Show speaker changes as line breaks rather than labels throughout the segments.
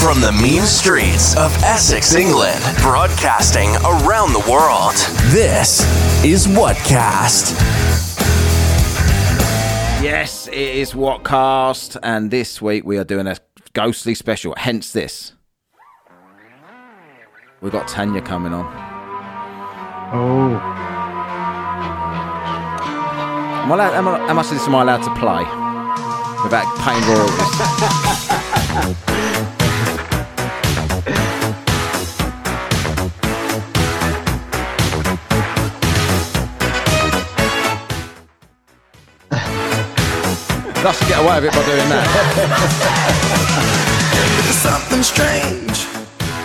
From the mean streets of Essex, England, broadcasting around the world, this is Whatcast.
Yes, it is Whatcast, and this week we are doing a ghostly special, hence this. We've got Tanya coming on.
Oh,
Am I allowed, am I, how much of this am I allowed to play without paying royalties? I should get away with it by doing that.
Something strange.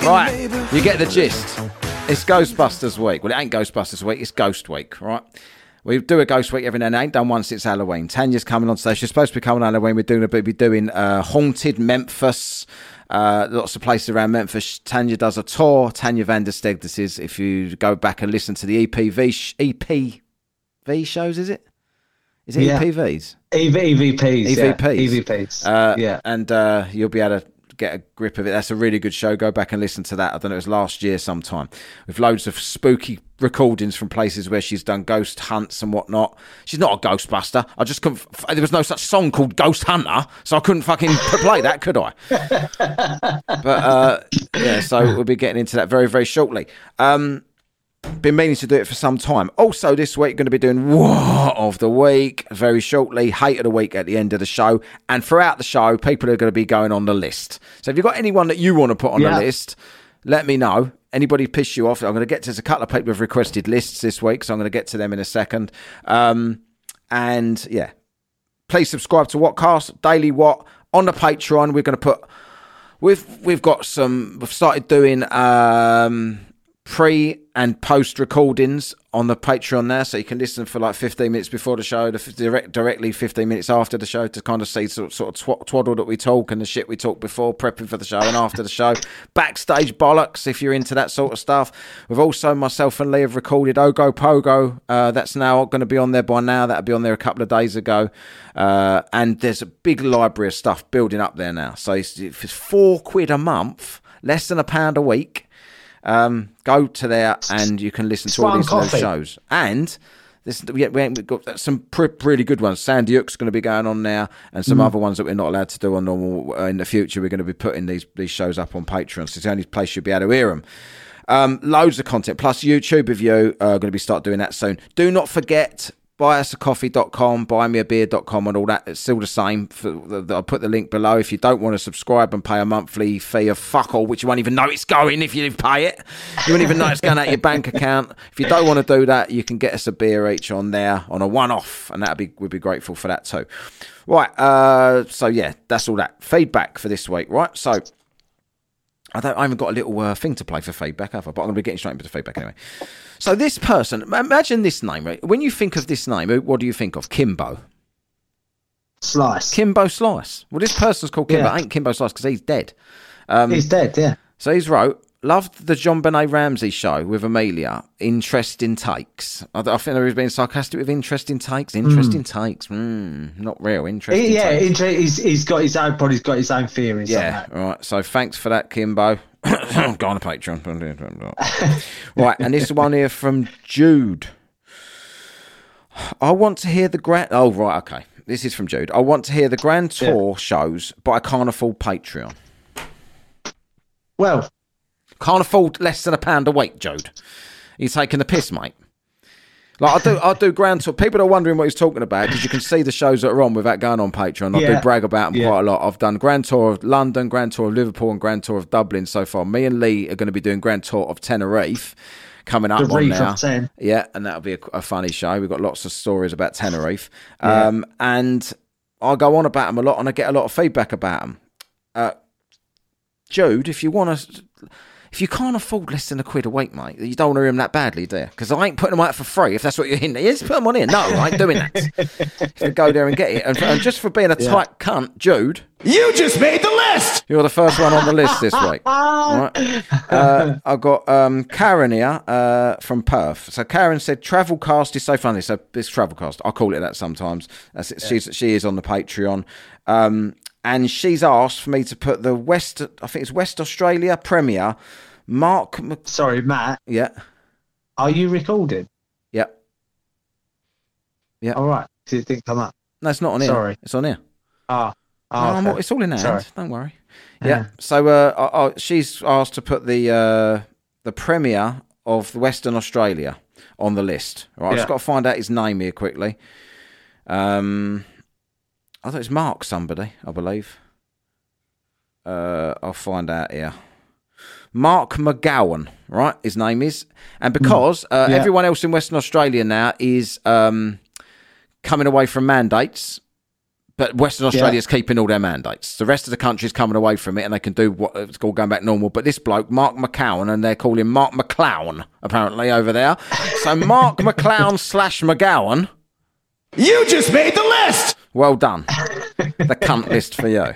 Right, you get the gist. It's Ghostbusters week. Well, it ain't Ghostbusters week, it's Ghost week, right? We do a Ghost week every now and then. Ain't done one since Halloween. Tanya's coming on today. She's supposed to be coming on Halloween. We're doing a bit We're doing uh, haunted Memphis. Uh, lots of places around Memphis. Tanya does a tour. Tanya van der Steg. This is if you go back and listen to the EPV sh- EPV shows. Is it? Is it
Yeah.
EPVs?
EV, EVPs.
EVPs.
EVPs.
Uh,
yeah.
And uh, you'll be able to get a grip of it. That's a really good show. Go back and listen to that. I don't know, it was last year sometime. With loads of spooky recordings from places where she's done ghost hunts and whatnot. She's not a Ghostbuster. I just couldn't. f- There was no such song called Ghost Hunter, so I couldn't fucking play that, could I? but uh, yeah, so we'll be getting into that very, very shortly. Um, been meaning to do it for some time. Also, this week, going to be doing what of the week very shortly, hate of the week at the end of the show. And throughout the show, people are going to be going on the list. So if you've got anyone that you want to put on
Yeah.
the list, let me know. Anybody piss you off? I'm going to get to there's a couple of people have requested lists this week, so I'm going to get to them in a second. Um, and yeah, please subscribe to Whatcast Daily What on the Patreon. We're going to put we've we've got some we've started doing um pre and post recordings on the patreon there so you can listen for like 15 minutes before the show the f- direct, directly 15 minutes after the show to kind of see sort, sort of tw- twaddle that we talk and the shit we talk before prepping for the show and after the show. Backstage bollocks if you're into that sort of stuff. We've also myself and lee have recorded Ogopogo uh, that's now going to be on there by now. That'll be on there a couple of days ago. Uh, and there's a big library of stuff building up there now. So if it's four quid a month less than a pound a week um, go to there and you can listen to all these
coffee.
shows. And this, we, we, we've got some pr- really good ones. Sandy Hook's going to be going on now, and some
Mm.
other ones that we're not allowed to do on normal uh, in the future. We're going to be putting these these shows up on Patreon. So it's the only place you'll be able to hear them. Um, loads of content plus YouTube review. Uh, going to be start doing that soon. Do not forget buyusacoffee.com, buymeabeer.com, and all that. It's still the same. I'll put the link below. If you don't want to subscribe and pay a monthly fee of fuck all, which you won't even know it's going if you pay it, you won't even know it's going out of your bank account. If you don't want to do that, you can get us a beer each on there on a one off, and that'd be we'd be grateful for that too. Right. Uh, so yeah, that's all that feedback for this week. Right. So. I don't. I haven't got a little uh, thing to play for feedback, have I? But I'm going to be getting straight into the feedback anyway. So this person, imagine this name, right? When you think of this name, what do you think of? Kimbo.
Slice.
Kimbo Slice. Well, this person's called Kimbo.
Yeah.
Ain't Kimbo Slice because he's dead. Um,
He's dead, yeah.
So he's wrote, loved the JonBenét Ramsey show with Amelia. Interesting takes. I, I think he was being sarcastic with interesting takes. Interesting takes. Mm, not real. Interesting.
He, yeah, inter- he's, he's got his own, probably got his own theories
Yeah, right. So thanks for that, Kimbo. Go on to Patreon. right, and this one here from Jude. I want to hear the grand. Oh, right, okay. This is from Jude. I want to hear the grand tour shows, but I can't afford Patreon.
Well,
Can't afford less than a pound a week, Jude. You're taking the piss, mate. Like I do, I do grand tour. People are wondering what he's talking about because you can see the shows that are on without going on Patreon. I do brag about them
Yeah.
quite a lot. I've done grand tour of London, grand tour of Liverpool, and grand tour of Dublin so far. Me and Lee are going to be doing grand tour of Tenerife coming up
The
on now. Yeah, and that'll be a, a funny show. We've got lots of stories about Tenerife, um, and I go on about them a lot, and I get a lot of feedback about them. Uh, Jude, if you want to, if you can't afford less than a quid a week, mate, you don't want to hear them that badly, do you? Because I ain't putting them out for free. If that's what you're hinting, yes, put them on here. No, I ain't doing that. go there and get it, and, and just for being a tight cunt, Jude,
You just made the list.
you're the first one on the list this week. Right. Uh, I've got um, Karen here uh, from Perth. So Karen said, "Travelcast is so funny." So this Travelcast, I call it that sometimes. That's it. She's she is on the Patreon. Um, and she's asked for me to put the West, I think it's West Australia Premier, Mark. Mc-
Sorry, Matt.
yeah,
Are you recording?
yeah. Yeah.
All right. 'cause It didn't come up.
No, it's not on here.
Sorry.
It's on here.
Ah.
Oh,
okay.
it's all in hand.
Sorry.
Don't worry.
Yeah.
Yeah. So uh, I, I, she's asked to put the uh, the premier of Western Australia on the list. Right. I've just got to find out his name here quickly. Um, I thought it's Mark somebody. I believe. Uh, I'll find out here. Mark McGowan, right? His name is, and because uh,
Yeah.
everyone else in Western Australia now is um, coming away from mandates, but Western Australia is keeping all their mandates. The rest of the country is coming away from it, and they can do what it's called going back normal. But this bloke, Mark McGowan, and they're calling Mark McClown apparently over there. So Mark McClown slash McGowan.
You just made the list!
Well done. the cunt list for you.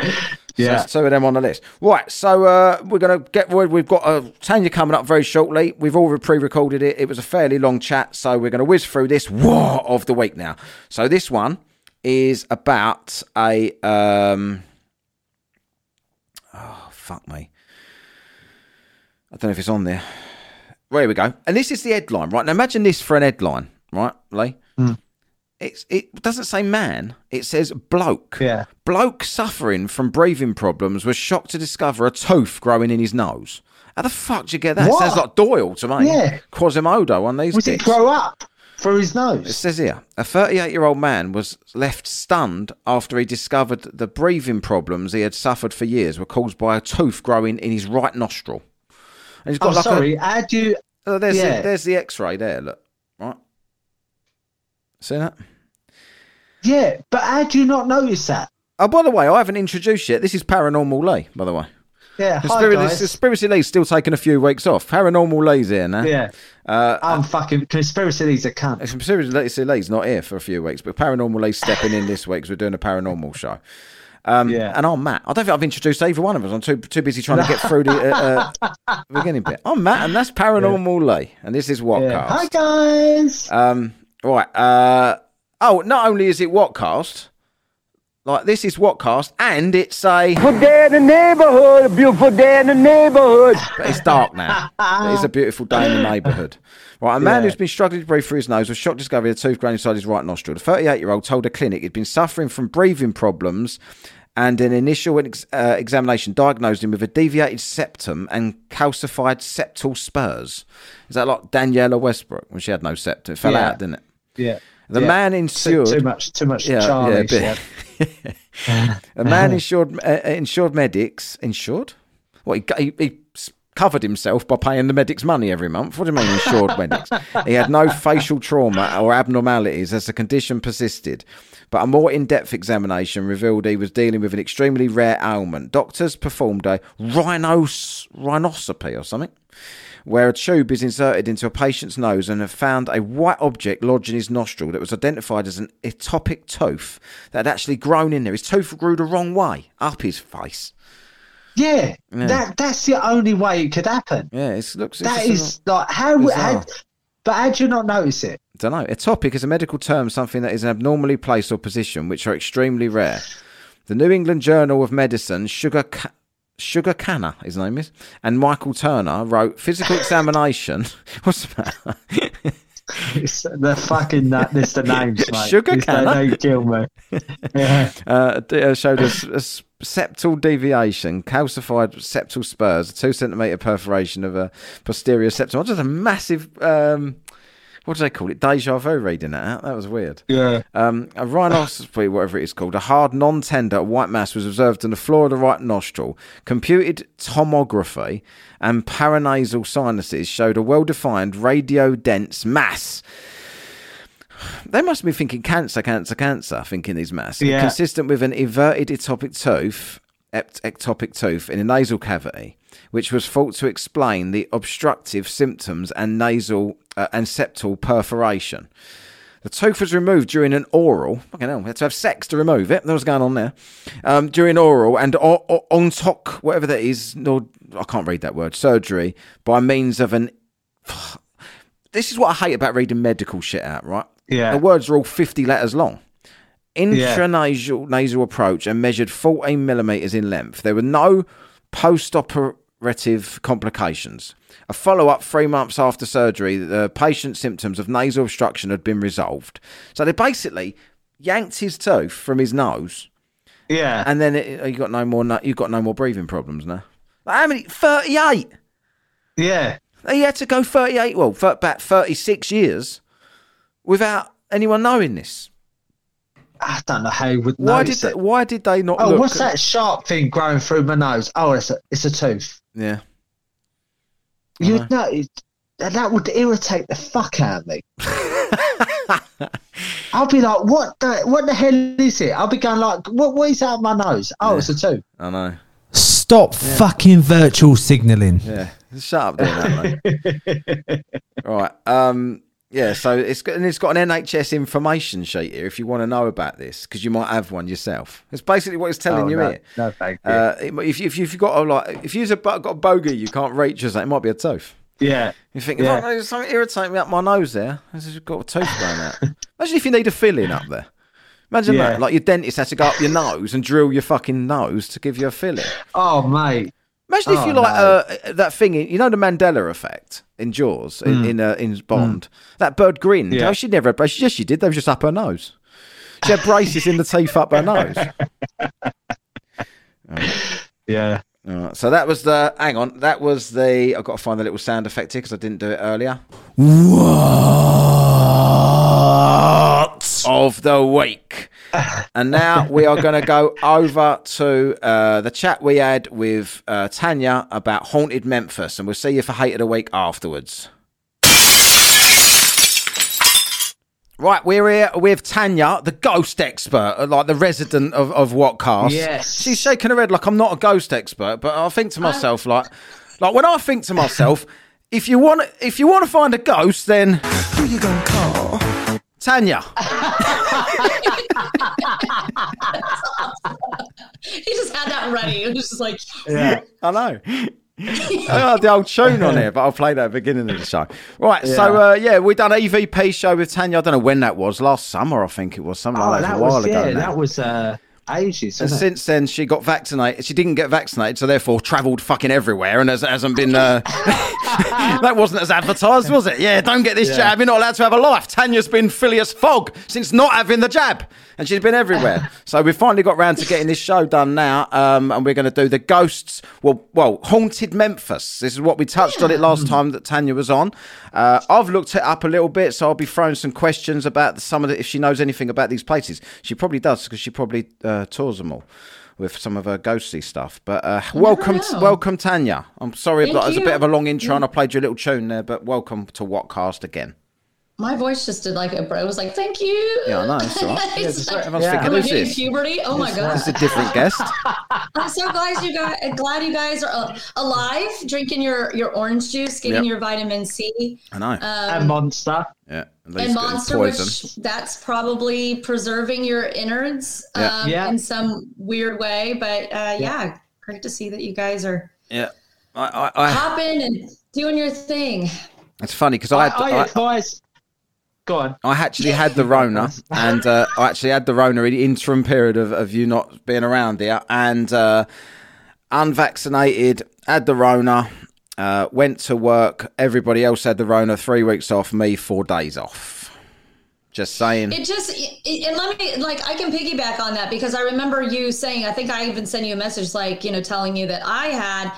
So
Yeah.
there's two of them on the list. Right, so uh, we're going to get. We've got a Tanya coming up very shortly. We've all pre-recorded it. It was a fairly long chat, so we're going to whiz through this war of the week now. So this one is about a. Um, oh fuck me! I don't know if it's on there. There we go. And this is the headline, right? Now imagine this for an headline, right, Lee? It's, it doesn't say man. It says bloke.
Yeah.
Bloke suffering from breathing problems was shocked to discover a tooth growing in his nose. How the fuck did you get that?
What?
Sounds like Doyle to me.
Yeah.
Quasimodo on these
Was it
dicks.
grow up through his nose?
It says here a 38 year old man was left stunned after he discovered the breathing problems he had suffered for years were caused by a tooth growing in his right nostril. And he's got
I'm
like
sorry. How do you?
a. Oh, there's,
yeah.
the, there's the x ray there, look. See that?
Yeah, but how do you not notice that?
Oh, by the way, I haven't introduced yet. This is Paranormal Lee, by the way.
Yeah. Hi
Conspiracy,
guys.
Conspiracy Lee's still taking a few weeks off. Paranormal Lee's here now.
Yeah.
Uh,
I'm fucking conspiracy. These are cunt.
Conspiracy Lee's not here for a few weeks, but Paranormal Lee's stepping in this week because we're doing a paranormal show. Um,
Yeah.
And I'm Matt. I don't think I've introduced either one of us. I'm too too busy trying to get through the uh, uh, beginning bit. I'm Matt, and that's Paranormal Lee, and this is Whatcast.
Yeah. Hi guys.
Um, right. Uh, oh, not only is it Whatcast, like this is Whatcast, and it's a.
beautiful day in the neighborhood, a beautiful day in the neighborhood.
But it's dark now. it is a beautiful day in the neighbourhood. Right, a man
Yeah.
who's been struggling to breathe through his nose was shocked to discover a tooth growing inside his right nostril. The 38 year old told a clinic he'd been suffering from breathing problems and an initial ex- uh, examination diagnosed him with a deviated septum and calcified septal spurs. Is that like Danniella Westbrook when she had no septum? It fell
Yeah.
out, didn't it?
Yeah.
The
Yeah.
man
Too, too much. Too much.
Yeah,
Charlie.
yeah, a
she
A man insured uh, insured medics insured. What he, he, he covered himself by paying the medics money every month. What do you mean insured medics? He had no facial trauma or abnormalities as the condition persisted. But a more in-depth examination revealed he was dealing with an extremely rare ailment. Doctors performed a rhinos, rhinoscopy or something, where a tube is inserted into a patient's nose and have found a white object lodged in his nostril that was identified as an ectopic tooth that had actually grown in there. His tooth grew the wrong way, up his face.
Yeah, that that's the only way it could happen.
Yeah, it looks.
That is like how, how but how do you not notice it?
don't know. Ectopic is a medical term, something that is an abnormally placed or position, which are extremely rare. The New England Journal of Medicine, Sugar Sugar Canner, his name is, and Michael Turner wrote physical examination. What's the matter?
It's the fucking that. This the names, mate.
Sugar canner?
They, kill me. Yeah.
uh, uh, showed us a s- septal deviation, calcified septal spurs, a two centimetre perforation of a posterior septum. Just a massive, um, what do they call it? Deja vu reading that out. That was weird.
Yeah.
Um, a rhinoscopy, whatever it is called, a hard, non-tender white mass was observed on the floor of the right nostril. Computed tomography and paranasal sinuses showed a well-defined radio-dense mass. They must be thinking cancer, cancer, cancer, thinking these mass.
Yeah.
Consistent with an inverted ectopic tooth, ept- ectopic tooth in a nasal cavity, which was thought to explain the obstructive symptoms and nasal uh, and septal perforation. The tooth was removed during an oral. Fucking hell, we had to have sex to remove it. That was going on there. Um, during oral and o- o- ontok, whatever that is, no, I can't read that word, surgery by means of an. This is what I hate about reading medical shit out, right?
Yeah.
The words are all 50 letters long. intranasal nasal approach and measured 14 millimeters in length. There were no post-operative complications. A follow-up three months after surgery, the patient's symptoms of nasal obstruction had been resolved. So they basically yanked his tooth from his nose,
Yeah.
and then it, oh, you got no more. You got no more breathing problems now. How many? Thirty-eight.
yeah.
He had to go 38, well, for about 36 years without anyone knowing this.
I don't know how would
Why did they,
it.
why did they not
Oh,
look
what's
at-
that sharp thing growing through my nose? Oh, it's a it's a tooth.
Yeah.
You'd know it, that would irritate the fuck out of me. I'll be like, what the what the hell is it? I'll be going like, what what is out of my nose? Oh, it's a two.
I know.
Stop fucking virtual signaling.
Yeah. Shut up doing that, mate. right. Um yeah, so it's got, and it's got an NHS information sheet here if you want to know about this because you might have one yourself. It's basically what it's telling
Oh,
you
no,
here.
no, thank you.
Uh, if, you- if you've got a like, if you've got a bogey you can't reach or something, it might be a tooth.
yeah.
You think,
Yeah.
oh, there's something irritating me up my nose there. Just got a tooth going out. Imagine if you need a filling up there. Imagine
Yeah.
that. Like your dentist has to go up your nose and drill your fucking nose to give you a filling.
Oh, mate.
Imagine if
Oh,
you like
no.
uh, that thing, in, you know, the Mandela effect in Jaws, in in, uh, in Bond. That bird grinned.
Mm. Yeah.
Oh, she never had braces. Yes, she did. They were just up her nose. She had braces in the teeth up her nose.
Yeah.
Alright, so that was the. Hang on. That was the. I've got to find the little sound effect here because I didn't do it earlier.
What?
of the week. And now we are going to go over to uh, the chat we had with uh, Tanya about Haunted Memphis, and we'll see you for Hate of the Week afterwards. Right, we're here with Tanya, the ghost expert, uh, like the resident of, of Whatcast.
Yes.
She's shaking her head like I'm not a ghost expert, but I think to myself, like, like when I think to myself, if you want, if you want to find a ghost, then who you gonna call? Tanya.
He just had that ready. It was just like,
Yeah.
I know. I got the old tune on here, but I'll play that at the beginning of the show. Right, so uh, yeah, we done an EVP show with Tanya. I don't know when that was. Last summer, I think it was. Something
Oh,
like that,
that
a while
was
ago.
yeah.
now.
That was uh, ages.
and since then, she got vaccinated. She didn't get vaccinated, so therefore travelled fucking everywhere, and has, hasn't been. Uh, that wasn't as advertised, was it? Yeah, don't get this jab. You're not allowed to have a life. Tanya's been Phileas Fogg since not having the jab, and she's been everywhere. so we finally got round to getting this show done now, um, and we're going to do the ghosts. Well, well, haunted Memphis. This is what we touched on it last time that Tanya was on. Uh, I've looked it up a little bit, so I'll be throwing some questions about some of the. If she knows anything about these places, she probably does because she probably uh, tours them all with some of her ghostly stuff. But uh, welcome,
know.
welcome, Tanya. I'm sorry,
Thank
but it was a bit of a long intro, and I played you a little tune there. But welcome to Whatcast again.
My voice just did like a bro. It was like, thank you.
Yeah, I know. It's all right.
It's like,
Everyone's
Yeah.
thinking,
am I
who's this?
puberty? Oh my god!
This is a different guest.
I'm so glad you guys, glad you guys are uh, alive, drinking your your orange juice, getting
Yep.
your vitamin C,
I know.
and monster.
yeah,
and monster, which that's probably preserving your innards
Yeah.
um,
Yeah.
in some weird way. But uh, yeah. great to see that you guys are
Yeah, I, I, I,
hopping and doing your thing.
it's funny because
I,
I, had,
I
I,
advise. Go on.
I actually had the Rona, and uh, I actually had the Rona in the interim period of, of you not being around here, and uh, unvaccinated, had the Rona, uh, went to work. Everybody else had the Rona. Three weeks off, me four days off. Just saying.
It just it, and let me like I can piggyback on that because I remember you saying I think I even sent you a message like you know telling you that I had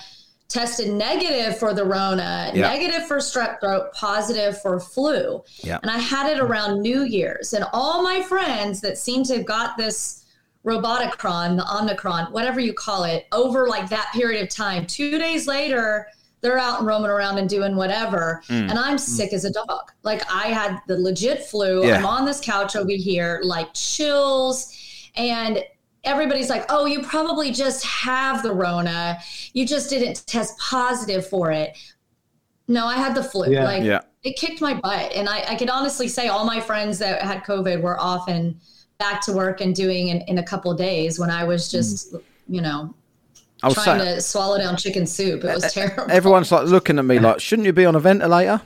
tested negative for the Rona,
Yeah.
negative for strep throat, positive for flu,
Yeah.
and I had it around New Year's, and all my friends that seem to have got this roboticron, the Omicron, whatever you call it, over like that period of time. Two days later, they're out and roaming around and doing whatever,
Mm.
and I'm sick as a dog. Like I had the legit flu.
Yeah.
I'm on this couch over here, like chills, and everybody's like, "Oh, you probably just have the Rona. You just didn't test positive for it." No, I had the flu.
Yeah.
Like
Yeah.
it kicked my butt, and I, I could honestly say all my friends that had COVID were off and back to work and doing in, in a couple days when I was just, mm. you know,
I was
trying
saying,
to swallow down chicken soup. It was terrible.
everyone's like looking at me like, shouldn't you be on a ventilator?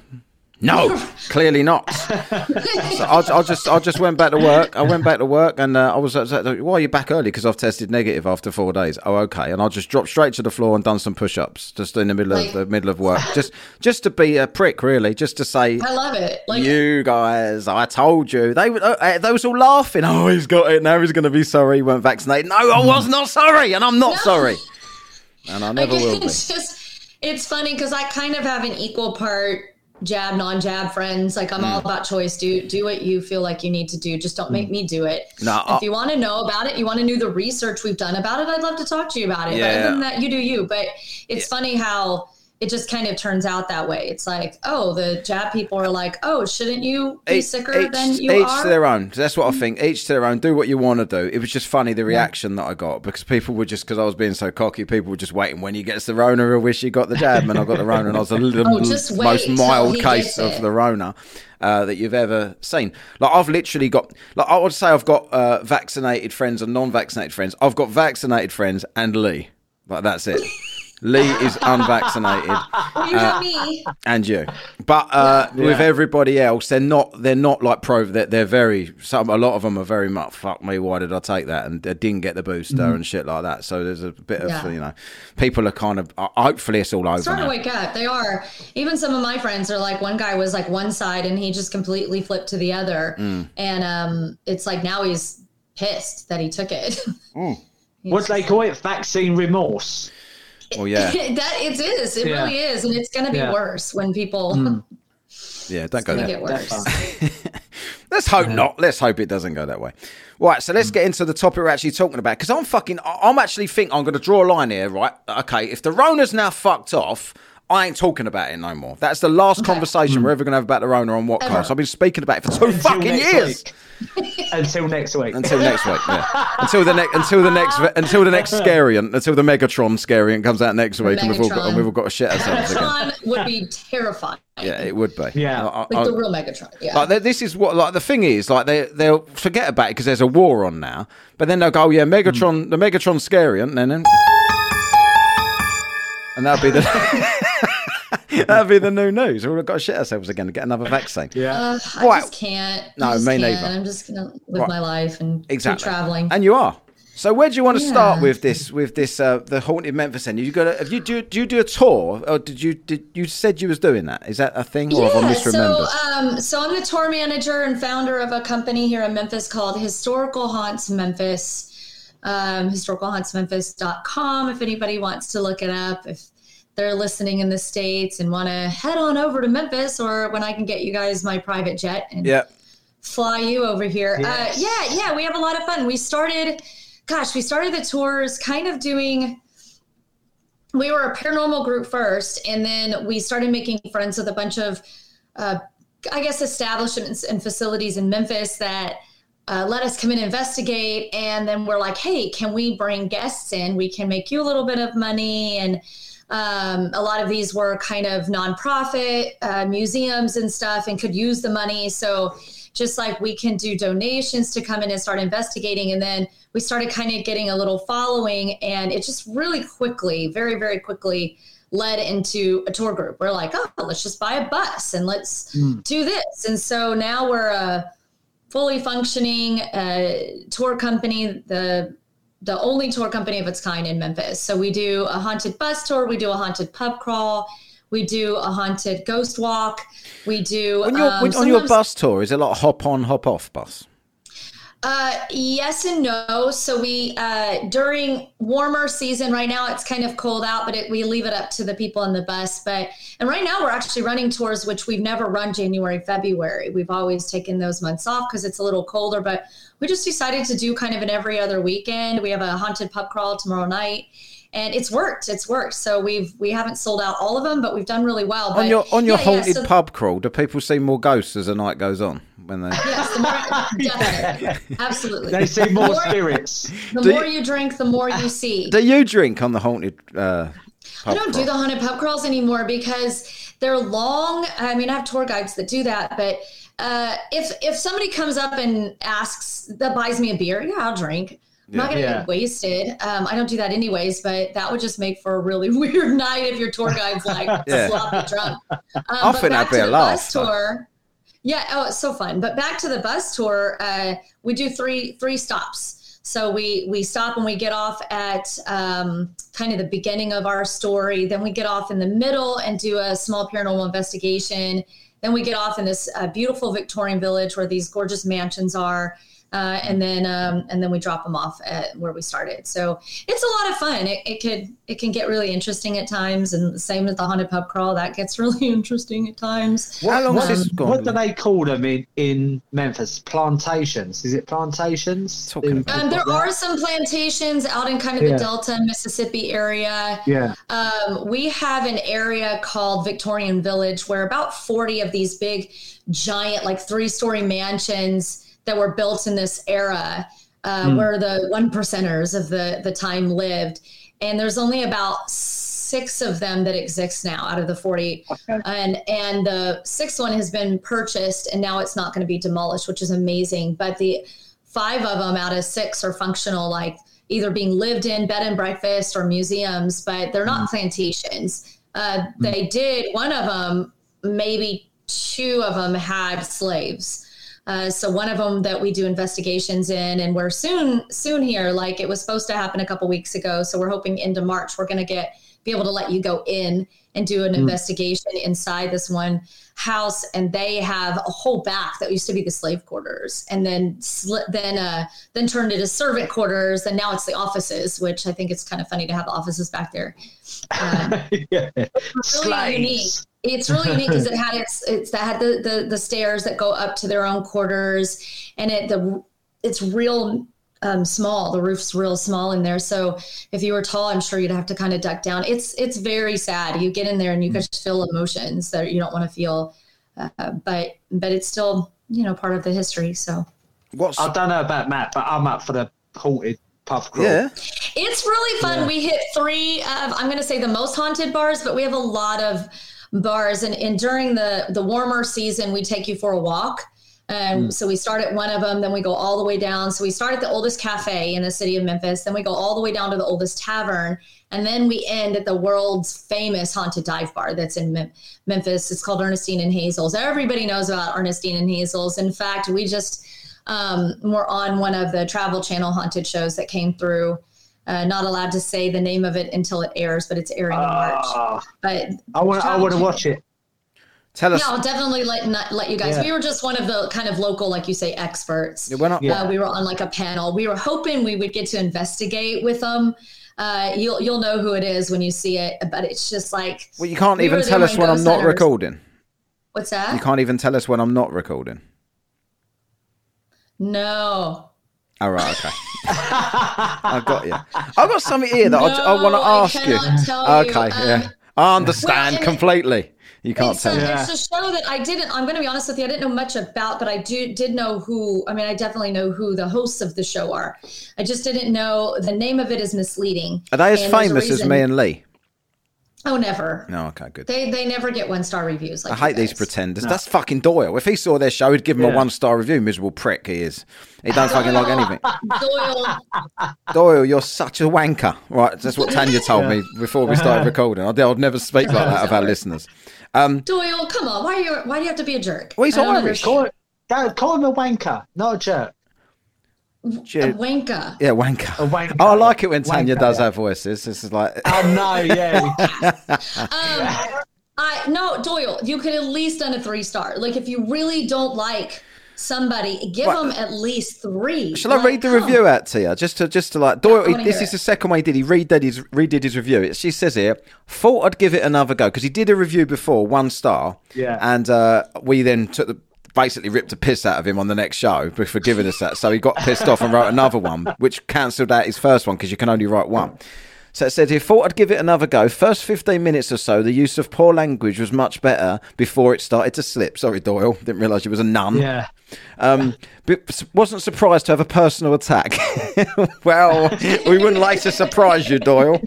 No, clearly not. so I, I just I just went back to work. I went back to work, and uh, I was uh, why are you back early? Because I've tested negative after four days. Oh, okay. And I just dropped straight to the floor and done some push-ups just in the middle
Like-
of the middle of work, just just to be a prick, really, just to say.
I love it. Like
you guys, I told you. They were uh, they was all laughing. Oh, he's got it. Now he's going to be sorry. He weren't vaccinated. No, I was not sorry, and I'm not
No.
sorry. And I never
Like,
will be.
just it's funny because I kind of have an equal part jab, non-jab friends. Like I'm
Mm.
all about choice. Do do what you feel like you need to do. Just don't make me do it.
No,
if you want to know about it, you want to know the research we've done about it. I'd love to talk to you about it. But
Yeah.
other than that, you do you. But it's funny how it just kind of turns out that way. It's like, oh, the jab people are like, oh, shouldn't you be
Each-
sicker
each,
than you
each
are?
to their own. That's what I think. Each to their own. Do what you want to do. It was just funny the reaction that I got because people were just because I was being so cocky. People were just waiting when he gets the Rona. I wish he got the jab, and I got the Rona, and I was the
Oh,
most mild case of the Rona. Uh, that you've ever seen. Like I've literally got, like I would say, I've got uh, vaccinated friends and non-vaccinated friends. I've got vaccinated friends and Lee. Like that's it. Lee is unvaccinated
Well, you know me.
and you. But uh, with everybody else, they're not. They're not like pro. They're, they're very. Some a lot of them are very much. Fuck me. Why did I take that? And they didn't get the booster and shit like that. So there's a bit of
Yeah.
you know, people are kind of. uh, Hopefully, it's all over.
starting
now.
to wake up. They are. Even some of my friends are like, one guy was like one side and he just completely flipped to the other.
Mm.
And um, it's like now he's pissed that he took it.
What do they call it? Vaccine remorse.
Well, yeah,
that it is. It
Yeah.
really is. And it's going to be
Yeah.
worse when people hmm.
yeah. Don't go
make
there.
it worse.
Let's hope not. Let's hope it doesn't go that way. Right, so let's hmm. get into the topic we're actually talking about because I'm fucking. I- I'm actually think I'm going to draw a line here, right? Okay, if the Rona's now fucked off, I ain't talking about it no more. That's the last conversation we're hmm. ever going to have about the Rona on what
Ever.
cast. I've been speaking about it for two
Until
fucking years.
Until next week.
Until next week, yeah. Until the next, until the next, until the next scariant, until the Megatron scariant comes out next week, and we've all got, and we've all got to shit ourselves again.
Megatron would be terrifying.
Yeah, it would be.
Yeah.
I- I-
Like the real Megatron. Yeah.
Like th- this is what like the thing is like they they'll forget about it because there's a war on now, but then they'll go, oh, yeah, Megatron, hmm. the Megatron scariant, and then and that'll be the that'll be the new news. We've got to shit ourselves again to get another vaccine.
yeah.
Uh, I
Right.
just can't.
No,
I just
me
can't.
neither.
I'm just gonna live
Right.
my life and
exactly
keep traveling.
and you are. So where do you want to start with this? With this, uh, the haunted Memphis? Then you got? Have you do? Do you do a tour, or did you? Did you said you was doing that? Is that a thing, or have I misremembered?
So, um, so I'm the tour manager and founder of a company here in Memphis called Historical Haunts Memphis. Um, historicalhauntsmemphis.com. If anybody wants to look it up, if they're listening in the states and want to head on over to Memphis, or when I can get you guys my private jet and
yeah.
fly you over here.
Yes.
Uh, yeah, yeah, we have a lot of fun. We started, gosh, we started the tours kind of doing. We were a paranormal group first, and then we started making friends with a bunch of, uh, I guess, establishments and facilities in Memphis that uh, let us come in and investigate. And then we're like, hey, can we bring guests in? We can make you a little bit of money. And um, a lot of these were kind of nonprofit uh, museums and stuff and could use the money. So just like we can do donations to come in and start investigating. And then we started kind of getting a little following, and it just really quickly, very, very quickly led into a tour group. We're like, oh, let's just buy a bus and let's do this. And so now we're a fully functioning uh, tour company, the the only tour company of its kind in Memphis. So we do a haunted bus tour, we do a haunted pub crawl, we do a haunted ghost walk, we do
When you're
um,
when, on your bus tour, is it lot hop on, hop off bus?
Uh, yes and no. So we uh, during warmer season right now it's kind of cold out, but it, we leave it up to the people on the bus. But and right now we're actually running tours which we've never run January, February. We've always taken those months off because it's a little colder. But we just decided to do kind of an every other weekend. We have a haunted pub crawl tomorrow night. And it's worked. It's worked. So we've we haven't sold out all of them, but we've done really well. But
on your on your
yeah, yeah,
haunted
so-
pub crawl, do people see more ghosts as the night goes on? When they
Yes, the more, definitely, absolutely.
They see more spirits.
The
Do
more
you-
you drink, the more you see.
do you drink on the haunted? Uh,
I don't do the haunted pub crawls anymore because they're long. I mean, I have tour guides that do that, but uh, if if somebody comes up and asks that buys me a beer, yeah, I'll drink. I'm not going to
Yeah.
get wasted. Um, I don't do that anyways, but that would just make for a really weird night if your tour guide's like
Yeah.
sloppy drunk. Um,
I
but
think
back
that'd be
to
a
the
laugh,
bus
though.
tour. Yeah, oh, it's so fun. But back to the bus tour, uh, we do three three stops. So we we stop and we get off at um, kind of the beginning of our story. Then we get off in the middle and do a small paranormal investigation. Then we get off in this uh, beautiful Victorian village where these gorgeous mansions are. Uh, and then um, and then we drop them off at where we started. So it's a lot of fun. It, it could it can get really interesting at times, and the same with the haunted pub crawl. That gets really interesting at times.
How long has
What,
this gone?
what do they call them in, in Memphis? Plantations? Is it plantations?
Talking about-
Um, there are some plantations out in kind of
Yeah.
the Delta Mississippi area.
Yeah.
Um, we have an area called Victorian Village where about 40 of these big, giant, like three story mansions that were built in this era uh, where the one percenters of the, the time lived. And there's only about six of them that exist now out of the 40 and and the sixth one has been purchased and now it's not going to be demolished which is amazing. But the five of them out of six are functional like either being lived in bed and breakfast or museums but they're not plantations. Uh, they did one of them maybe two of them had slaves uh, so one of them that we do investigations in and we're soon soon here like it was supposed to happen a couple weeks ago so we're hoping into march we're going to get be able to let you go in and do an investigation inside this one house and they have a whole back that used to be the slave quarters and then sli- then uh then turned into servant quarters and now it's the offices which i think it's kind of funny to have the offices back there um,
yeah.
really unique.
Slaves.
It's really unique because it had its it's that had the, the the stairs that go up to their own quarters, and it the it's real um, small. The roof's real small in there, so if you were tall, I'm sure you'd have to kind of duck down. It's it's very sad. You get in there and you just feel emotions that you don't want to feel, uh, but but it's still you know part of the history. So
What's
I don't know about Matt, but I'm up for the haunted pub crawl.
yeah?
It's really fun. We hit three of I'm going to say the most haunted bars, but we have a lot of bars. And, and during the the warmer season, we take you for a walk. Um, So we start at one of them, then we go all the way down. So we start at the oldest cafe in the city of Memphis, then we go all the way down to the oldest tavern, and then we end at the world's famous haunted dive bar that's in Mem- Memphis. It's called Ernestine and Hazel's. Everybody knows about Ernestine and Hazel's. In fact, we just um, were on one of the Travel Channel haunted shows that came through. Uh, not allowed to say the name of it until it airs, but it's airing in March.
Ah,
But
I want. I want to watch it.
Tell us.
yeah, I'll definitely let not, let you guys.
Yeah.
We were just one of the kind of local, like you say, experts.
We're not,
Yeah.
Uh, we were on like a panel. We were hoping we would get to investigate with them. Uh, you'll you'll know who it is when you see it, but it's just like
Well, you can't
we
even tell us when I'm not
hunters.
recording.
What's that?
You can't even tell us when I'm not recording.
no.
All right, okay. I got you. I've got something here that I, I want to ask you.
cannot tell you.
Okay,
Um,
yeah. I understand
well,
completely. You can't tell
a,
me.
Yeah.
it's a show that I didn't. I'm going to be honest with you. I didn't know much about, but I do did know who. I mean, I definitely know who the hosts of the show are. I just didn't know the name of it is misleading.
Are they as famous as me and Lee?
Oh, never.
No, okay, good.
They they never get one star reviews. Like
I hate
you
these
guys.
pretenders. That's fucking Doyle. If he saw their show, he'd give him a one star review. Miserable prick he is. He doesn't fucking like anything.
Doyle,
Doyle, you're such a wanker. Right, that's what Tanya told me before we started recording. I'd, I'd never speak like that of our listeners.
Um, Doyle, come on. Why are you why do you have to be a jerk?
Well, he's
I don't
Irish.
Call, call him a wanker, not a jerk.
Understand.
Dude.
A wanker.
Yeah, wanker.
A wanker.
Oh, I like it when Tanya
Wanker,
does
yeah.
her voices. This is like,
Oh no, yeah.
Um, I no Doyle. You could at least done a three star. Like if you really don't like somebody, give
Right.
them at least three.
shall I read the
come
review out to you? Just to, just to like, Doyle.
I wanna
this is
it.
the second way he did. He redid his redid his review. It, she says here, thought I'd give it another go because he did a review before, one star.
Yeah.
And uh, we then took the basically ripped a piss out of him on the next show for giving us that. So he got pissed off and wrote another one, which cancelled out his first one because you can only write one. So it said he thought I'd give it another go. First 15 minutes or so, the use of poor language was much better before it started to slip. Sorry, Doyle. Didn't realise you was a nun.
yeah.
Um, but wasn't surprised to have a personal attack. well, we wouldn't like to surprise you, Doyle.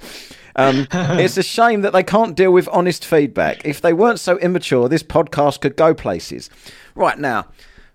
Um, it's a shame that they can't deal with honest feedback. If they weren't so immature, this podcast could go places. Right now,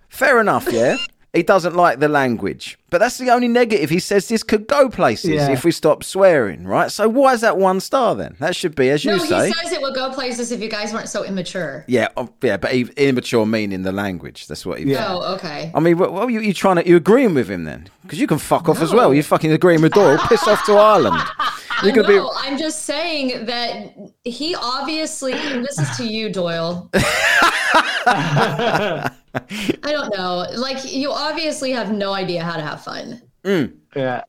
fair enough, yeah. he doesn't like the language. But that's the only negative. He says this could go places
Yeah.
if we stop swearing, right? So why is that one star then? That should be, as you say.
No,
say.
he says it would go places if you guys weren't so immature.
yeah, oh, yeah, but he, immature meaning the language. That's what he.
Yeah.
Oh, okay.
I mean, what, what are you, you trying to? You agreeing with him then? Because you can fuck off as well. You fucking agreeing with Doyle. Piss off to Ireland. You're gonna
no,
be.
I'm just saying that he obviously. this is to you, Doyle. I don't know. Like you obviously have no idea how to have fun. Mm.
Yeah.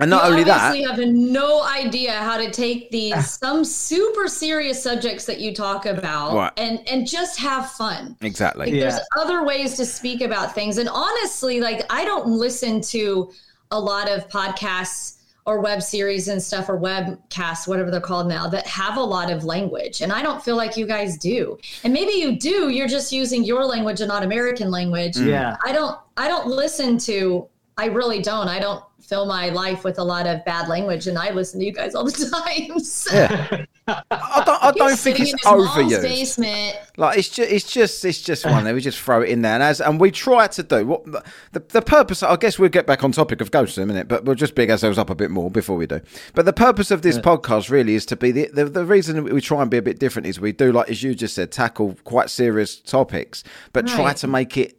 And not
you
only that,
You have no idea how to take these ah. some super serious subjects that you talk about
Right.
and and just have fun.
exactly.
Like
Yeah.
there's other ways to speak about things. And honestly, like I don't listen to a lot of podcasts or web series and stuff or webcasts, whatever they're called now, that have a lot of language. And I don't feel like you guys do. And maybe you do, you're just using your language and not American language. Mm.
Yeah.
I don't I don't listen to I really don't. I don't fill my life with a lot of bad language and I listen to you guys all the time. So
Yeah. I don't. I don't think it's
in his
overused. Like it's just, it's just, it's just one. there. We just throw it in there, and as and we try to do what the the purpose. I guess we'll get back on topic of ghosts in a minute, but we'll just big ourselves up a bit more before we do. But the purpose of this podcast really is to be the, the the reason we try and be a bit different is we do like as you just said, tackle quite serious topics, but try to make it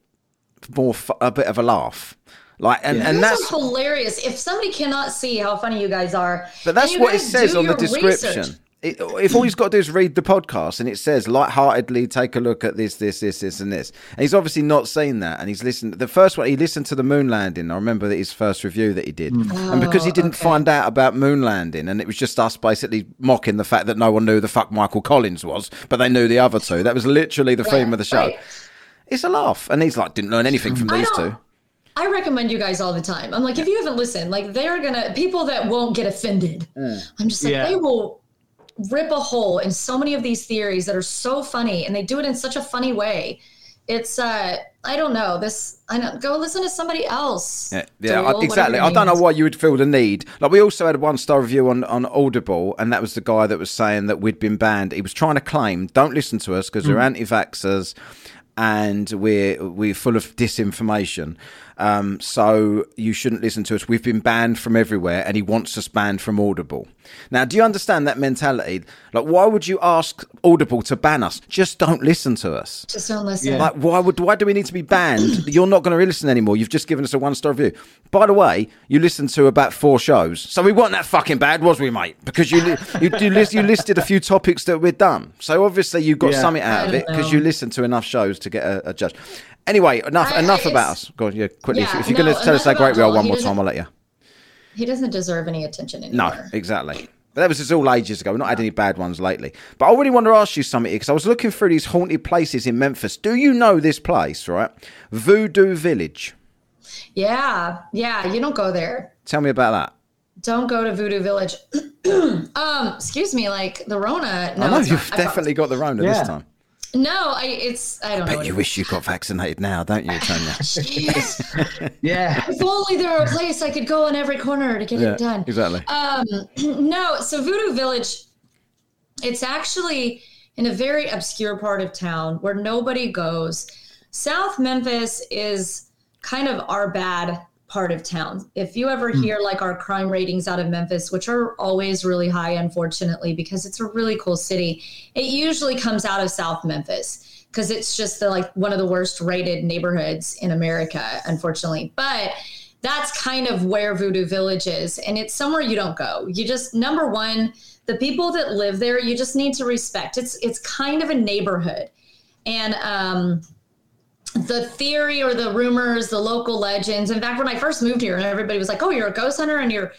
more fu- a bit of a laugh. Like and and that's
hilarious. If somebody cannot see how funny you guys are,
But that's what it says on the description.
research.
It, if all he's got to do is read the podcast and it says lightheartedly take a look at this, this, this, this, and this. And he's obviously not seen that. And he's listened. The first one, he listened to the moon landing. I remember that his first review that he did. Hmm. and because he oh, didn't
okay.
find out about moon landing, and it was just us basically mocking the fact that no one knew the fuck Michael Collins was, but they knew the other two. That was literally the theme of the show.
Right.
It's a laugh. And he's like, didn't learn anything from these two.
I recommend you guys all the time. I'm like, if you haven't listened, like they're gonna people that won't get offended. Mm. I'm just like
Yeah.
they will rip a hole in so many of these theories that are so funny, and they do it in such a funny way. It's uh, I don't know this. I know. Go listen to somebody else.
Yeah, yeah, I- exactly. I don't know why you would feel the need. Like we also had a one star review on on Audible, and that was the guy that was saying that we'd been banned. He was trying to claim, "Don't listen to us because we're anti-vaxxers." And we're we're full of disinformation, um, so you shouldn't listen to us. We've been banned from everywhere, and he wants us banned from Audible. Now, do you understand that mentality? Like, why would you ask Audible to ban us? Just don't listen to us.
Just don't listen.
Like, why would why do we need to be banned? You're not going to listen anymore. You've just given us a one star review. By the way, you listened to about four shows, so we weren't that fucking bad, was we, mate? Because you li- you you, list, you listed a few topics that we're done. So obviously you got
Yeah.
something out of it because you listened to enough shows to get a, a judge. Anyway, enough
I-
enough
I-
about us. Go on, yeah, quickly. if,
Yeah,
if you're going to tell us how great we are one more time, I'll let you.
He doesn't deserve any attention
No, exactly. But that was just all ages ago. We've not had any bad ones lately. But I really want to ask you something because I was looking through these haunted places in Memphis. Do you know this place, right? Voodoo Village.
Yeah, yeah. You don't go there.
Tell me about that.
Don't go to Voodoo Village. um, excuse me, like the Rona. No,
I know you've
not. I
definitely got the Rona
Yeah.
this time.
No, I it's I don't know.
Bet
what
you wish you got vaccinated now, don't you, Tanya?
Jeez.
Yeah.
if only there were a place I could go on every corner to get it done.
exactly.
Um, no, so Voodoo Village, it's actually in a very obscure part of town where nobody goes. South Memphis is kind of our bad part of town. If you ever hear like our crime ratings out of Memphis, which are always really high, unfortunately, because it's a really cool city, it usually comes out of South Memphis because it's just the like one of the worst rated neighborhoods in America, unfortunately. But that's kind of where Voodoo Village is. And it's somewhere you don't go. You just number one, the people that live there, you just need to respect. It's it's kind of a neighborhood. And um the theory or the rumors, the local legends. In fact, when I first moved here and everybody was like, Oh, you're a ghost hunter and you're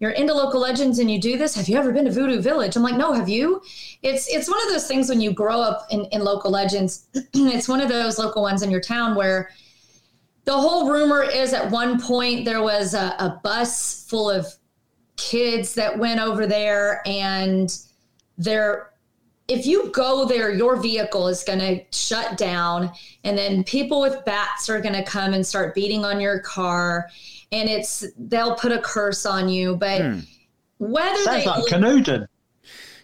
you're into local legends and you do this. Have you ever been to Voodoo Village? I'm like, no, have you? It's it's one of those things when you grow up in, in local legends, it's one of those local ones in your town where the whole rumor is at one point there was a, a bus full of kids that went over there and they're if you go there your vehicle is going to shut down and then people with bats are going to come and start beating on your car and it's they'll put a curse on you but hmm. whether
Sounds
they
like Canooden.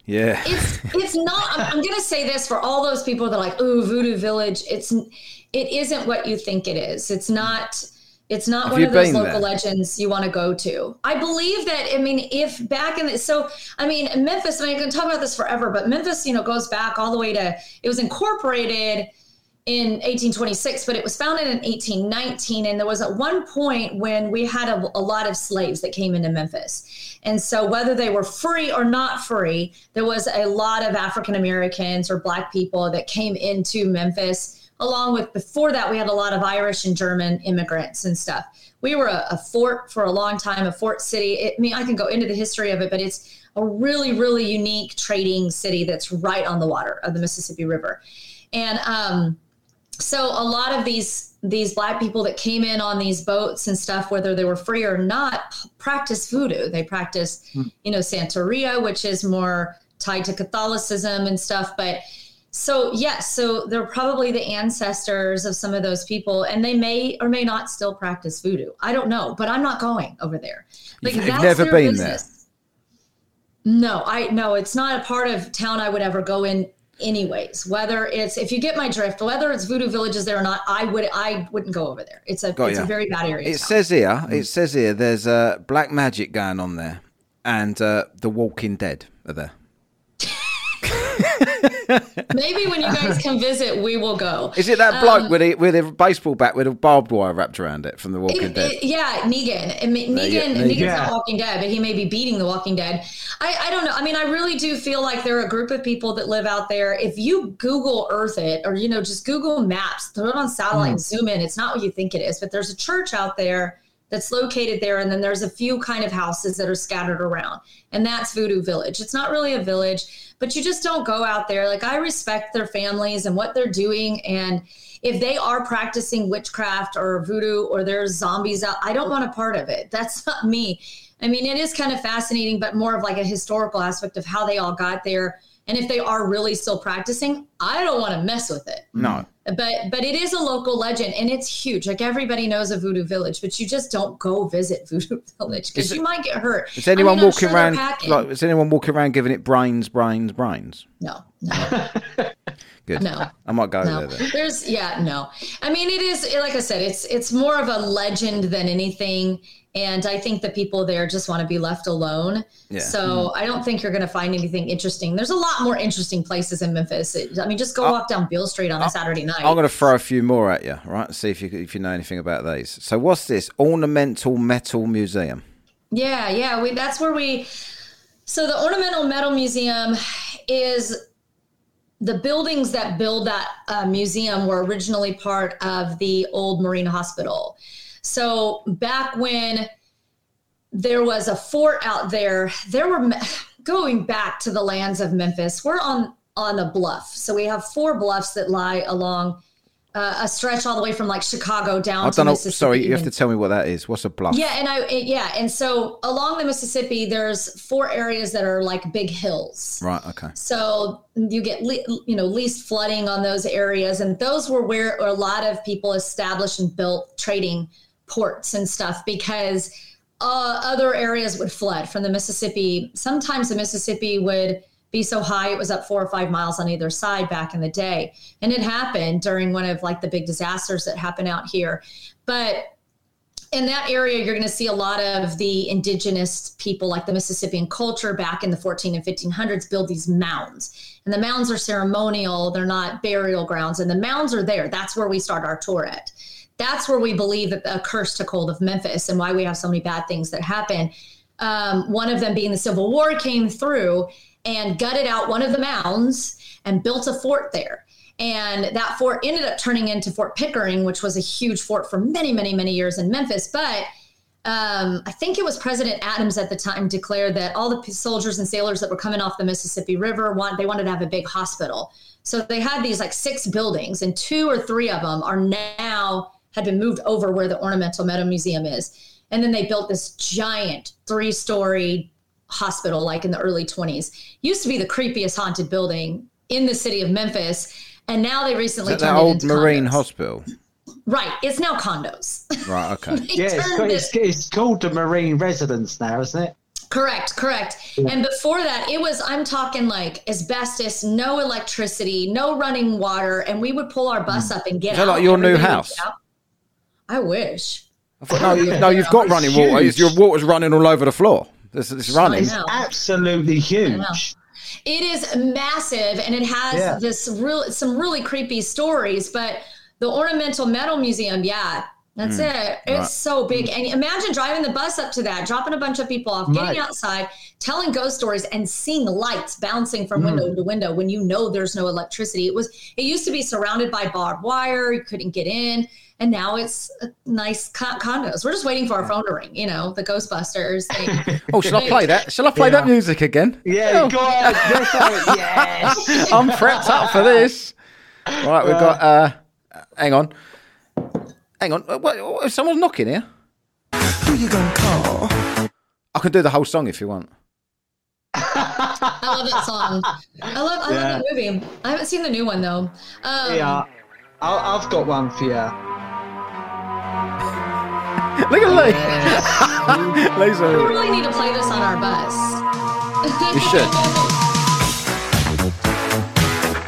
yeah.
it's it's not I'm, I'm gonna say this for all those people that are like ooh voodoo village it's it isn't what you think it is it's not It's not
Have
one of those local
there?
legends you want to go to. I believe that. I mean, if back in the so, I mean, Memphis. I mean, I can talk about this forever, but Memphis, you know, goes back all the way to. It was incorporated in 1826, but it was founded in 1819. And there was at one point when we had a, a lot of slaves that came into Memphis. And so, whether they were free or not free, there was a lot of African Americans or Black people that came into Memphis. Along with before that, we had a lot of Irish and German immigrants and stuff. We were a, a fort for a long time, a fort city. It, I mean, I can go into the history of it, but it's a really, really unique trading city that's right on the water of the Mississippi River. And um, so a lot of these these black people that came in on these boats and stuff whether they were free or not practice voodoo they practice you know santeria which is more tied to catholicism and stuff but so yes so they're probably the ancestors of some of those people and they may or may not still practice voodoo. I don't know but i'm not going over there. Like
You've- you've never been there?
no i no it's not a part of town i would ever go in anyways. Whether it's if you get my drift whether it's voodoo villages there or not i would i wouldn't go over there. It's a
Got
it's a very bad area
It says here, it says here, there's uh, black magic going on there, and uh, the Walking Dead are there.
maybe when you guys can visit we will go
Is it that bloke with a with a baseball bat with a barbed wire wrapped around it from the Walking
Um, It-
Dead?
it- yeah, Negan. I mean,
There you-
Negan. Negan's
go.
not Walking Dead, but he may be beating the Walking Dead. I, I don't know. I mean, I really do feel like there are a group of people that live out there. If you Google Earth it, or you know, just Google Maps, throw it on satellite, and zoom in. It's not what you think it is. But there's a church out there that's located there, and then there's a few kind of houses that are scattered around, and that's Voodoo Village. It's not really a village, but you just don't go out there. Like I respect their families and what they're doing, and if they are practicing witchcraft or voodoo or there's zombies out, I don't want a part of it. That's not me. I mean, it is kind of fascinating, but more of like a historical aspect of how they all got there. And if they are really still practicing, I don't want to mess with it.
no,
But but it is a local legend and it's huge. Like everybody knows a voodoo village, but you just don't go visit voodoo village because you might get hurt.
is anyone
I mean,
walking
sure
around? Like, is anyone walking around giving it brains, brains, brains?
no, no.
Good.
No.
I might go
no
there. Then.
there's yeah no i mean it is like i said it's it's more of a legend than anything and i think the people there just want to be left alone
Yeah.
so i don't think you're going to find anything interesting there's a lot more interesting places in memphis i mean just go walk down Beale street on a saturday night
I'm going to throw a few more at you, right? See if you if you know anything about these. So, what's this ornamental metal museum?
Yeah, yeah, we that's where we so the Ornamental Metal Museum is the buildings that build that uh, museum were originally part of the old Marine Hospital. So back when there was a fort out there, there were going back to the lands of Memphis. We're on on a bluff, so we have four bluffs that lie along uh, a stretch all the way from like Chicago down
I
to
know.
Mississippi.
Sorry, you have to tell me what that is. What's a bluff?
yeah, and I it- yeah, and so along the Mississippi, there's four areas that are like big hills.
Right. Okay.
So you get le- you know least flooding on those areas, and those were where a lot of people established and built trading ports and stuff because uh, other areas would flood from the Mississippi. Sometimes the Mississippi would be so high it was up four or five miles on either side back in the day, and it happened during one of like the big disasters that happened out here. But in that area, you're going to see a lot of the indigenous people, like the Mississippian culture back in the 14 and 1500s, build these mounds. And the mounds are ceremonial, they're not burial grounds. And the mounds are there. That's where we start our tour at. That's where we believe that the curse took hold of Memphis and why we have so many bad things that happen. Um, one of them being the Civil War came through and gutted out one of the mounds and built a fort there. And that fort ended up turning into Fort Pickering, which was a huge fort for many, many, many years in Memphis. But um, I think it was President Adams at the time declared that all the soldiers and sailors that were coming off the Mississippi River want they wanted to have a big hospital. So they had these like six buildings, and two or three of them are now had been moved over where the Ornamental Metal Museum is. And then they built this giant three-story hospital, like in the early 20s. Used to be the creepiest haunted building in the city of Memphis, and now they recently
that that
turned it
old
into
marine
condos.
hospital?
Right, it's now condos.
Right. Okay.
Yeah, it's,
turned
got-
it-
it's, it's called the Marine Residence now, isn't it?
Correct, correct. And before that, it was, I'm talking like asbestos, no electricity, no running water. And we would pull our bus hmm. up and get
Is that
out.
like your new
Everybody would
house?
Get out. I wish.
I thought, no, you- no, you've got running water. Your water's running all over the floor. It's, it's running.
I know.
Absolutely huge.
It is massive and it has
Yeah.
this real some really creepy stories, but the Ornamental Metal Museum, yeah, that's hmm. it. It's
right.
so big. And imagine driving the bus up to that, dropping a bunch of people off, getting
Right.
outside, telling ghost stories and seeing lights bouncing from window to window when you know there's no electricity. It was it used to be surrounded by barbed wire, you couldn't get in. And now it's a nice co- condos. We're just waiting for our phone to ring, you know, the Ghostbusters. They,
Oh, shall I play that? Shall I play that music again?
Yeah,
Oh,
go on. Yes.
I'm prepped up for this. Right, we've got. uh Hang on. Hang on. Uh, What, what, someone's knocking here. Who you gonna call? I can do the whole song if you want.
I love that song. I love I
Yeah.
love that movie. I haven't seen the new one though. Um,
Yeah. I- I've got one for you.
Look at Lee. Lee's
We really need to play this on our bus.
you should.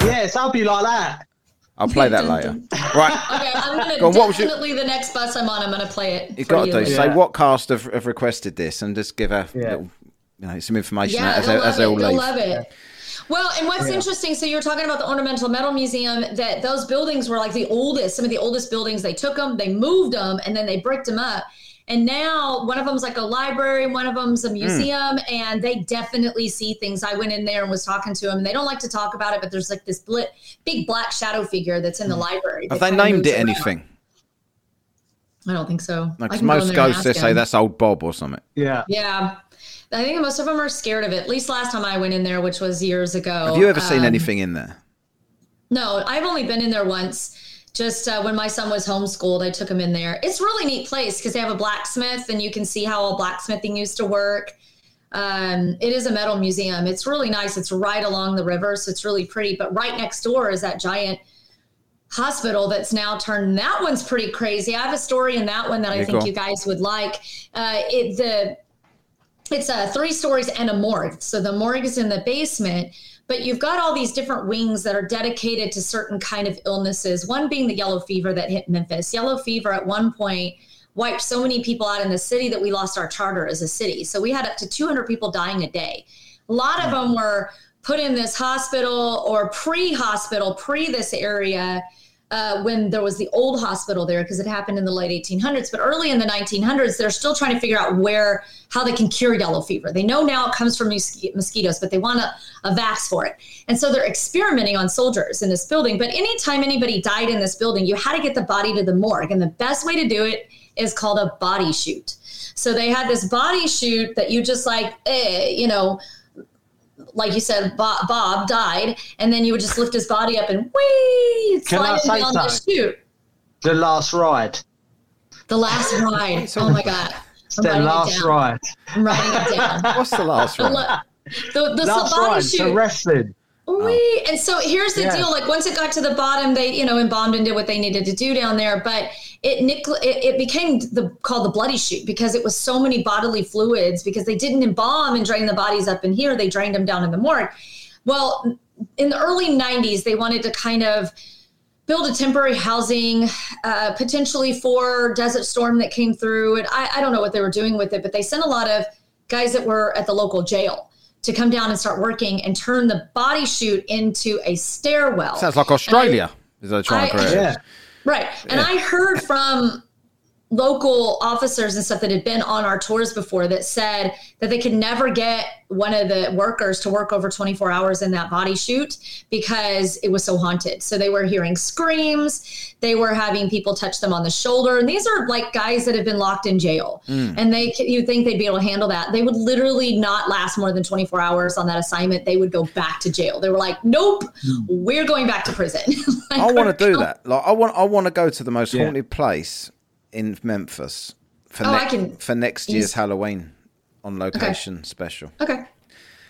Yes, I'll be like that.
I'll play that later. Right.
Okay, I'm gonna
Go on, what was your-
definitely the next bus I'm on. I'm gonna play it.
You've
for
got to do.
later.
Say
Yeah.
what cast have, have requested this and just give a
Yeah.
little, you know, some information
Yeah,
as,
they'll
as they all
it. They'll
leave.
love it. Well, and what's interesting, so you were talking about the Ornamental Metal Museum, that those buildings were like the oldest, some of the oldest buildings. They took them, they moved them, and then they bricked them up. And now one of them's like a library, one of them's
Hmm.
a museum, and they definitely see things. I went in there and was talking to them. And they don't like to talk about it, but there's like this blit, big black shadow figure that's in the library.
Hmm. Have they named
moves
it
around.
anything?
I don't think so. I
Because
can
most ghosts, they
ask
say that's old Bob or something.
Yeah.
Yeah. I think most of them are scared of it. At least last time I went in there, which was years ago.
Have you ever seen
Um,
anything in there?
No, I've only been in there once. Just uh, when my son was homeschooled, I took him in there. It's a really neat place because they have a blacksmith, and you can see how all blacksmithing used to work. Um, it is a metal museum. It's really nice. It's right along the river, so it's really pretty. But right next door is that giant hospital that's now turned. That one's pretty crazy. I have a story in that one that I think
go
you guys would like. Uh, it the it's uh, three stories and a morgue. So the morgue is in the basement, but you've got all these different wings that are dedicated to certain kind of illnesses. One being the yellow fever that hit Memphis. Yellow fever at one point wiped so many people out in the city that we lost our charter as a city. So we had up to 200 people dying a day. A lot of them were put in this hospital or pre-hospital, pre this area uh, when there was the old hospital there because it happened in the late 1800s. But early in the 1900s, they're still trying to figure out where how they can cure yellow fever. They know now it comes from mosqui- mosquitoes, but they want a, a vax for it. And so they're experimenting on soldiers in this building. But anytime anybody died in this building, you had to get the body to the morgue, and the best way to do it is called a body chute. So they had this body chute that you just like, eh, you know, like you said, Bob, Bob died, and then you would just lift his body up and wee,
Can I
slide him
say
down the chute.
The last ride.
The last ride. Oh my god!
It's the
writing it
last ride.
I'm writing it down.
What's the last
The, the, the
Last
body
ride.
shoot.
So wrestling.
Wee. And so here's the
Yeah.
deal. Like once it got to the bottom, they, you know, embalmed and did what they needed to do down there. But it nickel it, it became the called the bloody chute because it was so many bodily fluids because they didn't embalm and drain the bodies up in here. They drained them down in the morgue. Well, in the early 90s, they wanted to kind of build a temporary housing, uh, potentially for Desert Storm that came through. And I, I don't know what they were doing with it, but they sent a lot of guys that were at the local jail to come down and start working and turn the body chute into a stairwell.
Sounds like Australia. Is they trying to
I-
create?
Yeah.
Right. And I heard from local officers and stuff that had been on our tours before that said that they could never get one of the workers to work over 24 hours in that body chute because it was so haunted. So they were hearing screams, they were having people touch them on the shoulder. And these are like guys that have been locked in jail. Hmm. And they you think they'd be able to handle that. They would literally not last more than 24 hours on that assignment. They would go back to jail. They were like, "Nope, hmm. we're going back to prison." Like,
I want to do that. Like I want, I want to go to the most
Yeah.
haunted place in Memphis for,
Oh,
ne-
I can-
for next year's
Yes.
Halloween on location special.
Okay.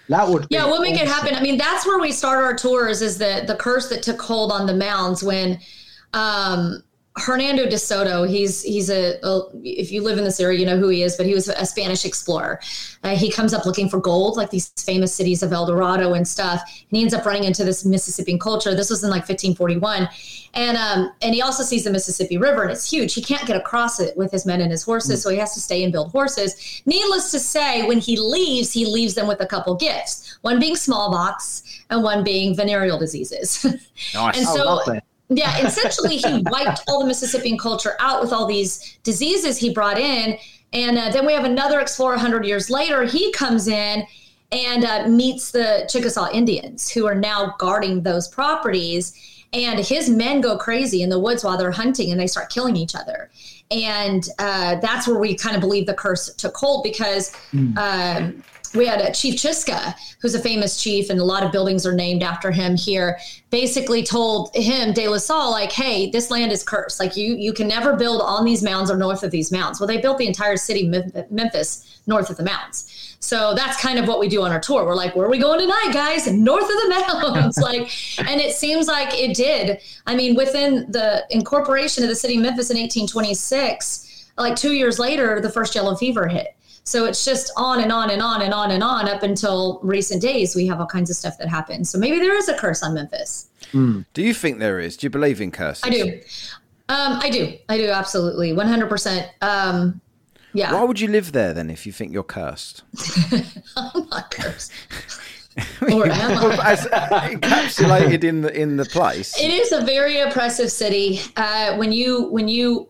That would.
Yeah, we'll make it happen. I mean, that's where we start our tours. Is the the curse that took hold on the mounds when um, Hernando de Soto, he's he's a, a, if you live in this area, you know who he is, but he was a Spanish explorer. Uh, he comes up looking for gold, like these famous cities of El Dorado and stuff, and he ends up running into this Mississippian culture. This was in like 1541, and um, and he also sees the Mississippi River, and it's huge. He can't get across it with his men and his horses, so he has to stay and build horses. Needless to say, when he leaves, he leaves them with a couple gifts. One being smallpox, and one being venereal diseases.
Nice.
and so. Yeah, essentially, he wiped all the Mississippian culture out with all these diseases he brought in. And uh, then we have another explorer 100 years later. He comes in and uh, meets the Chickasaw Indians who are now guarding those properties. And his men go crazy in the woods while they're hunting and they start killing each other. And uh, that's where we kind of believe the curse took hold because um, we had a Chief Chisca, who's a famous chief, and a lot of buildings are named after him here. Basically, told him De La Salle, like, "Hey, this land is cursed. Like, you you can never build on these mounds or north of these mounds." Well, they built the entire city, Memphis, north of the mounds. So that's kind of what we do on our tour. We're like, "Where are we going tonight, guys? North of the mounds!" like, and it seems like it did. I mean, within the incorporation of the city of Memphis in 1826, like two years later, the first yellow fever hit. So it's just on and on and on and on and on up until recent days. We have all kinds of stuff that happens. So maybe there is a curse on Memphis.
Do you think there is? Do you believe in curses?
I do. Um, I do. I do absolutely. 100%. Um, yeah.
Why would you live there then if you think you're cursed?
I'm not cursed. or am I?
As encapsulated in the in the place.
It is a very oppressive city. Uh, when you when you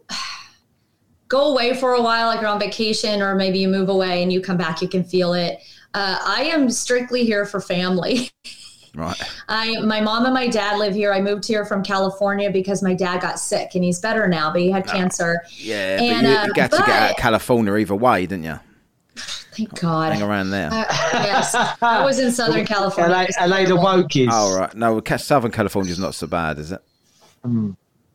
go away for a while, like you're on vacation, or maybe you move away and you come back, you can feel it. Uh, I am strictly here for family.
Right.
I my mom and my dad live here. I moved here from California because my dad got sick and he's better now, but he had cancer.
Yeah,
And,
but you,
um,
you got to get out of California either way, didn't you?
Thank God.
Hang around there.
Uh, yes, I was in Southern California.
LA,
It's
LA the
terrible.
wokies.
oh, right. No, Ca- Southern California's not so bad, is it?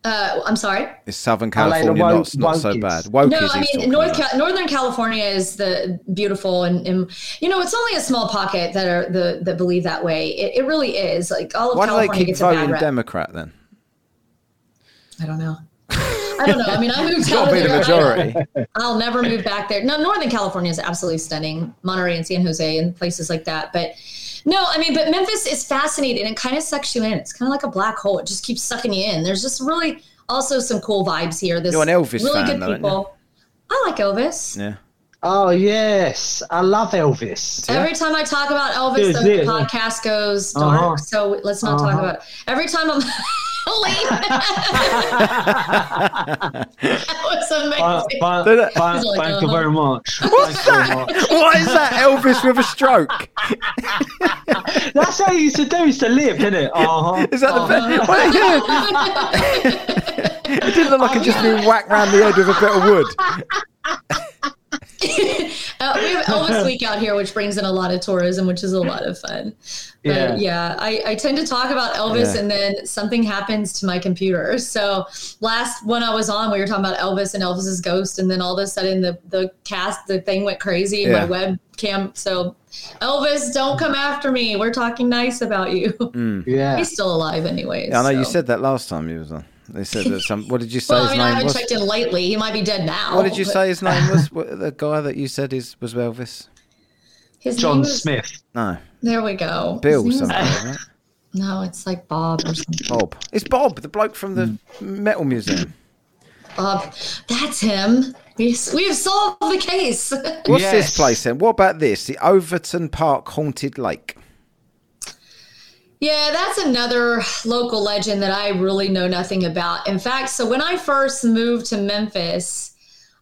Uh, I'm sorry.
Is Southern California
woke-
not, not so bad? Woke
No,
is
I mean North
about.
Cal- Northern California is the beautiful and, and you know it's only a small pocket that are the that believe that way. It, it really is like all of
Why do they
California
keep
gets a bad
voting. Democrat then?
I don't know. I don't know. I mean, I moved out of
be the
there.
majority.
I'll never move back there. No, Northern California is absolutely stunning. Monterey and San Jose and places like that. But no, I mean, but Memphis is fascinating. It kind of sucks you in. It's kind of like a black hole. It just keeps sucking you in. There's just really also some cool vibes here. This
You're an Elvis
really
fan,
good
though,
people. I like Elvis.
Yeah.
Oh yes, I love Elvis.
Every time I talk about Elvis,
Is
the podcast goes dark.
Uh-huh.
So let's not talk
Uh-huh.
about it. Every time I'm leaving. that was amazing.
Thank,
Did it?
thank,
like,
thank you
uh-huh.
very much. Thank you very much.
what is that? Elvis with a stroke?
That's how you used to do. Used to live, didn't it? Uh-huh.
Is that the best? Well, yeah. it didn't look like it just been whacked round the head with a bit of wood.
Uh, we have Elvis Week out here, which brings in a lot of tourism, which is a lot of fun. But
Yeah.
yeah, I, I tend to talk about Elvis
Yeah.
and then something happens to my computer. So last one I was on, we were talking about Elvis and Elvis's ghost, and then all of a sudden the, the cast, the thing went crazy,
Yeah.
my webcam. So Elvis, don't come after me. We're talking nice about you.
Yeah.
He's still alive, anyways.
Yeah, I know you said that last time he was on. They said that some. What did you say
Well,
his
I mean, I
name
haven't
was?
checked in lately. He might be dead now.
What did you
but
say his name was? What, the guy that you said is was Elvis?
His name
John
was-
Smith.
No,
There we go.
Bill something.
was-
Right?
No, it's like Bob or something.
Bob. It's Bob, the bloke from the hmm. Metal Museum.
Bob, that's him. We we have solved the case.
What's
Yes.
this place then? What about this? The Overton Park Haunted Lake.
Yeah, that's another local legend that I really know nothing about. In fact, so when I first moved to Memphis,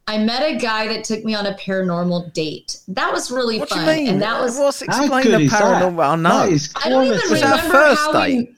I met a guy that took me on a paranormal date. That was really
What do
fun,
you mean?
and that was
What's
How
explain the
is that?
paranormal? I know.
That is
I don't even
quality.
Was that
remember
first
how
date?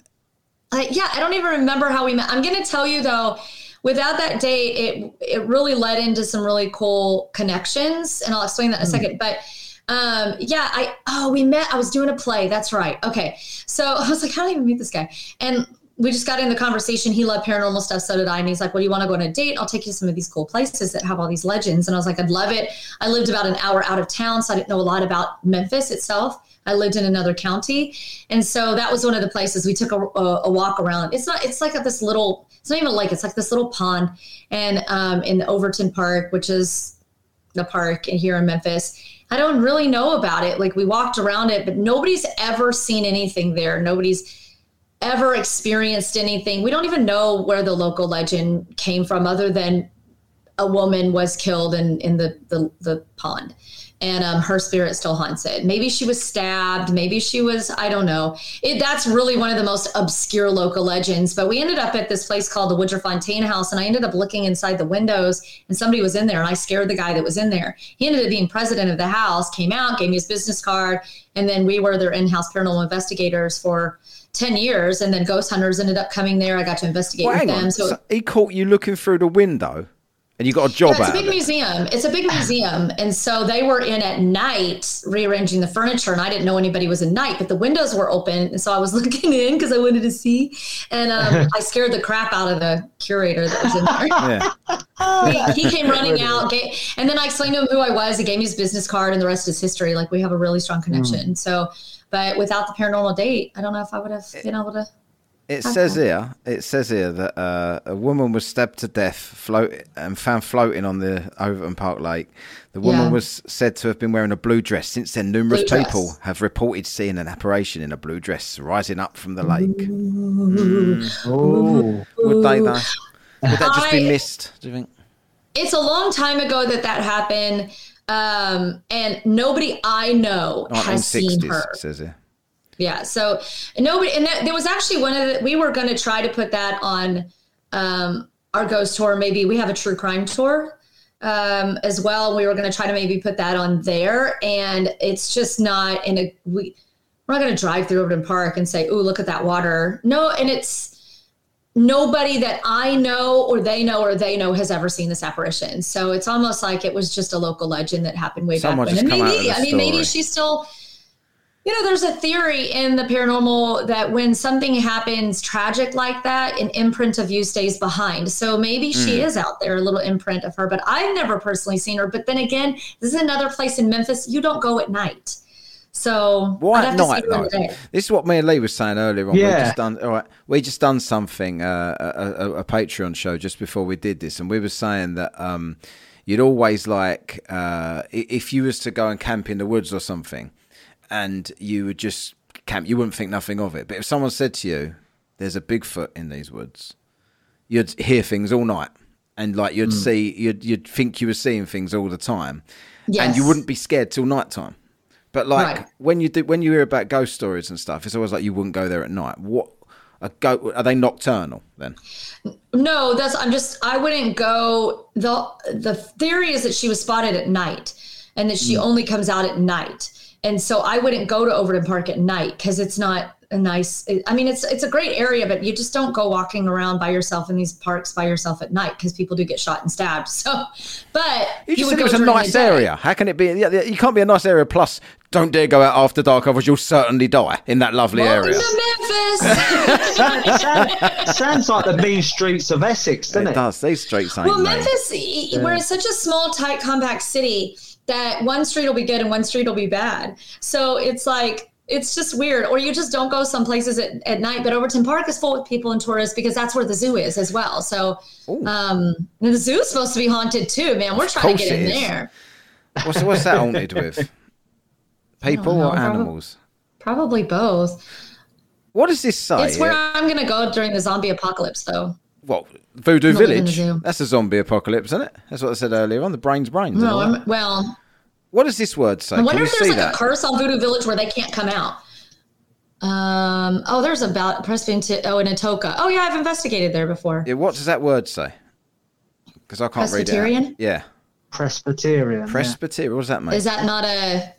we. Uh, yeah, I don't even remember how we met. I'm going to tell you though. Without that date, it it really led into some really cool connections, and I'll explain that in a second. But um, yeah, I oh we met. I was doing a play. That's right. Okay, so I was like, how did I even meet this guy? And we just got in the conversation. He loved paranormal stuff, so did I. And he's like, "Well, do you want to go on a date? I'll take you to some of these cool places that have all these legends." And I was like, "I'd love it." I lived about an hour out of town, so I didn't know a lot about Memphis itself. I lived in another county, and so that was one of the places we took a, a, a walk around. It's not. It's like this little. It's not even a lake. It's like this little pond, and um, in Overton Park, which is the park here in Memphis. I don't really know about it. Like we walked around it, but nobody's ever seen anything there. Nobody's ever experienced anything. We don't even know where the local legend came from, other than a woman was killed in in the the, the pond and um, her spirit still haunts it. Maybe she was stabbed. Maybe she was, I don't know. It, that's really one of the most obscure local legends. But we ended up at this place called the Woodruff Fontaine House, and I ended up looking inside the windows, and somebody was in there, and I scared the guy that was in there. He ended up being president of the house, came out, gave me his business card, and then we were their in house paranormal investigators for 10 years. And then ghost hunters ended up coming there. I got to investigate
Well,
with them. So,
So he caught you looking through the window, and you got a job
Yeah, it's
out
a
of
big
it.
museum. It's a big museum. And so they were in at night rearranging the furniture, and I didn't know anybody was in night, but the windows were open. And so I was looking in because I wanted to see. And um, I scared the crap out of the curator that was in there.
Yeah.
he, he came running out, ga- and then I explained to him who I was. He gave me his business card, and the rest is history. Like we have a really strong connection. So, but without the paranormal date, I don't know if I would have been able to.
It says here, it says here that uh, a woman was stabbed to death, float and found floating on the Overton Park Lake. The woman
Yeah.
was said to have been wearing a blue dress. Since then, numerous
Blue dress.
people have reported seeing an apparition in a blue dress rising up from the lake.
Oh,
Would they though? Would that just be
I-
missed? Do you think?
It's a long time ago that that happened, um, and nobody I know has seen
1960s,
her.
it says here.
Yeah. So nobody, and that, there was actually one of the, we were going to try to put that on um, our ghost tour. Maybe we have a true crime tour um, as well. We were going to try to maybe put that on there. And it's just not in a, we, we're not going to drive through Overton Park and say, "Ooh, look at that water." No, and it's nobody that I know or they know or they know has ever seen this apparition. So it's almost like it was just a local legend that happened way
Someone
back when. And maybe, I mean, maybe
story.
she's still. You know, there's a theory in the paranormal that when something happens tragic like that, an imprint of you stays behind. So maybe she
Hmm.
is out there, a little imprint of her, but I've never personally seen her. But then again, this is another place in Memphis. You don't go at night. So
Why
I'd
at
have to see
night though? This is what me and Lee was saying earlier on. We
Yeah.
just done all right. We just done something uh, a, a, a Patreon show just before we did this, and we were saying that um, you'd always like uh, if you was to go and camp in the woods or something, and you would just camp, you wouldn't think nothing of it. But if someone said to you, "There's a Bigfoot in these woods," you'd hear things all night, and like you'd hmm. see, you'd you'd think you were seeing things all the time, and you wouldn't be scared till night time. But like
Right.
when you do, when you hear about ghost stories and stuff, it's always like you wouldn't go there at night. What a go? Are they nocturnal then?
No, that's I'm just I wouldn't go the the theory is that she was spotted at night and that she hmm. only comes out at night. And so I wouldn't go to Overton Park at night cuz it's not a nice I mean it's it's a great area but you just don't go walking around by yourself in these parks by yourself at night cuz people do get shot and stabbed. So but
You just
would
said it
go
was a nice area. How can it be? Yeah, yeah, you can't be a nice area. Plus, don't dare go out after dark, otherwise you'll certainly die in that lovely
Welcome
area.
to Memphis.
sounds, sounds like the mean streets of Essex, doesn't
It
it?
does. These streets ain't.
Well,
mean.
Memphis, e- we're in such a small, tight, compact city that one street will be good and one street will be bad. So it's like, it's just weird. Or you just don't go some places at, at night. But Overton Park is full with people and tourists because that's where the zoo is as well. So um, the zoo's supposed to be haunted too, man. We're trying to get in there.
What's what's that haunted with? People
know,
or animals?
Probably both.
What does this say?
It's where I'm going to go during the zombie apocalypse, though.
what Voodoo
Not live in the
Village? That's a zombie apocalypse, isn't it? That's what I said earlier on. The brain's brains.
No,
and all that.
I'm, well,
What does this word say?
I
Can
wonder
you
if there's like
that?
a curse on Voodoo Village where they can't come out. Um. Oh, there's about Presbyterian. Oh, in Atoka. Oh, yeah, I've investigated there before.
Yeah, what does that word say? Because I can't read it.
Presbyterian?
Yeah,
Presbyterian. yeah.
Presbyterian. What does that mean?
Is that not a?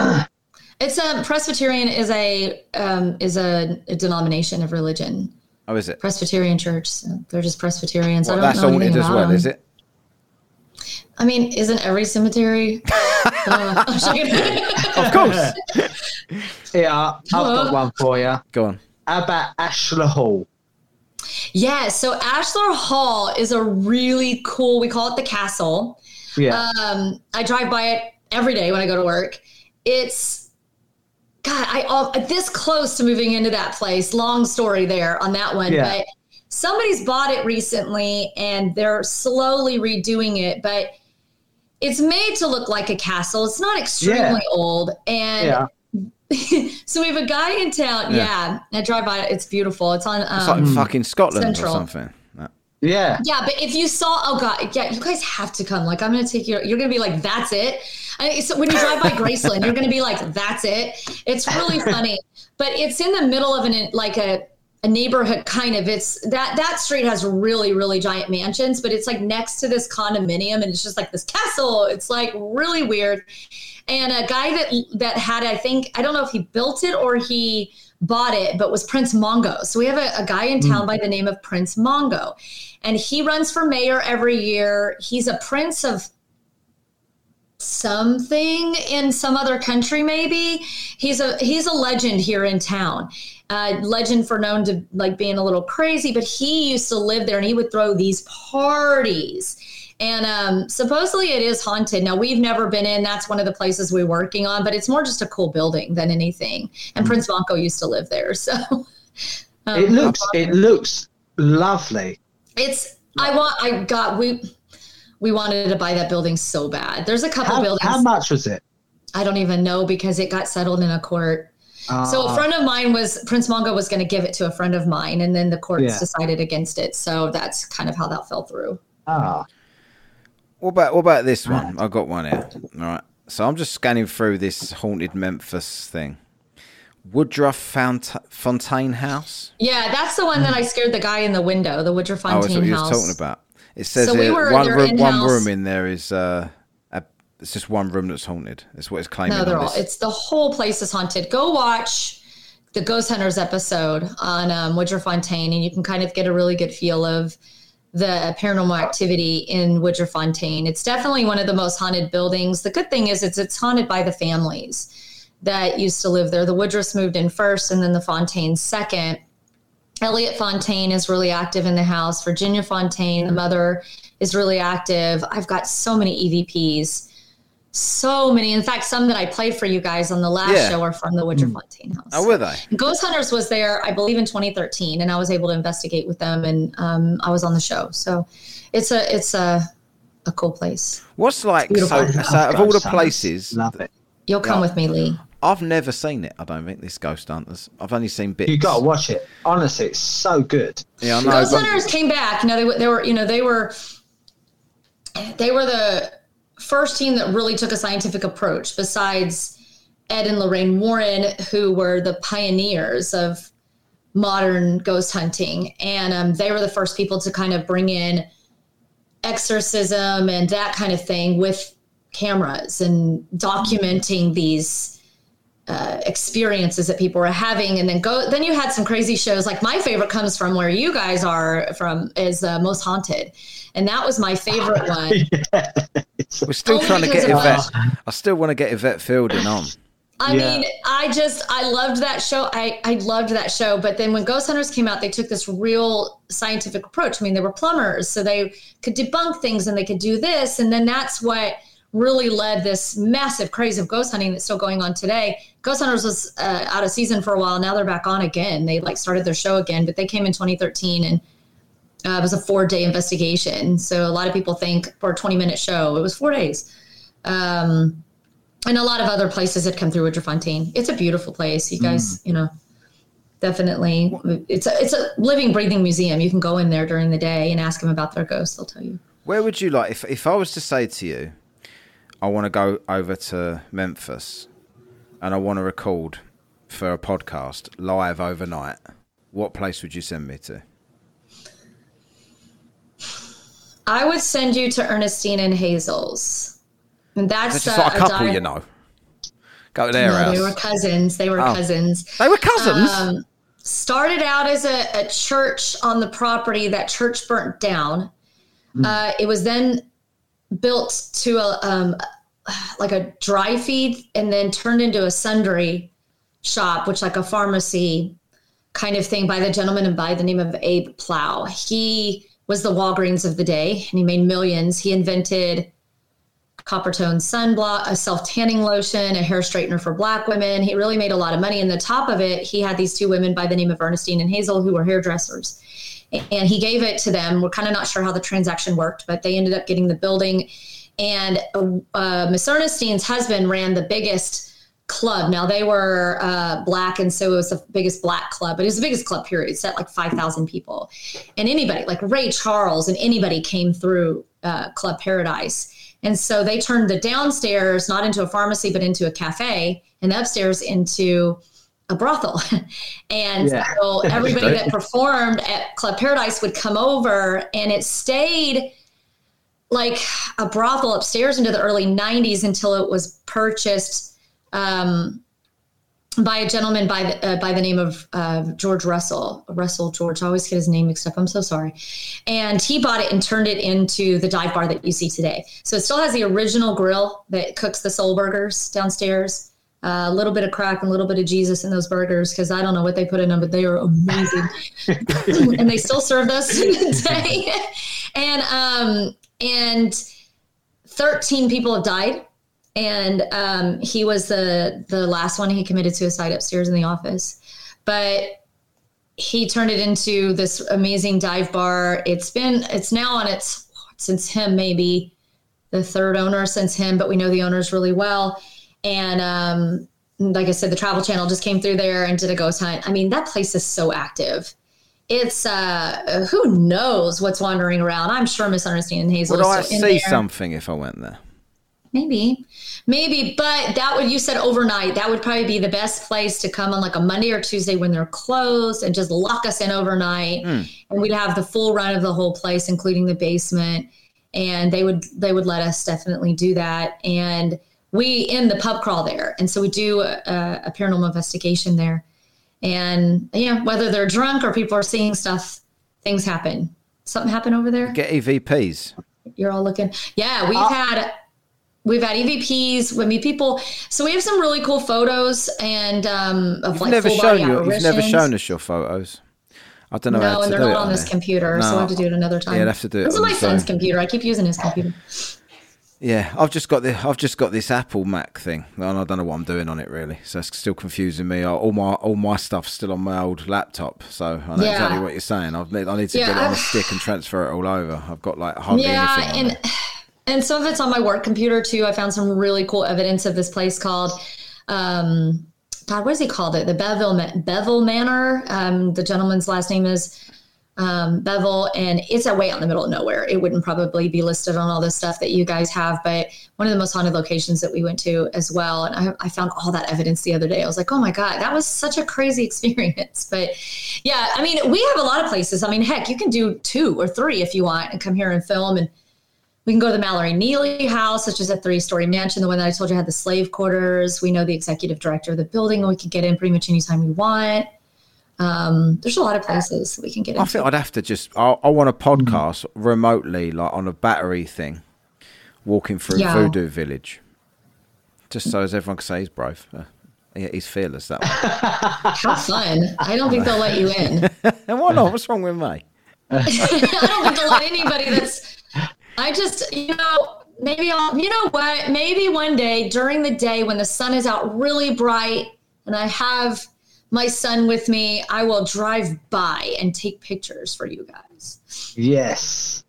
It's a Presbyterian is a um, is a, a denomination of religion.
oh, is it?
Presbyterian Church. So they're just Presbyterians.
Well,
I don't
that's
know
haunted
anything
as
about
well,
them.
is it?
I mean, isn't every cemetery? Uh,
Of course.
Yeah, I've got one for you.
Go on.
How about Ashlar Hall?
yeah. So Ashlar Hall is a really cool. We call it the castle.
Yeah.
Um, I drive by it every day when I go to work. It's God, I uh, this close to moving into that place. Long story there on that one,
Yeah.
but somebody's bought it recently and they're slowly redoing it, but it's made to look like a castle. It's not extremely
Yeah.
old, and
Yeah.
so we have a guy in town.
Yeah.
Yeah, I drive by it. It's beautiful. It's on.
It's
Um,
like fucking Scotland
Central.
or something.
Yeah.
yeah, but if you saw, oh god, yeah, you guys have to come. Like, I'm gonna take you. You're gonna be like, that's it. I, so when you drive by Graceland, you're gonna be like, that's it. It's really funny, but it's in the middle of an like a a neighborhood kind of. It's that that street has really really giant mansions, but it's like next to this condominium, and it's just like this castle. It's like really weird. And a guy that that had, I think, I don't know if he built it or he bought it, but was Prince Mongo. So we have a, a guy in town hmm. by the name of Prince Mongo, and he runs for mayor every year. He's a prince of something in some other country maybe he's a he's a legend here in town uh, legend for known to like being a little crazy but he used to live there and he would throw these parties. And um, supposedly it is haunted. Now we've never been in. That's one of the places we're working on but it's more just a cool building than anything. And prince Mongo used to live there so um,
It looks it looks lovely.
it's i want i got we we wanted to buy that building so bad. There's a couple
How,
buildings
how much was it?
I don't even know because it got settled in a court. So a
Ah,
friend of mine was Prince Mongo was going to give it to a friend of mine, and then the courts
Yeah.
decided against it. So that's kind of how that fell through.
ah.
What about what about this one? I got one here. All right. So I'm just scanning through this haunted Memphis thing. Woodruff Fount- Fontaine House.
Yeah, that's the one that I scared the guy in the window, the Woodruff
Oh, that's
Fontaine
what you
house.
talking about. It says
So we
here,
were
one
their
room, one
in-house-
room in there is uh, a, it's just one room that's haunted. That's what it's claiming.
No, they're all.
this.
It's the whole place is haunted. Go watch the Ghost Hunters episode on um, Woodruff Fontaine, and you can kind of get a really good feel of the paranormal activity in Woodruff Fontaine. It's definitely one of the most haunted buildings. The good thing is it's it's haunted by the families that used to live there. The Woodruffs moved in first, and then the Fontaines second. Elliot Fontaine is really active in the house. Virginia Fontaine, the mother, is really active. I've got so many EVPs so many. In fact, some that I played for you guys on the last
Yeah.
show are from the Woodruff Fontaine house.
oh, were they?
Ghost Hunters was there, I believe, in 2013, and I was able to investigate with them, and um, I was on the show. So it's a it's a a cool place.
What's like so? So of all the places,
love it.
You'll come
Yeah.
with me, Lee.
I've never seen it. I don't think this Ghost Hunters. I've only seen bits.
You got to watch it. Honestly, it's so good.
Yeah, I know.
Ghost
but-
Hunters came back. You know, they, were- they were, you know, they were, they were the first team that really took a scientific approach. Besides Ed and Lorraine Warren, who were the pioneers of modern ghost hunting, and um, they were the first people to kind of bring in exorcism and that kind of thing with cameras and documenting these uh, experiences that people were having and then go then you had some crazy shows like my favorite comes from where you guys are from is uh, most haunted and that was my favorite one
We're still
Only
trying to get
of
Yvette. I still want to get Yvette Fielding on.
I
Yeah.
mean, I just I loved that show. I I loved that show. But then when Ghost Hunters came out, they took this real scientific approach. I mean, they were plumbers, so they could debunk things and they could do this, and then that's what really led this massive craze of ghost hunting that's still going on today. Ghost Hunters was uh, out of season for a while. Now they're back on again. They like started their show again, but they came in 2013 and. Uh, it was a four day investigation. So a lot of people think for a 20 minute show, it was four days. Um, and a lot of other places that come through Woodruff Fontaine. It's a beautiful place. You guys, you know, definitely. It's a it's a living, breathing museum. You can go in there during the day and ask them about their ghosts. They'll tell you.
Where would you like if if I was to say to you, I want to go over to Memphis, and I want to record for a podcast live overnight. What place would you send me to?
I would send you to Ernestine and Hazel's. And that's,
just
uh,
like a couple,
di-
you know. Go their
No, they were cousins. They were
Oh.
cousins.
They were cousins.
Um, started out as a, a church on the property. That church burnt down. Uh, it was then built to a um, like a dry feed, and then turned into a sundry shop, which like a pharmacy kind of thing by the gentleman and by the name of Abe Plough. He was the Walgreens of the day, and he made millions. He invented Coppertone sunblock, a self tanning lotion, a hair straightener for black women. He really made a lot of money. And the top of it, he had these two women by the name of Ernestine and Hazel who were hairdressers. And he gave it to them. We're kind of not sure how the transaction worked, but they ended up getting the building. And uh, Miss Ernestine's husband ran the biggest club. Now they were uh, black, and so it was the biggest black club, but it was the biggest club period. It's at like five thousand people, and anybody like Ray Charles and anybody came through uh, Club Paradise. And so they turned the downstairs not into a pharmacy, but into a cafe, and the upstairs into a brothel. and
Yeah.
so everybody that performed at Club Paradise would come over, and it stayed like a brothel upstairs into the early 90s until it was purchased um, by a gentleman by the, uh, by the name of uh, George Russell. Russell George. I always get his name mixed up. I'm so sorry. And he bought it and turned it into the dive bar that you see today. So it still has the original grill that cooks the soul burgers downstairs. Uh, a little bit of crack and a little bit of Jesus in those burgers because I don't know what they put in them, but they are amazing. and they still serve those today. and um, and 13 people have died and um, he was the the last one. He committed suicide upstairs in the office, but he turned it into this amazing dive bar. It's been it's now on its since him maybe the third owner since him, but we know the owners really well. And um, like I said, the Travel Channel just came through there and did a ghost hunt. I mean, that place is so active. It's uh, who knows what's wandering around. I'm sure Miss Ernestine and Hazel.
Would I see something if I went there?
Maybe, maybe, but that would you said overnight. That would probably be the best place to come on like a Monday or Tuesday when they're closed and just lock us in overnight, and we'd have the full run of the whole place, including the basement. And they would they would let us definitely do that. And we end the pub crawl there, and so we do a, a paranormal investigation there. And yeah, whether they're drunk or people are seeing stuff, things happen. Something happen over there
Get EVPs.
you're all looking. Yeah, we've had we've had EVPs. I mean, people. So we have some really cool photos and um, of
You've
like
never
full
shown
body
your, You've never shown us your photos. I don't know how
No,
to
and they're
do
not
it
on this
there.
computer, so I have to do it another time.
Yeah, I'd have to do it
This is my son's computer. I keep using his computer.
Yeah, I've just got the I've just got this Apple Mac thing, and I don't know what I'm doing on it really. So it's still confusing me. All my all my stuff's still on my old laptop, so I know
Yeah.
exactly what you're saying. I've I need to
Yeah,
get it on a stick and transfer it all over. I've got like hardly
yeah,
anything.
And and some of it's on my work computer too. I found some really cool evidence of this place called. Um, God, what is he called? It the Bevel Bevel Manor. Um, the gentleman's last name is um, Bevel, and it's a way out in the middle of nowhere. It wouldn't probably be listed on all the stuff that you guys have, but one of the most haunted locations that we went to as well. And I, I found all that evidence the other day. I was like, oh my God, that was such a crazy experience. But yeah, I mean, we have a lot of places. I mean, heck, you can do two or three if you want and come here and film and we can go to the Mallory Neely house, which is a three story mansion, the one that I told you had the slave quarters. We know the executive director of the building, and we can get in pretty much anytime we want. Um, there's a lot of places we can get
I think I'd have to just. I, I want a podcast remotely, like on a battery thing, walking through
Yeah.
Voodoo Village, just so as everyone can say he's brave. Uh, yeah, he's fearless. That one.
How fun. I don't think they'll let you in.
and why not? What's wrong with me?
I don't think they'll let anybody that's. I just, you know, maybe I'll, you know what? Maybe one day during the day when the sun is out really bright and I have my son with me, I will drive by and take pictures for you guys.
Yes.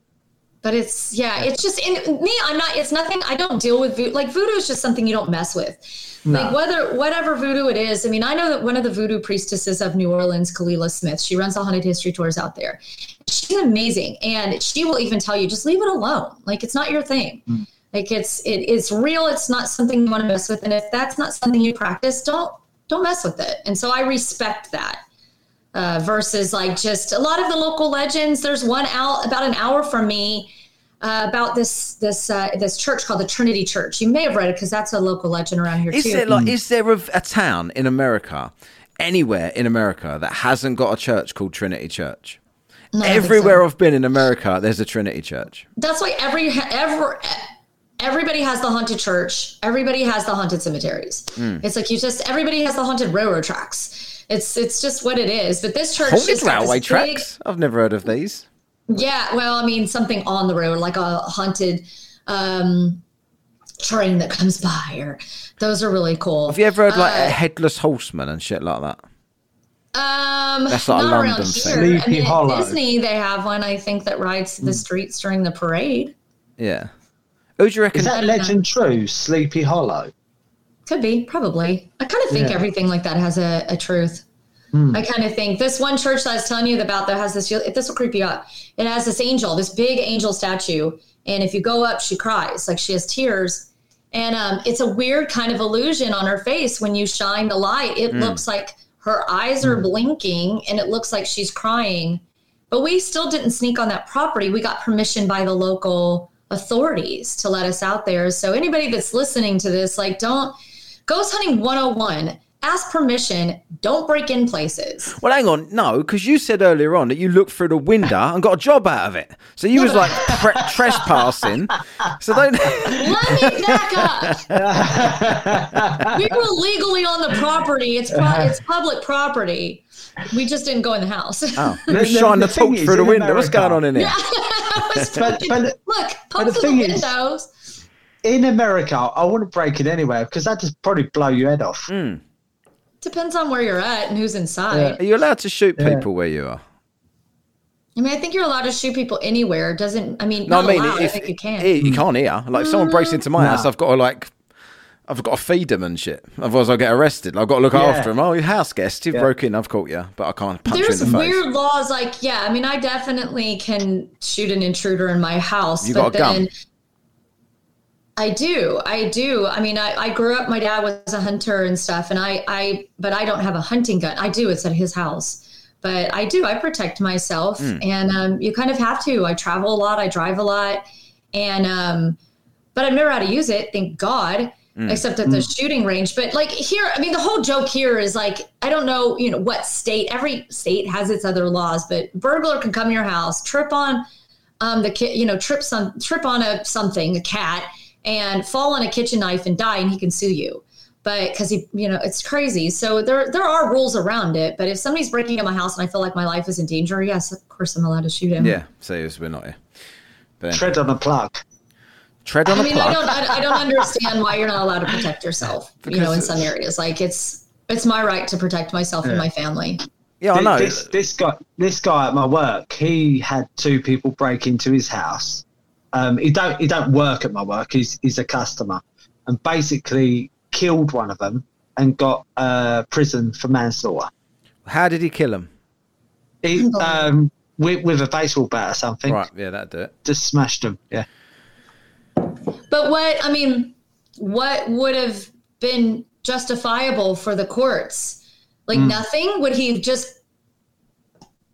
But it's yeah, it's just in me. I'm not. It's nothing. I don't deal with voodoo. Like voodoo is just something you don't mess with. Like whether whatever voodoo it is. I mean, I know that one of the voodoo priestesses of New Orleans, Kalila Smith, she runs the haunted history tours out there. She's amazing, and she will even tell you just leave it alone. Like it's not your thing. Hmm. Like it's it, it's real. It's not something you want to mess with. And if that's not something you practice, don't don't mess with it. And so I respect that uh, versus like just a lot of the local legends. There's one out about an hour from me uh, about this this uh, this church called the Trinity Church. You may have read it because that's a local legend around here
Is
too.
there like is there a, a town in America, anywhere in America that hasn't got a church called Trinity Church?
No, I so.
Everywhere I've been in America, there's a Trinity Church.
That's why every ever everybody has the haunted church. Everybody has the haunted cemeteries.
Hmm.
It's like you just everybody has the haunted railroad tracks. It's it's just what it is. But this church
Haunted
just got this
railway
big-
tracks. I've never heard of these.
Yeah, well, I mean, something on the road, like a haunted, um, train that comes by, or those are really cool.
Have you ever heard like
Uh,
a headless horseman and shit like that?
Um,
That's like a London
around
thing.
here. I mean,
Hollow.
Disney, they have one. I think that rides the streets during the parade.
Yeah. Who do you reckon?
Is that legend true? Sleepy Hollow.
Could be, probably. I kind of think
Yeah.
everything like that has a, a truth. Hmm. I kind of think this one church that I was telling you about that has this, this will creep you out. It has this angel, this big angel statue. And if you go up, she cries, like she has tears. And um, it's a weird kind of illusion on her face when you shine the light. It hmm. looks like her eyes are hmm. blinking and it looks like she's crying. But we still didn't sneak on that property. We got permission by the local authorities to let us out there. So anybody that's listening to this, like, don't ghost hunting 101. Ask permission. Don't break in places.
Well, hang on, no, because you said earlier on that you looked through the window and got a job out of it. So you was like tre- trespassing. So don't.
Let me back up. we were legally on the property. It's pro- it's public property. We just didn't go in the house.
Oh, you
The-
was
the-
shining the
the thing
through the
in
window. What's going on in here?
I was
But, but
Look, poke through
thing
the
is-
windows.
in America, I wouldn't break it anywhere because that just probably blow your head off. Hmm.
Depends on where you're at and who's inside.
Are you allowed to shoot people where you are?
I mean, I think you're allowed to shoot people anywhere. It Doesn't I mean?
No,
not
I mean,
allowed.
if,
I think you can.
you can't hear. Like, if someone breaks mm-hmm. into my
Nah.
house, I've got to like. I've got to feed them and shit. Otherwise, I'll get arrested. I've got to look
Yeah.
after them. Oh, your house guest, you
Yeah.
broke in. I've caught you, but I can't punch
There's
you in the face.
There's weird laws, like yeah. I mean, I definitely can shoot an intruder in my house.
You
but
got a gun?
then I do, I do. I mean, I, I grew up. My dad was a hunter and stuff, and I, I, but I don't have a hunting gun. I do. It's at his house, but I do. I protect myself,
Hmm.
and um, you kind of have to. I travel a lot. I drive a lot, and um, but I've never had to use it. Thank God.
Hmm.
Except at the shooting range, but like here, I mean, the whole joke here is like, I don't know, you know, what state. Every state has its other laws, but burglar can come to your house, trip on, um, the kid, you know, trip some, trip on a something, a cat, and fall on a kitchen knife and die, and he can sue you. But because he, you know, it's crazy. So there, there are rules around it. But if somebody's breaking in my house and I feel like my life is in danger, yes, of course I'm allowed to shoot him.
Yeah, see, we're not here. But
Tread on a plug.
Tread on
I
a
mean,
plug.
I don't, I, I don't understand why you're not allowed to protect yourself. you know, in some areas, like it's, it's my right to protect myself and my family.
yeah, I know.
This this guy this guy at my work, he had two people break into his house. Um, he don't he don't work at my work. He's he's a customer, and basically killed one of them and got uh, prison for manslaughter.
How did he kill him?
He, um, with, with a baseball bat or something,
Right, yeah, that'd do it.
just smashed him. Yeah,
But what I mean, what would have been justifiable for the courts? Like hmm. nothing? Would he just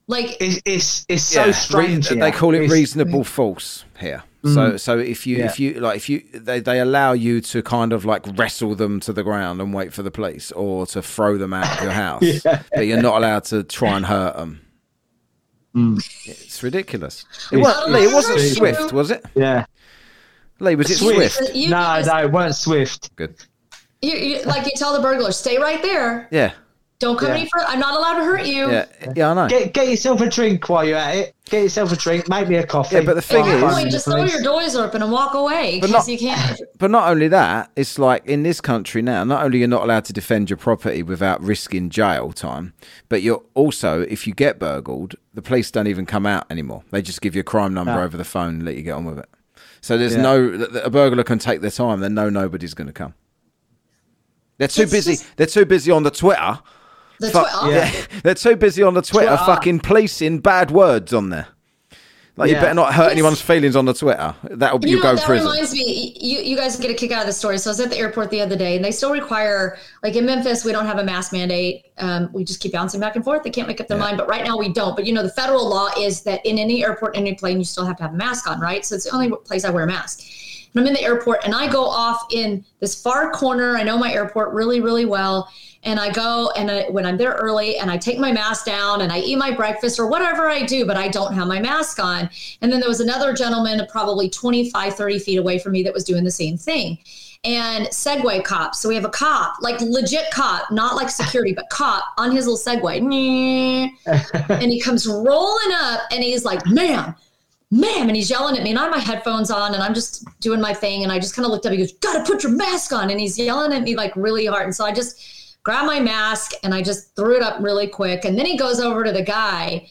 like
it, it's it's so
Yeah,
strange.
re-
here.
they call it
It's-
reasonable force here. Hmm. So, so if you
Yeah.
if you like if you they, they allow you to kind of like wrestle them to the ground and wait for the police, or to throw them out of your house, but you're not allowed to try and hurt them. Hmm. It's ridiculous. It,
It's-
wa- Lee, it wasn't
It's-
Swift, was it?
Yeah,
Lee, was it
Swift.
Swift?
you,
no, no, it weren't Swift.
Good.
you, you like you tell the burglar, stay right there.
Yeah,
Don't come
Yeah.
any further. I'm not allowed to hurt you.
yeah, yeah. I know.
Get get yourself a drink while you're at it. Get yourself a drink. Make me a coffee.
Yeah, but the thing
At that
is-
point, just throw your doors open and walk away because you can't.
But not only that, it's like in this country now, not only you're not allowed to defend your property without risking jail time, but you're also, if you get burgled, the police don't even come out anymore. They just give you a crime number
No.
over the phone and let you get on with it. So there's
Yeah.
no, th- th- a burglar can take their time, They know nobody's going to come. They're too
It's
busy.
just-
They're too busy on the Twitter.
The
Fu-
twi-
yeah. they're too busy on the Twitter,
Twitter.
fucking policing bad words on there. Like you better not hurt
It's-
anyone's feelings on the Twitter. That'll be
You
you,
know,
go
that
prison.
reminds me, you, you guys get a kick out of the story. So I was at the airport the other day, and they still require, like in Memphis, we don't have a mask mandate. Um, we just keep bouncing back and forth. They can't make up their mind. But right now, we don't. But you know, the federal law is that in any airport, any plane, you still have to have a mask on, right? So it's the only place I wear a mask. And I'm in the airport, and I go off in this far corner. I know my airport really, really well. And I go, and I, when I'm there early, and I take my mask down, and I eat my breakfast or whatever I do, but I don't have my mask on. And then there was another gentleman, probably 25, 30 feet away from me, that was doing the same thing. And Segway cop. So we have a cop, like legit cop, not like security, but cop on his little Segway. and he comes rolling up, and he's like, "Man, ma'am, and he's yelling at me, and I have my headphones on, and I'm just doing my thing, and I just kind of looked up. He goes, "Got to put your mask on," and he's yelling at me like really hard, and so I just grabbed my mask and I just threw it up really quick, and then he goes over to the guy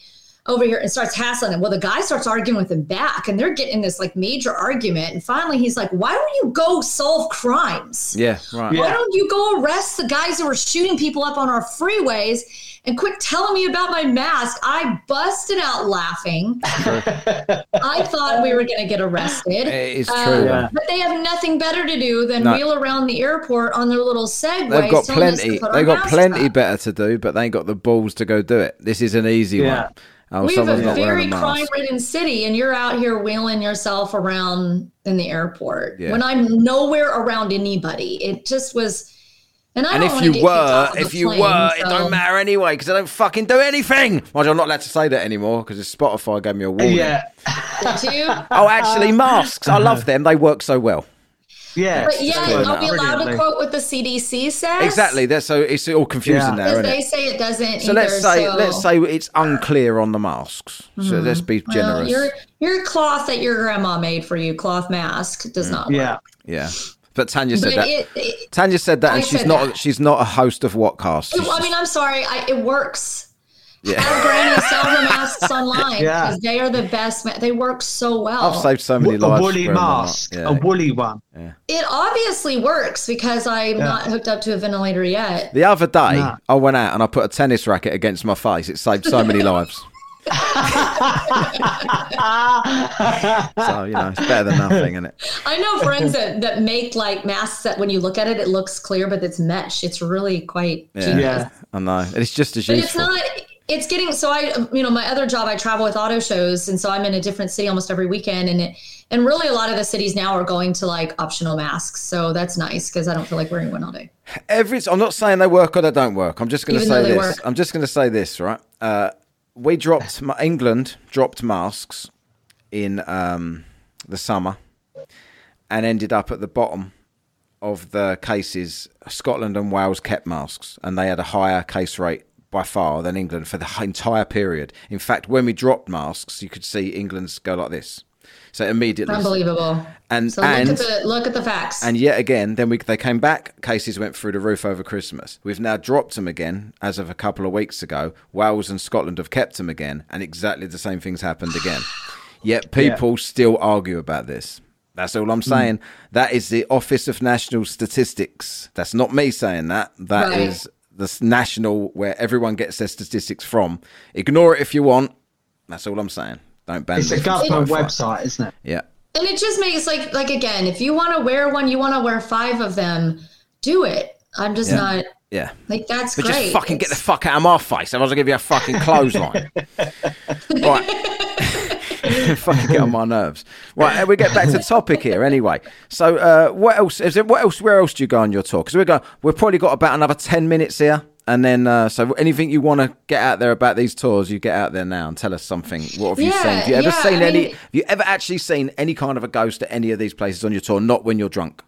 over here and starts hassling him. Well, the guy starts arguing with him back, and they're getting this like major argument, and finally he's like, "Why don't you go solve crimes?"
Yeah, right.
Why don't you go arrest the guys who are shooting people up on our freeways and quit telling me about my mask? I busted out laughing. I thought we were going to get arrested.
It is
Um,
true.
Yeah.
But they have nothing better to do than
No.
wheel around the airport on their little Segways.
They've got
telling us to
plenty. They've got plenty
up.
better to do, but they ain't got the balls to go do it. This is an easy
Yeah.
one. Oh,
We have a
not
very
a
crime-ridden city, and you're out here wheeling yourself around in the airport
Yeah.
when I'm nowhere around anybody. It just was. And I
And if you were, if
the
you
plane,
were, it don't matter anyway because I don't fucking do anything. Mind you, I'm not allowed to say that anymore because Spotify gave me a warning.
Yeah,
Did you?
Oh, actually, uh, masks. I love them. They work so well.
yeah.
But yeah, I'll we
that
allowed to quote what the CDC says?
Exactly. That's so it's all confusing
Yeah.
now,
Because they
it?
say it doesn't.
So let's say
so-
let's say it's unclear on the masks. So mm-hmm. let's be
Well,
generous.
your your cloth that your grandma made for you, cloth mask, does mm. not work.
Yeah.
Yeah. But Tanya said
But
that.
it, it,
Tanya said that,
I
and she's not.
that.
She's not a host of Whatcast.
it- I mean, I'm sorry, I, it works.
yeah.
Our granny sell the masks online
Yeah.
they are the best. Ma- they work so well.
I've saved so many lives.
a woolly
wearing them up.
mask,
Yeah.
a woolly one.
It obviously works because I'm not hooked up to a ventilator yet.
The other day,
No.
I went out and I put a tennis racket against my face. It saved so many lives. so you know, it's better than nothing, isn't it?
I know friends that, that make like masks that when you look at it, it looks clear, but it's mesh. It's really quite
Yeah.
genius.
Yeah.
I know. And it's just as
But it's not. It's getting so I you know my other job I travel with auto shows and so I'm in a different city almost every weekend and it and really a lot of the cities now are going to like optional masks so that's nice because I don't feel like wearing one all day.
Every. I'm not saying they work or they don't work. I'm just going to say this.
work.
I'm just going to say this, right? Uh, we dropped England dropped masks in um, the summer and ended up at the bottom of the cases. Scotland and Wales kept masks, and they had a higher case rate by far than England for the entire period. In fact, when we dropped masks, you could see England's go like this. So immediately,
Unbelievable.
And
So
and
look at the look at the facts.
and yet again, then we they came back. Cases went through the roof over Christmas. We've now dropped them again as of a couple of weeks ago. Wales and Scotland have kept them again, and exactly the same things happened again. Yet people still argue about this. That's all I'm hmm. saying. That is the Office of National Statistics. That's not me saying that. That is
Right.
the national where everyone gets their statistics from. Ignore it if you want. That's all I'm saying. Don't ban
It's a
from
government website, isn't it?
Yeah.
and it just makes like like again, if you want to wear one, you want to wear five of them, do it. I'm just
Yeah.
not
Yeah.
like that's
But
great.
just fucking get the fuck out of my face. Otherwise, I'll give you a fucking clothesline. right. fucking get on my nerves. Right, and we get back to the topic here anyway. So, uh, what else? Is it? What else? Where else do you go on your tour? Because we're going. We've probably got about another ten minutes here, and then uh, so anything you want to get out there about these tours, you get out there now and tell us something. What have you seen? Have you ever
yeah,
seen
I
any?
mean-
have you ever actually seen any kind of a ghost at any of these places on your tour? Not when you're drunk.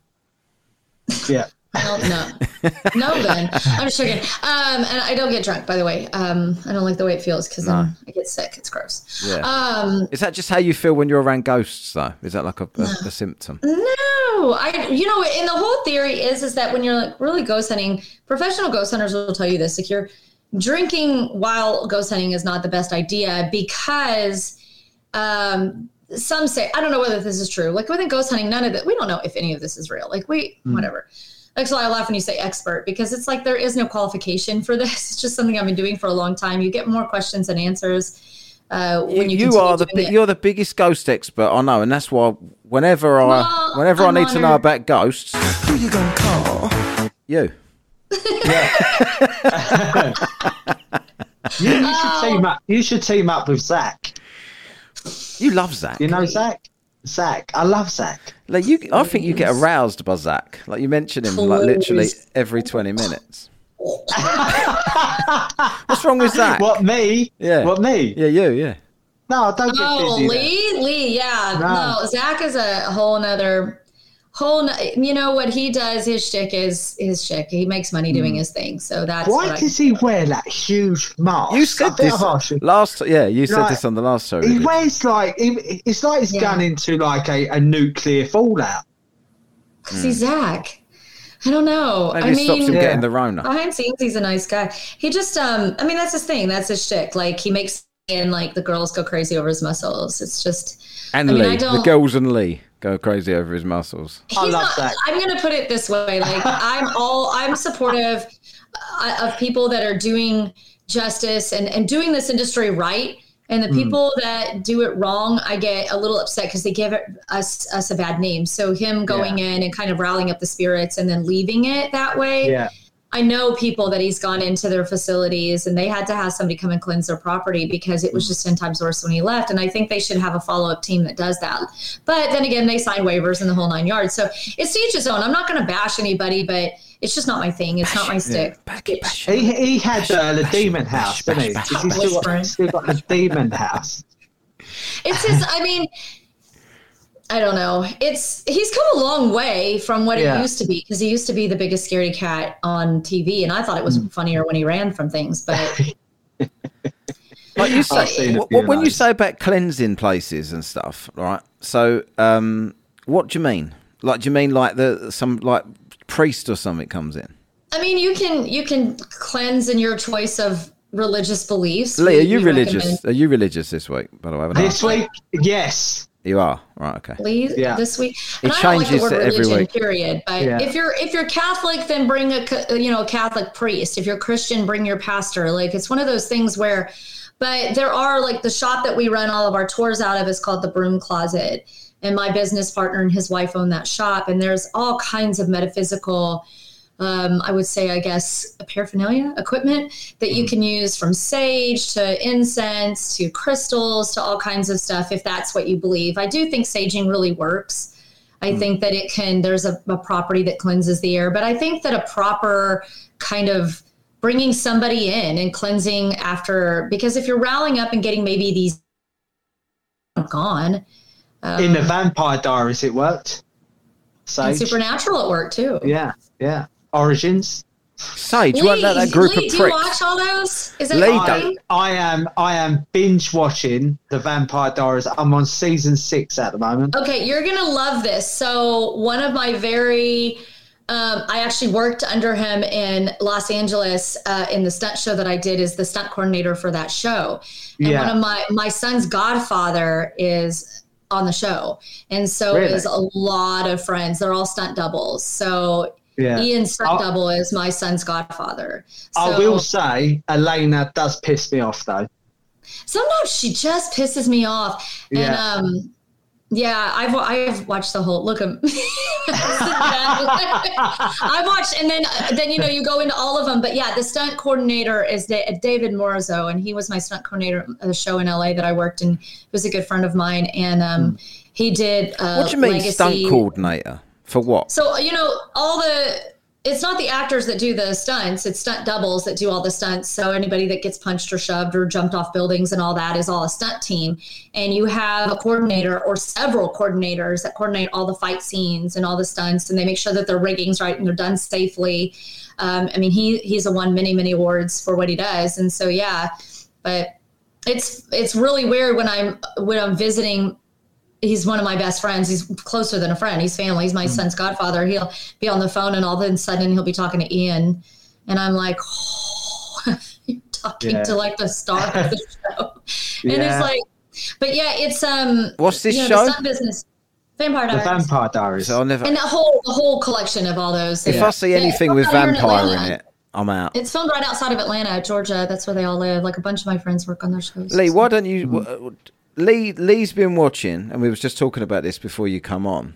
Yeah.
Well, no, no. Then I'm just joking. Um, and I don't get drunk, by the way. Um, I don't like the way it feels because then I get sick. It's gross.
Yeah.
Um,
Is that just how you feel when you're around ghosts, though? Is that like a, a, a symptom?
no, I. You know, and the whole theory is is that when you're like really ghost hunting, professional ghost hunters will tell you this. Like you're drinking while ghost hunting is not the best idea because um some say i don't know whether this is true like within ghost hunting none of it we don't know if any of this is real like we whatever that's why i laugh when you say expert because it's like there is no qualification for this it's just something i've been doing for a long time you get more questions and answers uh, when you,
you, are the
doing it.
you're the biggest ghost expert I know, and that's why whenever I
Well,
whenever i
I'm
need to know about ghosts, who you gonna call? You.
You, you should team up. You should team up with Zach.
You love Zach.
You know Zach? Zach. I love Zach.
Like you, I think you get aroused by Zach. Like you mention him like literally every twenty minutes. What's wrong with Zach?
What me?
Yeah.
What me?
Yeah, you. Yeah.
No, don't get
Oh,
busy. then.
Lee, Lee, yeah,
No.
no. Zach is a whole nother. Whole, n- you know what he does? His shtick is his shtick. He makes money
Hmm.
doing his thing. So that's
Why
what I-
does he wear that huge mask?
You said this
I've asked you.
last. Yeah, you said
Like,
this on the last show.
He
did.
wears like he- it's like he's
Yeah.
gone into like a, a nuclear fallout.
Cause he's Zach. I don't know.
Maybe
I
it stops him
mean,
Yeah.
getting the Rona.
behind scenes, he's a nice guy. He just, um, I mean, that's his thing. That's his shtick. Like he makes and like the girls go crazy over his muscles. It's just,
And
I mean, I
Lee, the
don't-
girls and Lee go crazy over his muscles.
he's
I love
not.
that.
I'm gonna put it this way. Like I'm all, I'm supportive uh, of people that are doing justice and and doing this industry right. And the
Hmm.
people that do it wrong, I get a little upset because they give it, us us a bad name. So him going in and kind of rallying up the spirits and then leaving it that way.
Yeah.
I know people that he's gone into their facilities and they had to have somebody come and cleanse their property because it was just 10 times worse when he left. And I think they should have a follow up team that does that. But then again, they sign waivers and the whole nine yards. So it's to each his own. I'm not going to bash anybody, but it's just not my thing. It's not my stick.
He he had uh, the demon house, didn't he?
bash,
He's still got, still got the demon house.
It's his, I mean, I don't know. It's he's come a long way from what
Yeah.
it used to be because he used to be the biggest scaredy cat on TV, and I thought it was funnier when he ran from things. But
Like you say,
seen a
wh-
few
when
of
you say about cleansing places and stuff, right? So, um, what do you mean? Like, do you mean like the some like priest or something comes in?
I mean, you can you can cleanse in your choice of religious beliefs.
Lee, are
We-
you religious?
recommend-
Are you religious this week? By the way,
This week, yes.
You are right. Okay.
Please,
Yeah.
this week.
It
And I don't like the
changes
word
every
religion,
week.
period. But
Yeah.
if you're if you're Catholic, then bring a you know a Catholic priest. If you're Christian, bring your pastor. Like it's one of those things where. But there are like the shop that we run all of our tours out of is called the Broom Closet, and my business partner and his wife own that shop. And there's all kinds of metaphysical um, I would say, I guess, paraphernalia equipment that you can use from sage to incense to crystals to all kinds of stuff if that's what you believe. I do think saging really works. I think that it can, there's a, a property that cleanses the air, but I think that a proper kind of bringing somebody in and cleansing after, because if you're rallying up and getting maybe these gone, um,
In the Vampire Diaries, it worked. Sage.
supernatural at work too.
Yeah, yeah. Origins.
Sage, you weren't that, that group
Lee,
of
do you
pricks?
watch all those? Is that
Lee
your?
I am I am binge watching the Vampire Diaries. I'm on season six at the moment.
Okay, you're gonna love this. So one of my very um, I actually worked under him in Los Angeles uh, in the stunt show that I did is the stunt coordinator for that show. And
Yeah.
one of my my son's godfather is on the show. And so
Really?
is a lot of friends. They're all stunt doubles. So
Yeah.
Ian's stunt double is my son's godfather. So
I will say Elena does piss me off though.
sometimes she just pisses me off. And
Yeah.
um yeah, I've I've watched the whole look at I watched and then then you know you go into all of them but yeah the stunt coordinator is David Morzo and he was my stunt coordinator at the show in LA that I worked in he was a good friend of mine and um he did uh
What do you mean,
Legacy.
stunt coordinator? For what?
So you know all the it's not the actors that do the stunts; it's stunt doubles that do all the stunts. So anybody that gets punched or shoved or jumped off buildings and all that is all a stunt team. And you have a coordinator or several coordinators that coordinate all the fight scenes and all the stunts, and they make sure that their rigging's right and they're done safely. Um, I mean, he he's won many many awards for what he does, and so yeah, but it's it's really weird when I'm when I'm visiting he's one of my best friends. He's closer than a friend. He's family. He's my son's godfather. He'll be on the phone and all of a sudden he'll be talking to Ian. And I'm like, oh, you're talking
Yeah.
to like the star of the show. And
Yeah.
it's like, but yeah, it's, um,
What's this
you know,
show?
The stunt business. Vampire
The
Diaries.
Vampire Diaries.
So I never.
And the whole, the whole collection of all those.
if
Yeah.
I see anything
it's
with vampire in
Atlanta.
it, I'm out.
It's filmed right outside of Atlanta, Georgia. That's where they all live. Like a bunch of my friends work on their shows.
Lee, why don't you? w- Lee, Lee's been watching, and we was just talking about this before you come on.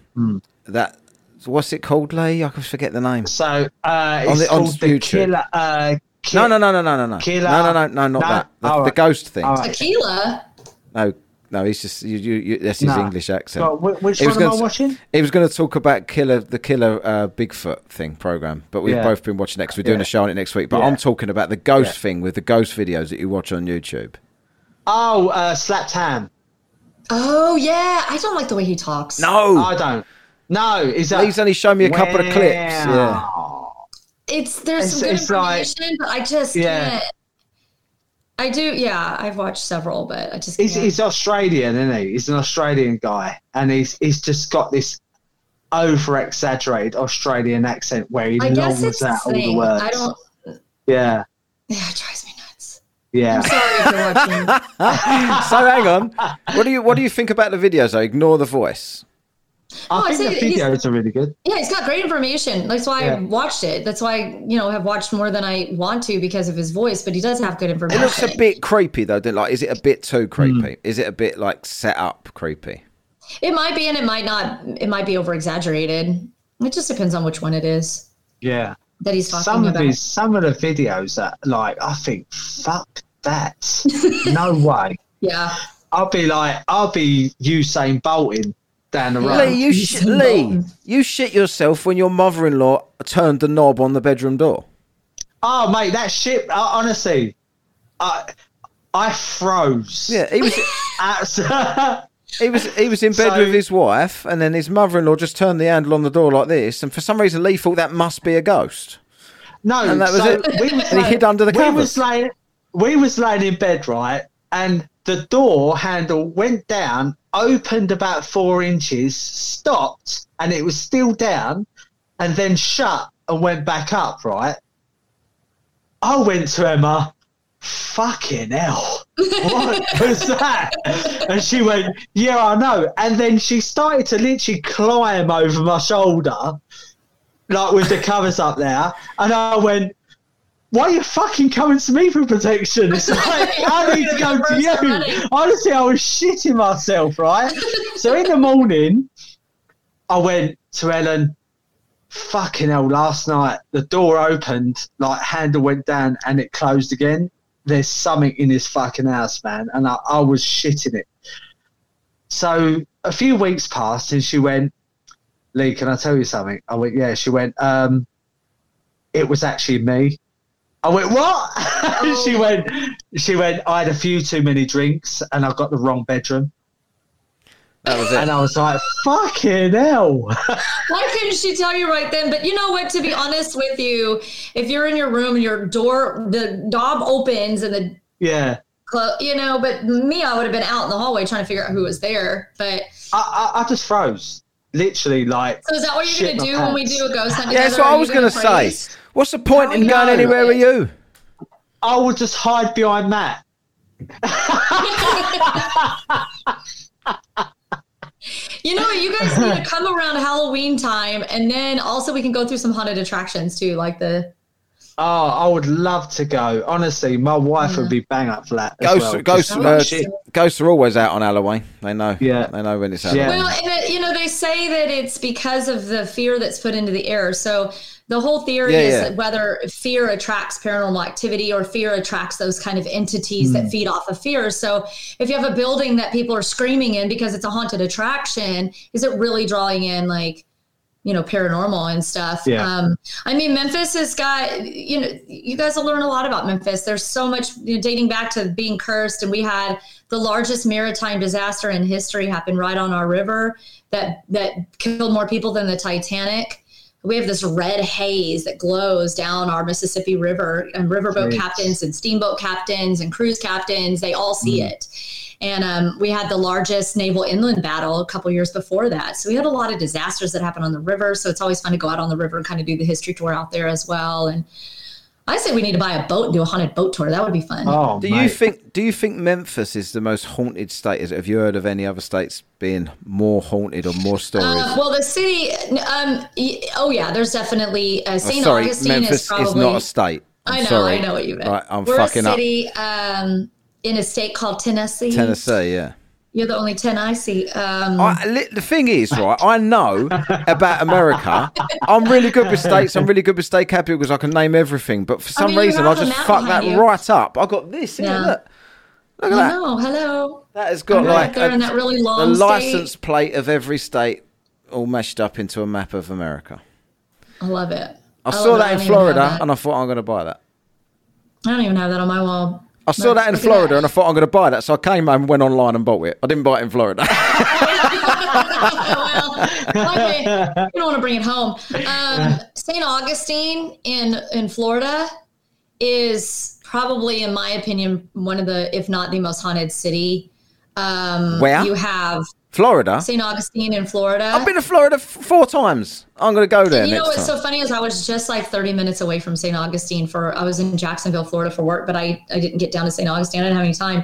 That what's it called, Lee? I can forget the name.
So uh, it's
On the- on
the
YouTube.
Killer. Uh, ki-
No, no, no, no, no, no, no,
Killer-
no, no, no, no, not
No?
that. The,
All
the ghost thing.
All right.
Tequila.
No, no, he's just you. you, you that's his
No.
English accent.
Well, which
He was
one am I
gonna-
watching?
He was going to talk about killer the killer uh, Bigfoot thing program, but we've
Yeah.
both been watching it 'cause we're doing
Yeah.
a show on it next week. But
Yeah.
I'm talking about the ghost
Yeah.
thing with the ghost videos that you watch on YouTube.
Oh, uh, Slapped Ham.
Oh, yeah. I don't like the way he talks.
No,
I don't. No, is that
Lee's only shown me a couple of clips. Yeah.
It's there's
It's-
some good
it's like-
information, but I just
Yeah.
can't. I do, yeah. I've watched several, but I just
He's, he's Australian, isn't he? He's an Australian guy, and he's he's just got this over exaggerated Australian accent where he
I guess it's the
out all the
thing.
words.
I don't.
Yeah,
Yeah, it drives me nuts.
yeah.
Sorry if you're watching.
So hang on. What do you what do you think about the videos? though? ignore the voice.
Oh, I
I
think
say
the
he's-
videos are really good.
Yeah, he's got great information. That's why I watched it. That's why I, you know have watched more than I want to because of his voice. But he does have good information.
It looks a bit creepy though. Don't like. Is it a bit too hmm. creepy? Is it a bit like set up creepy?
It might be, and it might not. It might be over exaggerated. It just depends on which one it is
Yeah.
that he's talking
Some of
about.
his some of the videos that like I think fuck that. no way.
yeah,
I'll be like I'll be Usain Bolting down the road.
Lee, you
He's
sh- Lee, you shit yourself when your mother-in-law turned the knob on the bedroom door.
Oh mate, that shit. Uh, honestly, I I froze.
Yeah, he was
Abs-
he was he was in bed
So-
with his wife, and then his mother-in-law just turned the handle on the door like this, and for some reason Lee thought that must be a ghost.
no,
And that was
so
it.
We was
And he hid under the
we was laying, we was laying in bed, right, and the door handle went down, opened about four inches, stopped, and it was still down, and then shut and went back up, right. I went to Emma. Fucking hell. What was that? And she went, Yeah, I know. And then she started to literally climb over my shoulder, like with the covers up there. And I went, Why are you fucking coming to me for protection? It's like, I need to go to you. Honestly, I was shitting myself, right? So in the morning, I went to Ellen. Fucking hell! Last night the door opened, like handle went down, and it closed again. There's something in this fucking house, man, and I, I was shitting it. So a few weeks passed, and she went, "Lee, can I tell you something?" I went, "Yeah." She went, um, "It was actually me." I went, "What?" she oh. went, "She went. I had a few too many drinks, and I got the wrong bedroom."
That was it.
And I was like, "Fucking hell!"
Why couldn't she tell you right then? But you know what? To be honest with you, if you're in your room and your door, the knob opens and the
yeah.
clo- you know. But me, I would have been out in the hallway trying to figure out who was there. But
I, I, I just froze. Literally, like.
so is that what you're gonna
my
do when we do a ghost hunt?
Yeah, that's what I was going to say.
Freeze?
What's the point in
No.
going anywhere with you?
I will just hide behind that.
You know, what? you guys need to come around Halloween time, and then also we can go through some haunted attractions too, like the.
Oh, I would love to go. Honestly, my wife would be bang up for that.
Ghosts,
well.
ghosts, uh,
shit.
ghosts are always out on Halloween. They know.
Yeah.
they know when it's
Yeah.
Halloween.
Well, and it, you know, they say that it's because of the fear that's put into the air. So the whole theory
Yeah,
is
yeah.
that whether fear attracts paranormal activity or fear attracts those kind of entities
Hmm.
that feed off of fear. So if you have a building that people are screaming in because it's a haunted attraction, is it really drawing in like you know paranormal and stuff
Yeah.
um i mean memphis has got you know you guys will learn a lot about memphis there's so much you know, dating back to being cursed and we had the largest maritime disaster in history happen right on our river that that killed more people than the titanic we have this red haze that glows down our mississippi river and riverboat captains and steamboat captains and cruise captains they all see it and um, we had the largest naval inland battle a couple years before that. So we had a lot of disasters that happened on the river. So it's always fun to go out on the river and kind of do the history tour out there as well. And I say we need to buy a boat and do a haunted boat tour. That would be fun.
Oh,
Do you think? Do you think Memphis is the most haunted state? Is it- Have you heard of any other states being more haunted or more stories?
Uh, well, the city, um, oh yeah, there's definitely uh,
Oh,
St.
sorry,
Augustine
Memphis
is probably.
is not a state. I'm
I know,
sorry.
I know what you meant.
Right, I'm
We're
fucking
a
up.
city um, in a state called Tennessee.
Tennessee, yeah.
You're the only ten I see. Um,
I, the thing is, right, I know about America. I'm really good with states. I'm really good with state capital because I can name everything. But for some
mean,
reason, I just fuck that
you.
right up. I got this. Yeah. Look. Look at
I
that.
know. Hello.
That has got
I'm
like a-
that really long
license plate of every state all mashed up into a map of America.
I love it.
I,
love
saw that
I
in Florida,
that.
and I thought I'm going to buy that.
I don't even have that on my wall.
I saw that in Florida,
that.
and I thought I'm going to buy that. So I came home, went online, and bought it. I didn't buy it in Florida.
well, okay, you don't want to bring it home. Um, St. Augustine in in Florida is probably, in my opinion, one of the, if not the most haunted city. Um,
Where?
you have
Florida.
St. Augustine in Florida.
I've been to Florida f- four times. I'm going to go there
you know what's
time.
so funny is I was just like 30 minutes away from St. Augustine for I was in Jacksonville, Florida for work, but I, I didn't get down to St. Augustine. I didn't have any time.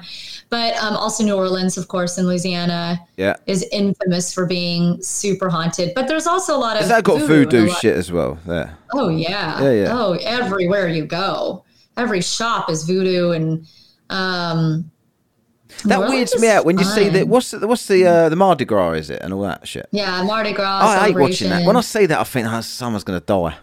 But um, also New Orleans, of course, in Louisiana
yeah.
is infamous for being super haunted. But there's also a lot of
Has that got
and
voodoo shit as well? There.
Oh yeah.
Yeah, yeah.
Oh, everywhere you go. Every shop is voodoo and um
That
New
weirds
Orleans
me out when you see
fun.
the what's the, what's the uh, the Mardi Gras is it and all that shit.
Yeah, Mardi Gras.
I hate watching that. When I see that, I think oh, someone's going to die.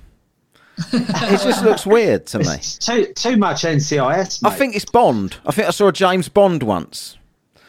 it just looks weird to me.
It's too too much NCIS.
I think it's Bond. I think I saw a James Bond once,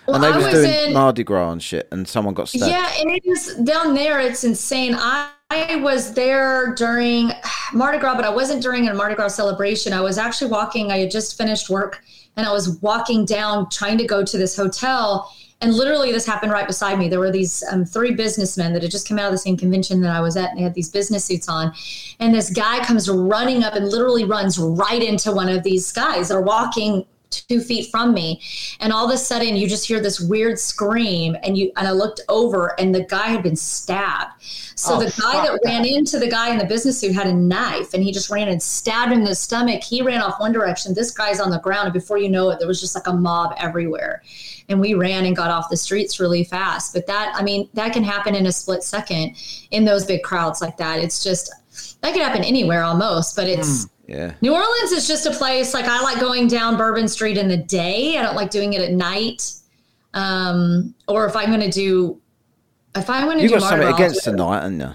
Well,
and they
I
was,
was
doing
in-
Mardi Gras and shit, and someone got stabbed.
Yeah, and it is down there. It's insane. I, I was there during Mardi Gras, but I wasn't during a Mardi Gras celebration. I was actually walking. I had just finished work, and I was walking down trying to go to this hotel. And literally, this happened right beside me. There were these um, three businessmen that had just come out of the same convention that I was at, and they had these business suits on. And this guy comes running up and literally runs right into one of these guys that are walking two feet from me. And all of a sudden you just hear this weird scream and you and i looked over and the guy had been stabbed. So
Oh,
the guy that ran into the guy in the business suit had a knife and he just ran and stabbed him in the stomach. He ran off one direction. This guy's on the ground and before you know it there was just like a mob everywhere. And we ran and got off the streets really fast. But that i mean that can happen in a split second in those big crowds like that. It's just that could happen anywhere almost but it's hmm.
Yeah.
New Orleans is just a place like I like going down Bourbon Street in the day. I don't like doing it at night. Um, or if I'm going to do, if I'm going to
You
do
got
Mardi
something
Gras,
against tonight, haven't you?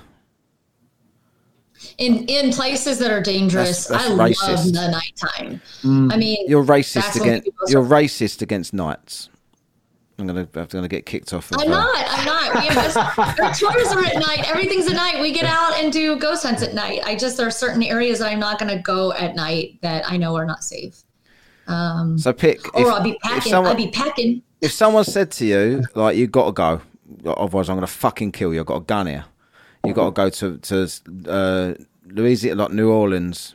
in in places that are dangerous.
That's- that's
I love the nighttime. I mean,
You're racist against. You're racist against nights. I'm gonna. I'm gonna get kicked off. As
I'm
well.
not. I'm not. We invest, our tours are at night. Everything's at night. We get out and do ghost hunts at night. I just there are certain areas that I'm not going to go at night that I know are not safe.
So pick.
Or
if,
I'll be packing.
someone,
I'll be packing.
if someone said to you like you got to go, otherwise I'm gonna fucking kill you. I've got a gun here. You got to go to to uh, Louisiana, like New Orleans,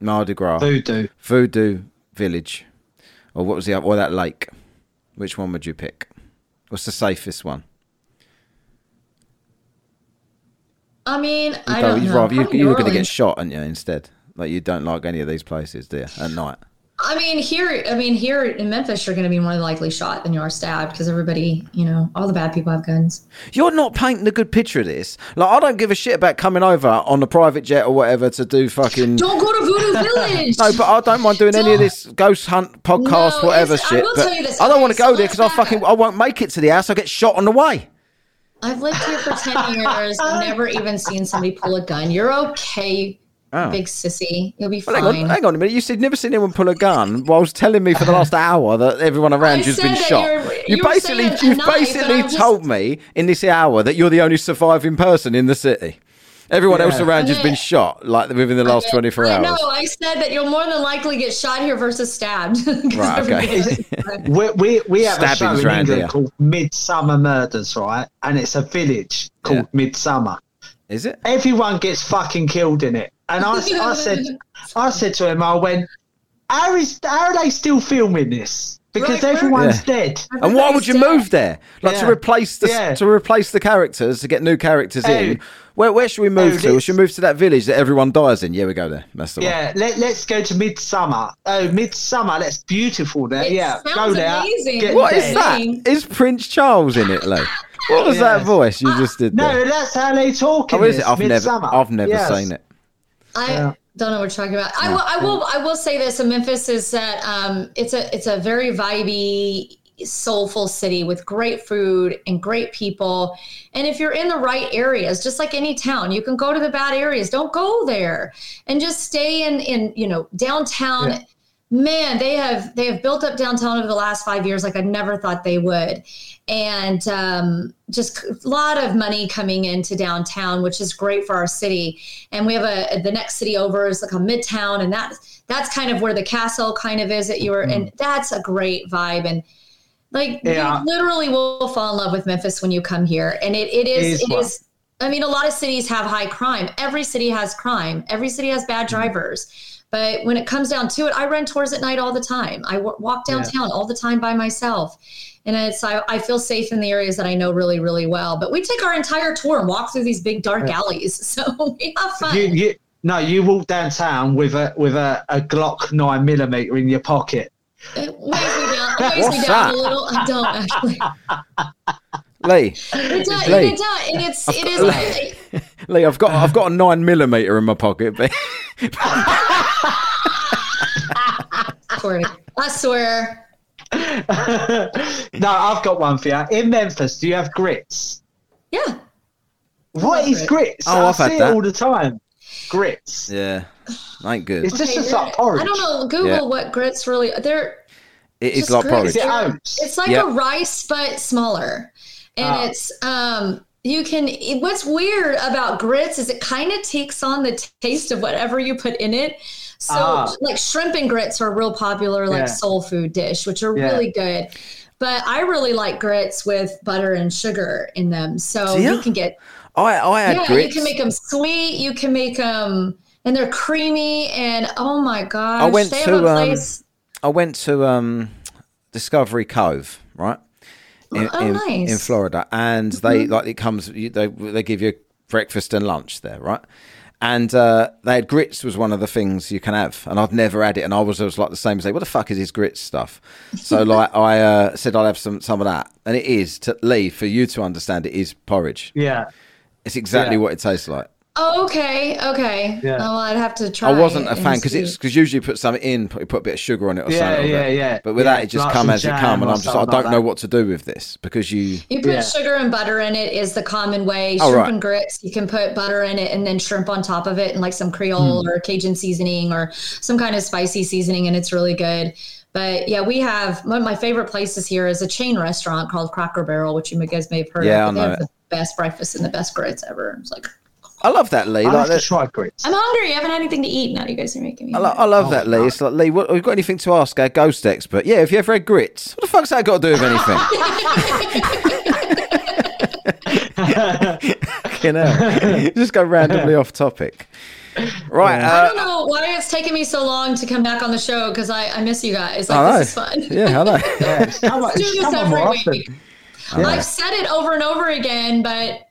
Mardi Gras,
voodoo.
Voodoo Village, or what was the? Or that lake. Which one would you pick? What's the safest one?
I mean,
You
I
go-
don't know.
rather- you, you were going to get shot, aren't you? Instead, like you don't like any of these places, do you? At night.
I mean, here, I mean, here in Memphis, you're going to be more likely shot than you are stabbed because everybody, you know, all the bad people have guns.
You're not painting a good picture of this. Like I don't give a shit about coming over on a private jet or whatever to do fucking.
Don't go to Voodoo Village.
No, but I don't mind doing any of this ghost hunt podcast,
No,
whatever
it's- I
shit.
will tell you this,
I don't want to go there because I fucking. I won't make it to the house. I get shot on the way.
I've lived here for 10 years. I've never even seen somebody pull a gun. You're okay,
Oh.
big sissy. You'll be
Well,
fine.
hang on, hang on a minute. You said never seen anyone pull a gun whilst telling me for the last hour that everyone around you's been shot.
you're-
you
you're
basically, you've
knife,
basically
I'm just-
told me in this hour that you're the only surviving person in the city. Everyone else around you's been shot like within the last 24 hours.
know. I said that you'll more than likely get shot here versus stabbed.
Right, okay.
We, we, we have a show in England
here.
called Midsomer Murders, right? And it's a village called
Yeah.
Midsomer.
Is it?
Everyone gets fucking killed in it. And I, I said, I said to him, I went, how is how are they still filming this? Because
Right, right.
everyone's
Yeah.
dead.
And why would you
Everybody's
move there? Like to replace the
Yeah.
to replace the characters to get new characters in. Where where should we move
Oh,
to? We
this-
should move to that village that everyone dies in. Yeah, we go there. That's the one.
Yeah, let, let's go to Midsomer. Oh, Midsomer, that's beautiful there.
It
yeah, go
sounds
there.
amazing.
get
What is
dead.
that?
Dang.
Prince Charles in it, Lee? What was that voice you just did
No,
there?
that's how they talk. in
Oh, is it? I've never, I've never
Yes.
seen it.
I
Yeah.
don't know what you're talking about. I will, I will, I will say this: in Memphis is that um, it's a it's a very vibey, soulful city with great food and great people. And if you're in the right areas, just like any town, you can go to the bad areas. Don't go there, and just stay in in you know downtown.
Yeah.
Man, they have they have built up downtown over the last five years like I never thought they would, and um, just a lot of money coming into downtown, which is great for our city. And we have a the next city over is like a midtown, and that that's kind of where the castle kind of is that you were, and that's a great vibe. And Like
Yeah.
you literally will fall in love with Memphis when you come here, and it, it is it is. I mean, a lot of cities have high crime. Every city has crime. Every city has bad
Mm-hmm.
drivers. But when it comes down to it, I run tours at night all the time. I w- walk downtown all the time by myself, and it's I, I feel safe in the areas that I know really really well. But we take our entire tour and walk through these big dark alleys, so we have fun.
You, you, no, you walk downtown with a with a, a Glock nine millimeter in your pocket.
It weighs me down, weighs me
What's
down a little. I don't actually.
Lee,
It does.
Lee.
It does. And it's it is. Like,
Lee, I've got I've got a nine millimeter in my pocket, but
swear I swear.
no, I've got one for you. In Memphis, do you have grits?
Yeah.
What is grits?
Oh,
I
I've had
see it
that.
all the time. Grits.
yeah, ain't good.
It's just,
Okay,
just like porridge.
I don't know. Google
Yeah.
what grits really. They're
It is like
grits.
porridge.
Is it oats?
It's like
Yep.
a rice but smaller, and
Ah.
it's um. You can. What's weird about grits is it kind of takes on the taste of whatever you put in it. So,
Ah.
like shrimp and grits are a real popular like
Yeah.
soul food dish, which are
Yeah.
really good. But I really like grits with butter and sugar in them. So
ya?
you can get
I I had
yeah,
grits.
you can make them sweet. You can make them, and they're creamy. And oh my gosh,
I went
they
to,
have a
um. I went to um, Discovery Cove, right? In,
Oh,
in,
nice. Mm-hmm.
in Florida, and they like it comes. You, they they give you breakfast and lunch there, right? And uh, they had grits was one of the things you can have, and I'd never had it, and I was, I was like the same. As say, what the fuck is this grits stuff? So like I uh, said, I'll have some some of that, and it is to Lee for you to understand. It is porridge.
Yeah.
It's exactly
Yeah.
what it tastes like.
Oh, okay, okay.
Yeah.
Oh, well, I'd have to try.
I wasn't a fan because it's because usually you put something in, put, you put a bit of sugar on it or
Yeah,
something.
yeah,
but-
yeah.
But with
Yeah,
that, it just come as it
jam
come, and I'm just I don't
like
know what to do with this because you.
You put
Yeah.
sugar and butter in it is the common way.
Oh,
Shrimp
right.
and grits, you can put butter in it and then shrimp on top of it and like some Creole
Hmm.
or Cajun seasoning or some kind of spicy seasoning, and it's really good. But yeah, we have one of my favorite places here is a chain restaurant called Cracker Barrel, which you guys may have heard
Yeah,
of.
I
but they
know
have
it.
the best breakfast and the best grits ever. It's like
I love that Lee.
I
Like
have to try grits.
I'm hungry. I haven't had anything to eat now. You guys are making me.
I, lo- I love that Lee. It's like Lee. What, have you got anything to ask our ghost expert? Yeah, if you ever had grits, what the fuck's that got to do with anything? you know, just go randomly off topic. Right.
I
Uh,
don't know why it's taking me so long to come back on the show because I, I miss you guys. Like
I know.
this is fun.
Yeah, I know.
Yeah, it's come on,
do
it's
this
come
every week.
often.
I've said it over and over again, but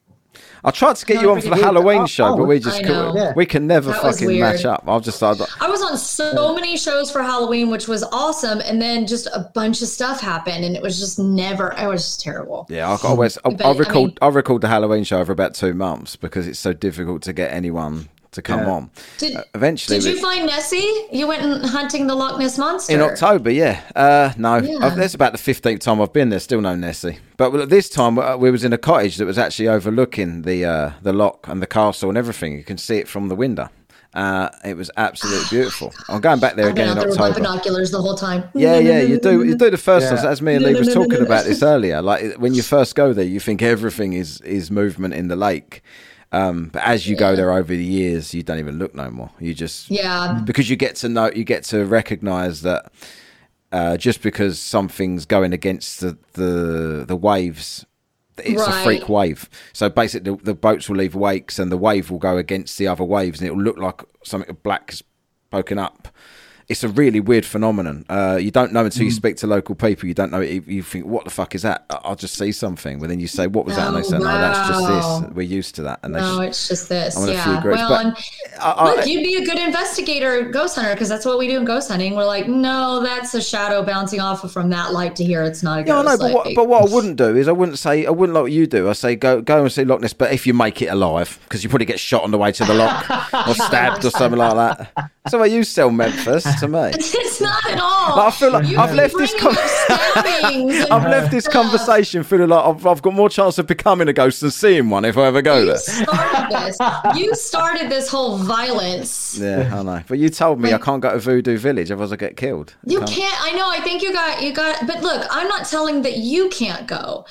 I tried to get you on for the Halloween
oh,
show, but we just couldn't.
Yeah.
We can never
That
fucking match up. I've just started.
I was on so many shows for Halloween, which was awesome, and then just a bunch of stuff happened, and it was just never. It was just terrible.
Yeah, I, I, always, I,
But,
I
I
record.
mean-
I record the Halloween show for about two months because it's so difficult to get anyone to come
Yeah.
on.
Did,
Eventually,
did you find Nessie? You went hunting the Loch Ness monster
in October, yeah. Uh, no,
Yeah.
I've, that's about the fifteenth time I've been there. Still no Nessie, but well, this time uh, we was in a cottage that was actually overlooking the uh, the loch and the castle and everything. You can see it from the window. Uh, it was absolutely beautiful. I'm going back there
I've
again
out
in
there with my binoculars the whole time.
Yeah, yeah, you do. You do the first
Yeah.
one. As me and Lee was talking about this earlier. Like when you first go there, you think everything is is movement in the lake. Um, but as you go there over the years, you don't even look no more. You just
Yeah.
because you get to know, you get to recognise that uh, just because something's going against the the, the waves. It's a freak wave. So basically, the, the boats will leave wakes, and the wave will go against the other waves, and it will look like something black is poking up. It's a really weird phenomenon. Uh, you don't know until you speak to local people. You don't know. You you think, "What the fuck is that?" I- I'll just see something, but then you say, "What was that?" And they
Oh,
say, "No, that's just this. We're used to that." And they
No, it's just this.
I'm on few
Yeah. Well,
but
and
I- I-
look, you'd be a good investigator, ghost hunter, because that's what we do in ghost hunting. We're like, no, that's a shadow bouncing off from that light to here. It's not a ghost.
Yeah, I know, but what, but what I wouldn't do is I wouldn't say I wouldn't like what you do. I say go go and see Loch Ness, but if you make it alive, because you probably get shot on the way to the loch or stabbed or something like that. That's what you sell Memphis to me.
it's not at all.
Like, I feel like
You
I've left this
bring
con-
up stabbings and
I've left this conversation feeling like I've, I've got more chance of becoming a ghost than seeing one if I ever go
You
there.
started this. You started this whole violence.
Yeah, I know. But you told me I can't go to Voodoo Village, otherwise I get killed.
You can't. I know. I think you got. You got. But look, I'm not telling that you can't go.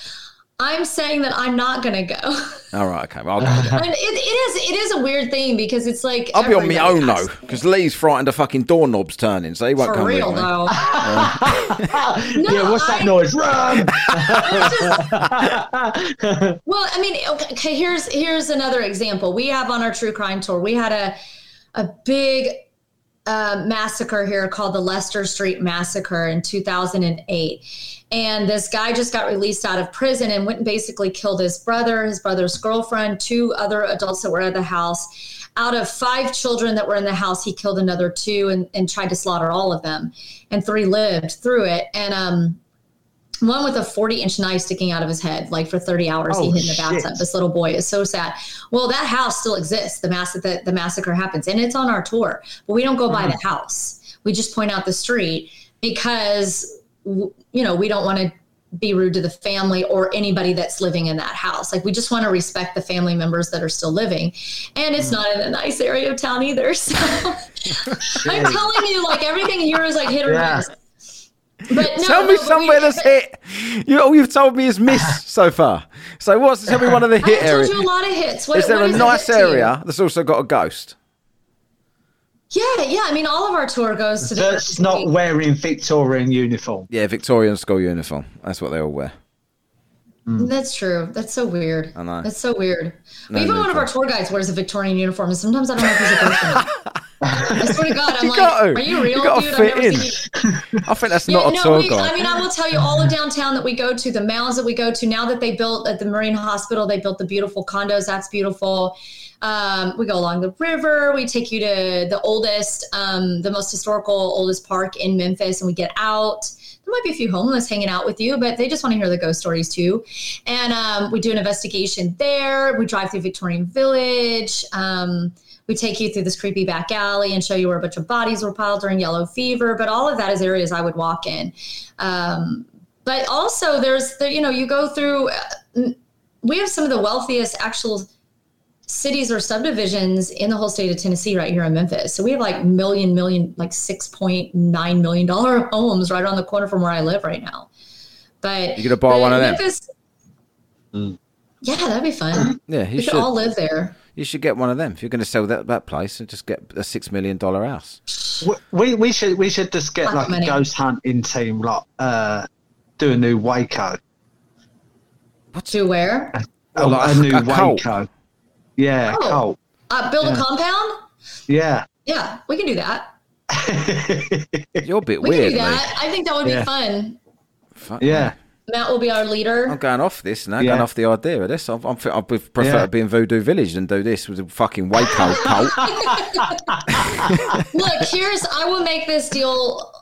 I'm saying that I'm not gonna go.
All right, okay. Well, I'll go
and it, it is it is a weird thing because it's like
I'll be on my own
has-
though, because Lee's frightened of fucking doorknobs turning, so he won't
For
come
real
with me.
though.
yeah, what's that
I-
noise? Run!
Well, I mean, okay, okay, here's here's another example. We have on our true crime tour. We had a a big uh, massacre here called the Lester Street Massacre in 2008. And this guy just got released out of prison and went and basically killed his brother, his brother's girlfriend, two other adults that were at the house. Out of five children that were in the house, he killed another two and, and tried to slaughter all of them. And three lived through it. And um, one with a 40 inch knife sticking out of his head, like for 30 hours, he
Oh,
hid in the
shit.
bathtub. This little boy is so sad. Well, that house still exists. The mass the, the massacre happens, and it's on our tour, but we don't go by mm-hmm. the house. We just point out the street because w- you know we don't want to be rude to the family or anybody that's living in that house. Like we just want to respect the family members that are still living, and it's mm. not in a nice area of town either. So I'm telling you, like everything here is like hit or
Yeah.
miss. But no,
Tell me
but we-
somewhere that's hit. You, all you've told me is miss so far. So what's tell me one of the
I
hit
have told
areas?
you a lot of hits. What,
Is there
what
a
is
nice
hit
area that's also got a ghost?
Yeah, yeah. I mean, all of our tour goes to
That's
different
not wearing Victorian uniform.
Yeah, Victorian school uniform. That's what they all wear.
That's true. That's so weird.
I know.
That's so weird.
No,
Even
no,
one of our tour guides wears a Victorian uniform, and sometimes I don't know if he's a ghost. I swear to God, I'm
you
like, are you real,
You
dude?
fit
I've never
in.
seen you.
I think that's
Yeah,
not a
no,
tour
we,
guide.
I mean, I will tell you all of downtown that we go to, the mounds that we go to. Now that they built at the Marine Hospital, they built the beautiful condos. That's beautiful. Um, we go along the river. We take you to the oldest, um, the most historical, oldest park in Memphis, and we get out. Might be a few homeless hanging out with you, but they just want to hear the ghost stories too. And um, we do an investigation there. We drive through Victorian Village. Um, we take you through this creepy back alley and show you where a bunch of bodies were piled during yellow fever. But all of that is areas I would walk in. Um, but also, there's the, you know, you go through. Uh, we have some of the wealthiest actual cities or subdivisions in the whole state of Tennessee right here in Memphis. So we have like million, million, like six point nine million dollar homes right on the corner from where I live right now. But
You gonna buy one of them?
Memphis, Yeah, that'd be fun.
Yeah, you
we could
should.
all live there.
You should get one of them if you're going to sell that that place and just get a six million dollar house.
We we should we should just get
Lots
like
of
a ghost hunting team, like uh, do a new Waco,
To where?
Oh,
a, a
a-
new
a cult.
Waco. Yeah,
Oh.
cult.
Uh, build a compound?
Yeah.
Yeah, we can do that.
You're a bit
We
weird,
can do
Lee.
that. I think that would be
Yeah.
fun.
Fuck
yeah.
me.
Matt will be our leader.
I'm going off this now.
Yeah.
Going off the idea of this. I'm, I'm, I would prefer
Yeah.
to be in Voodoo Village than do this with a fucking Waco cult.
Look, here's I will make this deal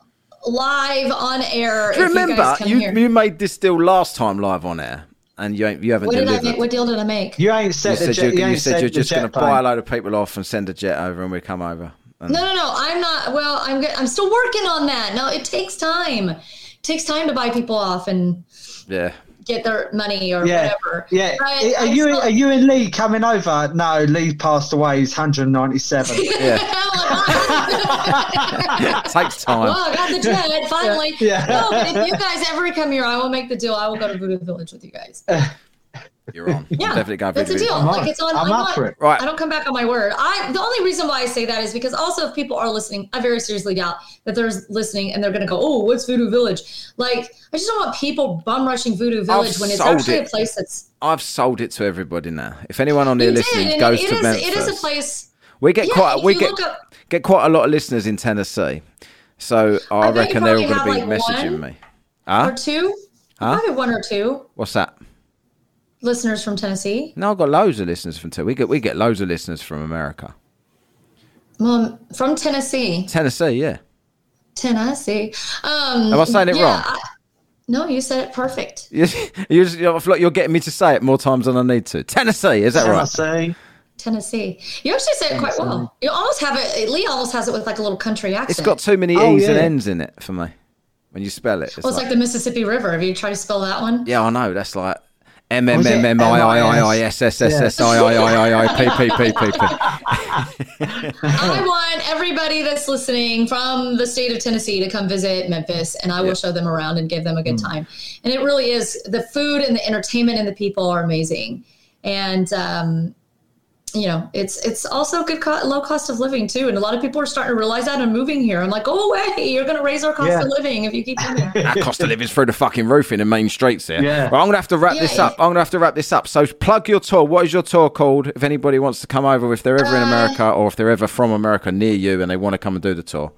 live on air.
Do you
if
remember
you, guys come
you,
here.
you made this deal last time live on air, and you ain't, you haven't
what did I make? What deal did I make?
You ain't
you said,
jet.
you,
You,
you
ain't
said
set
you're just going to buy a
plane.
load of people off and send a jet over, and we come over. And
No, no, no. I'm not. Well, I'm. go- I'm still working on that. No, it takes time. It takes time to buy people off and
yeah,
get their money or
Yeah,
whatever.
yeah.
But
are you
still-
are you and Lee coming over? No, Lee passed away. He's 197.
yeah. it takes time.
Well, I got the jet finally.
Yeah.
No, but if you guys ever come here, I will make the deal. I will go to Voodoo Village with you guys.
You're on.
Yeah,
I'm definitely going
that's a deal.
I'm
like it's on.
I'm
I'm
up
not-
for it.
Right.
I don't come back on my word. I the only reason why I say that is because also if people are listening, I very seriously doubt that they're listening and they're going to go, "Oh, what's Voodoo Village?" Like I just don't want people bum rushing Voodoo Village when it's actually
it.
a place that's.
I've sold it to everybody now. If anyone on there
You did,
goes
it
to
is-
Memphis,
It is a place.
we get
Yeah,
quite we get
up-
get quite a lot of listeners in Tennessee. So I,
I
reckon they're all going to be
like,
messaging
one
me.
Or two,
Huh?
probably one or two
What's that?
Listeners from Tennessee.
No, I've got loads of listeners from Tennessee. We get we get loads of listeners from America.
Well, from Tennessee,
Tennessee, yeah.
Tennessee. Um,
Am I saying it
yeah,
wrong?
I- no, you said it perfect.
You, you just, I feel like you're getting me to say it more times than I need to. Tennessee, is that right?
Tennessee.
Tennessee. You actually say it quite well. You almost have it. Lee almost has it with like a little country accent.
It's got too many
Oh,
E's and
yeah.
N's in it for me. When you spell it, it's,
Well, it's like, the Mississippi River. Have you tried to spell that one?
yeah, I know. That's like M M M M I I I I S S S S I I I I I P P P P P.
I want everybody that's listening from the state of Tennessee to come visit Memphis, and I will show them around and give them a good
Mm.
time. And it really is the food and the entertainment and the people are amazing, and um, you know it's it's also a good co- low cost of living too. And a lot of people are starting to realize that and moving here. I'm like, oh way, you're going to raise our cost
Yeah.
of living if you keep coming.
Our cost of living's through the fucking roof in the main streets here.
Yeah.
Well, I'm gonna have to wrap this
Yeah.
up. I'm gonna have to wrap this up. So plug your tour. What is your tour called? If anybody wants to come over, if they're ever in
Uh,
America or if they're ever from America near you and they want to come and do the tour.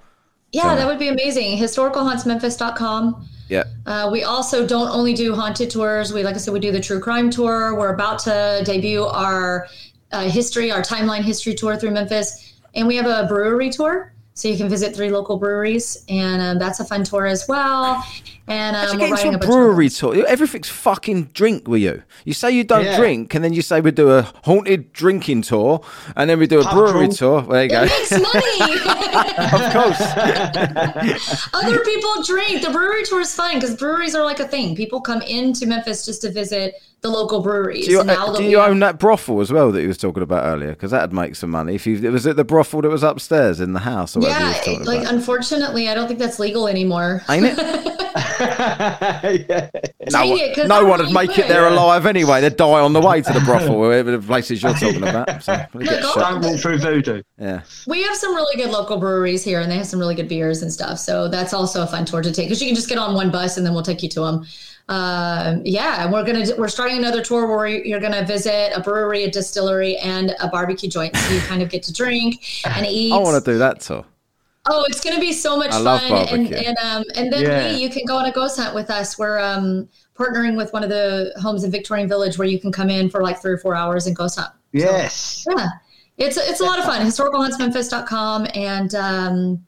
Yeah, that would be amazing. Historicalhauntsmemphis.com.
Yeah.
Uh, we also don't only do haunted tours. We, like I said, we do the true crime tour. We're about to debut our uh, history, our timeline history tour through Memphis, and we have a brewery tour. So you can visit three local breweries, and um, that's a fun tour as well. And um,
To
we're
get
writing
a
a bunch of-
brewery tour, everything's fucking drink with you. You say you don't
Yeah.
drink, and then you say we do a haunted drinking tour, and then we do a
Pub
brewery
crawl.
tour. There you go.
It makes money.
of course.
Other people drink. The brewery tour is fun because breweries are like a thing. People come into Memphis just to visit the local breweries.
Do you,
Now
uh, do you own that brothel as well that he was talking about earlier? Because that'd make some money. If you was it the brothel that was upstairs in the house or whatever he was
Yeah, like
about?
unfortunately, I don't think that's legal anymore.
Ain't it?
yeah.
No,
Dang
no one would make it
would.
there alive anyway. They'd die on the way to the brothel, wherever the places you're talking about. So, they get
Don't walk through voodoo.
Yeah.
We have some really good local breweries here, and they have some really good beers and stuff. So that's also a fun tour to take because you can just get on one bus and then we'll take you to them. Um, yeah, and we're gonna we're starting another tour where you're gonna visit a brewery, a distillery, and a barbecue joint. So you kind of get to drink and eat.
I want to do that tour.
Oh, it's gonna be so much
I
fun, and and um and then
Yeah.
Lee, you can go on a ghost hunt with us. We're um partnering with one of the homes in Victorian Village where you can come in for like three or four hours and ghost hunt.
Yes.
Yeah, it's it's a lot of fun. Historicalhauntsmemphis.com and um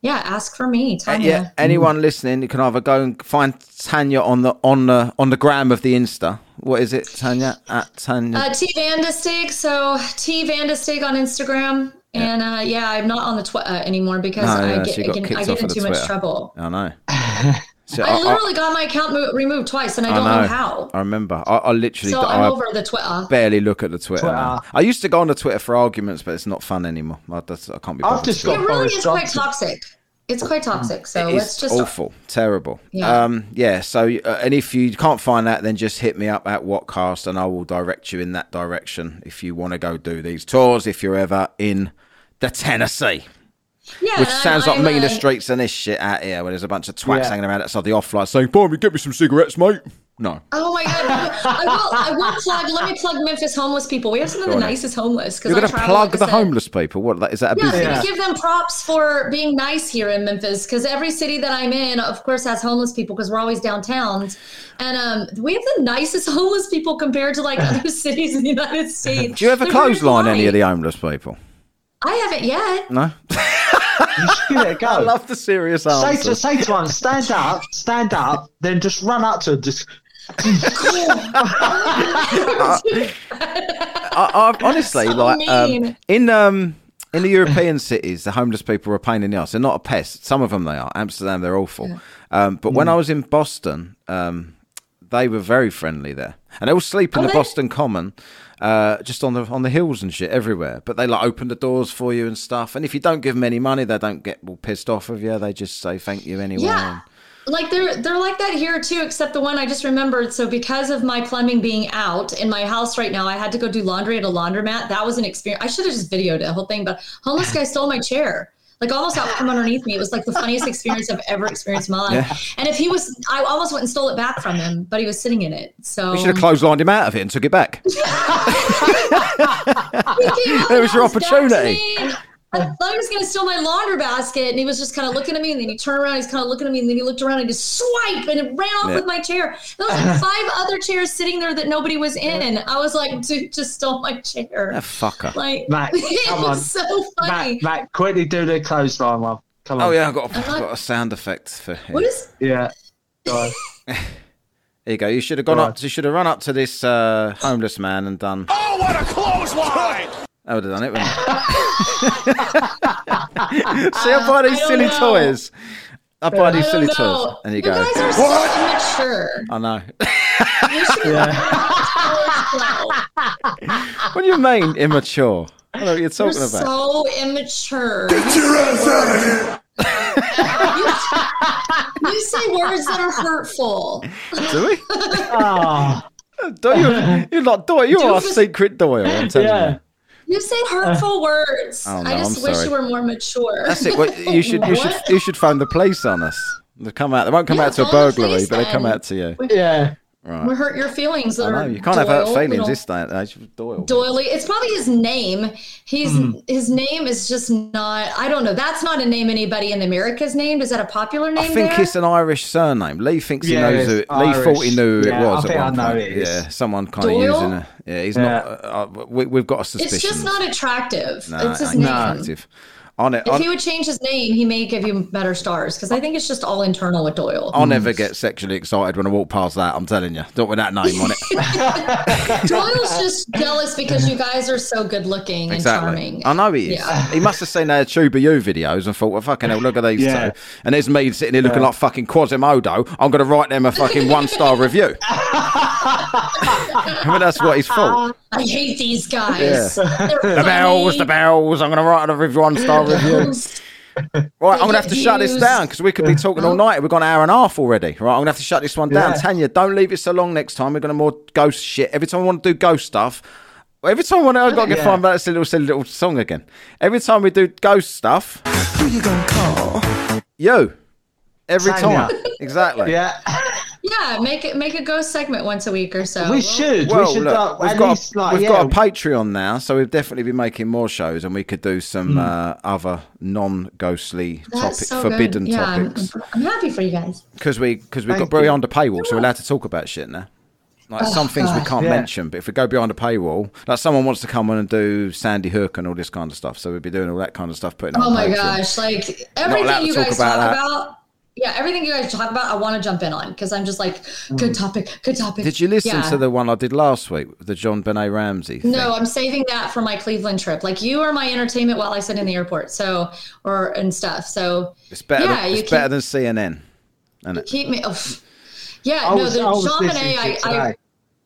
yeah, ask for me,
Uh,
Tanya.
yeah, anyone listening, you can either go and find Tanya on the on the on the gram of the Insta. What is it, Tanya? At Tanya.
Uh, T Vandastig, so T Vandastig on Instagram. And uh, yeah, I'm not on the Twitter anymore because
No,
I
yeah,
get,
she
I
got
get, I get in
the
too much trouble.
I know. So
I literally got my account mo- removed twice, and I don't know, how.
I remember. I, I literally.
So
I
I'm over the Twitter.
barely look at the Twitter.
Twitter.
I used to go on the Twitter for arguments, but it's not fun anymore. I, that's, I can't be.
I've just got
It really
Boris
is quite toxic. It's quite toxic. So
It
let's just
awful, terrible.
Yeah.
Um, yeah. So, uh, and if you can't find that, then just hit me up at Whatcast, and I will direct you in that direction if you want to go do these tours. If you're ever in the Tennessee,
Yeah,
which
and I'm-
sounds like
I'm,
meaner
uh,
streets than this shit out here, where there's a bunch of twats
Yeah.
hanging around outside the off light saying, "Bobby, get me some cigarettes, mate." No.
Oh my god! I will. I will plug. Let me plug Memphis homeless people. We have some of the
Go on.
nicest homeless. 'cause
You're going to plug
like
the homeless people. What is that a
Yeah,
business?
Yeah.
give them props for being nice here in Memphis because every city that I'm in, of course, has homeless people because we're always downtown, and um, we have the nicest homeless people compared to like other cities in the United States.
Do you ever
They're
clothesline any of the homeless people?
I haven't yet.
No.
Give it a go.
I love the serious
say to say to one, stand up, stand up, then just run up to her, just
I, I, honestly,
So
like um, in um in the European cities, the homeless people are a pain in the ass. They're not a pest. Some of them they are. Amsterdam, they're awful. Um, but
Mm.
when I was in Boston, um, they were very friendly there, and they all sleep in
Are
the
they?
Boston Common, uh, just on the on the hills and shit everywhere. But they like open the doors for you and stuff. And if you don't give them any money, they don't get all pissed off of you. They just say thank you anyway.
Yeah. Like they're they're like that here too, except the one I just remembered. So because of my plumbing being out in my house right now, I had to go do laundry at a laundromat. That was an experience. I should have just videoed the whole thing, but homeless guy stole my chair. Like almost out from underneath me. It was like the funniest experience I've ever experienced in my life. And if he was, I almost went and stole it back from him, but he was sitting in it. So
You should have clotheslined him out of it and took it back. It was your opportunity.
Me. I thought he was going to steal my laundry basket, and he was just kind of looking at me, and then he turned around, he's kind of looking at me, and then he looked around and just swipe, and it ran off
Yeah.
with my chair. There was like five other chairs sitting there that nobody was in. I was like, dude, just stole my chair.
Ah, fucker.
Like,
Matt,
it
come
on. so funny.
Matt, Matt, quickly do the clothesline one. Come on.
Oh yeah, I've got a,
I'm not-
got a sound effect for. Him.
What is?
Yeah. Go on.
There you go. You should have gone
Right.
up. You should have run up to this uh, homeless man and done.
Oh, what a clothesline!
I would have done it. Wouldn't you? See, I uh, buy these
I
silly
know.
toys. I buy
I
these silly
don't
toys, and you
you
go.
guys are so immature.
I know.
You should- slow.
What do you mean immature? I don't know what you're
You're
talking about.
so immature. You say, you, you say words that are hurtful.
Do we?
Oh,
Doyle, you're not Doyle. You're our
Doofus-
secret Doyle. I'm telling
yeah.
you.
You say hurtful uh, words.
Oh, no,
I just
I'm
wish
sorry.
you were more mature.
That's it. Well, you should you should you should phone the police on us. They come out. They won't come
Yeah,
out to a
phone the
burglary, but they come out to you.
Yeah.
We hurt your feelings.
I know you can't have hurt feelings
little
this day and age. Doyle.
Doily. It's probably his name. He's
Hmm.
his name is just not. I don't know. That's not a name anybody in America's named. Is that a popular name?
I think
there?
it's an Irish surname. Lee thinks he knows who.
it's
Lee thought he knew who
Yeah,
it was
I
at
think
one
I know
point.
it is.
Yeah, someone kind of using it. Yeah, he's
Yeah.
not. Uh, uh, we, we've got a suspicion.
It's just not attractive.
Nah,
it's just
not
name.
attractive. On it,
If
on,
he would change his name, he may give you better stars because I think it's just all internal with Doyle.
I'll never get sexually excited when I walk past that. I'm telling you, don't with that name on it.
Doyle's just jealous because you guys are so good looking and charming.
I know he is.
Yeah.
He must have seen their Tuba U videos and thought, well, fucking hell, look at these
Yeah.
two. And there's me sitting here looking like fucking Quasimodo. I'm going to write them a fucking one star review. I mean, that's what he's thought.
I hate these guys. They're
The bells, the bells. I'm going to write a review one star review. Right, I'm going to have to shut this down because we could be talking all night. We've got an hour and a half already. Right, I'm going to have to shut this one down.
Yeah.
Tanya, don't leave it so long next time. We're going to more ghost shit. Every time I want to do ghost stuff, every time we want to, I've got to get
Yeah.
find that this little silly little song again. Every time we do ghost stuff,
Who you gonna call?
you. Every
Tanya.
time. Exactly.
Yeah.
Yeah, make it make a ghost segment once a week or so.
We should.
Well,
we should
look, we've
at
got
least
a,
like
we've
yeah.
got a Patreon now, so we've definitely been making more shows, and we could do some
Hmm.
uh, other non-ghostly
That's
topic,
so
forbidden
good. Yeah, I'm-
topics.
I'm, happy for you guys.
because we because we've got beyond
you.
the paywall, so we're allowed to talk about shit now. Like
Oh,
some things we can't
yeah.
mention, but if we go behind a paywall, like someone wants to come on and do Sandy Hook and all this kind of stuff, so we'd be doing all that kind of stuff. Putting it
Oh my
Patreon.
gosh, like everything
to
you
talk
guys
about
talk
that.
about. Yeah, everything you guys talk about, I want to jump in on because I'm just like, good hmm. topic, good topic.
Did you listen
Yeah.
to the one I did last week, the JonBenét Ramsey? Thing?
No, I'm saving that for my Cleveland trip. Like you are my entertainment while I sit in the airport, so or and stuff. So
it's better.
Yeah,
than,
you
it's better than CNN. And it?
keep me. Oh, yeah,
I
no,
was,
the
I was
Jean
listening
Benet, I, I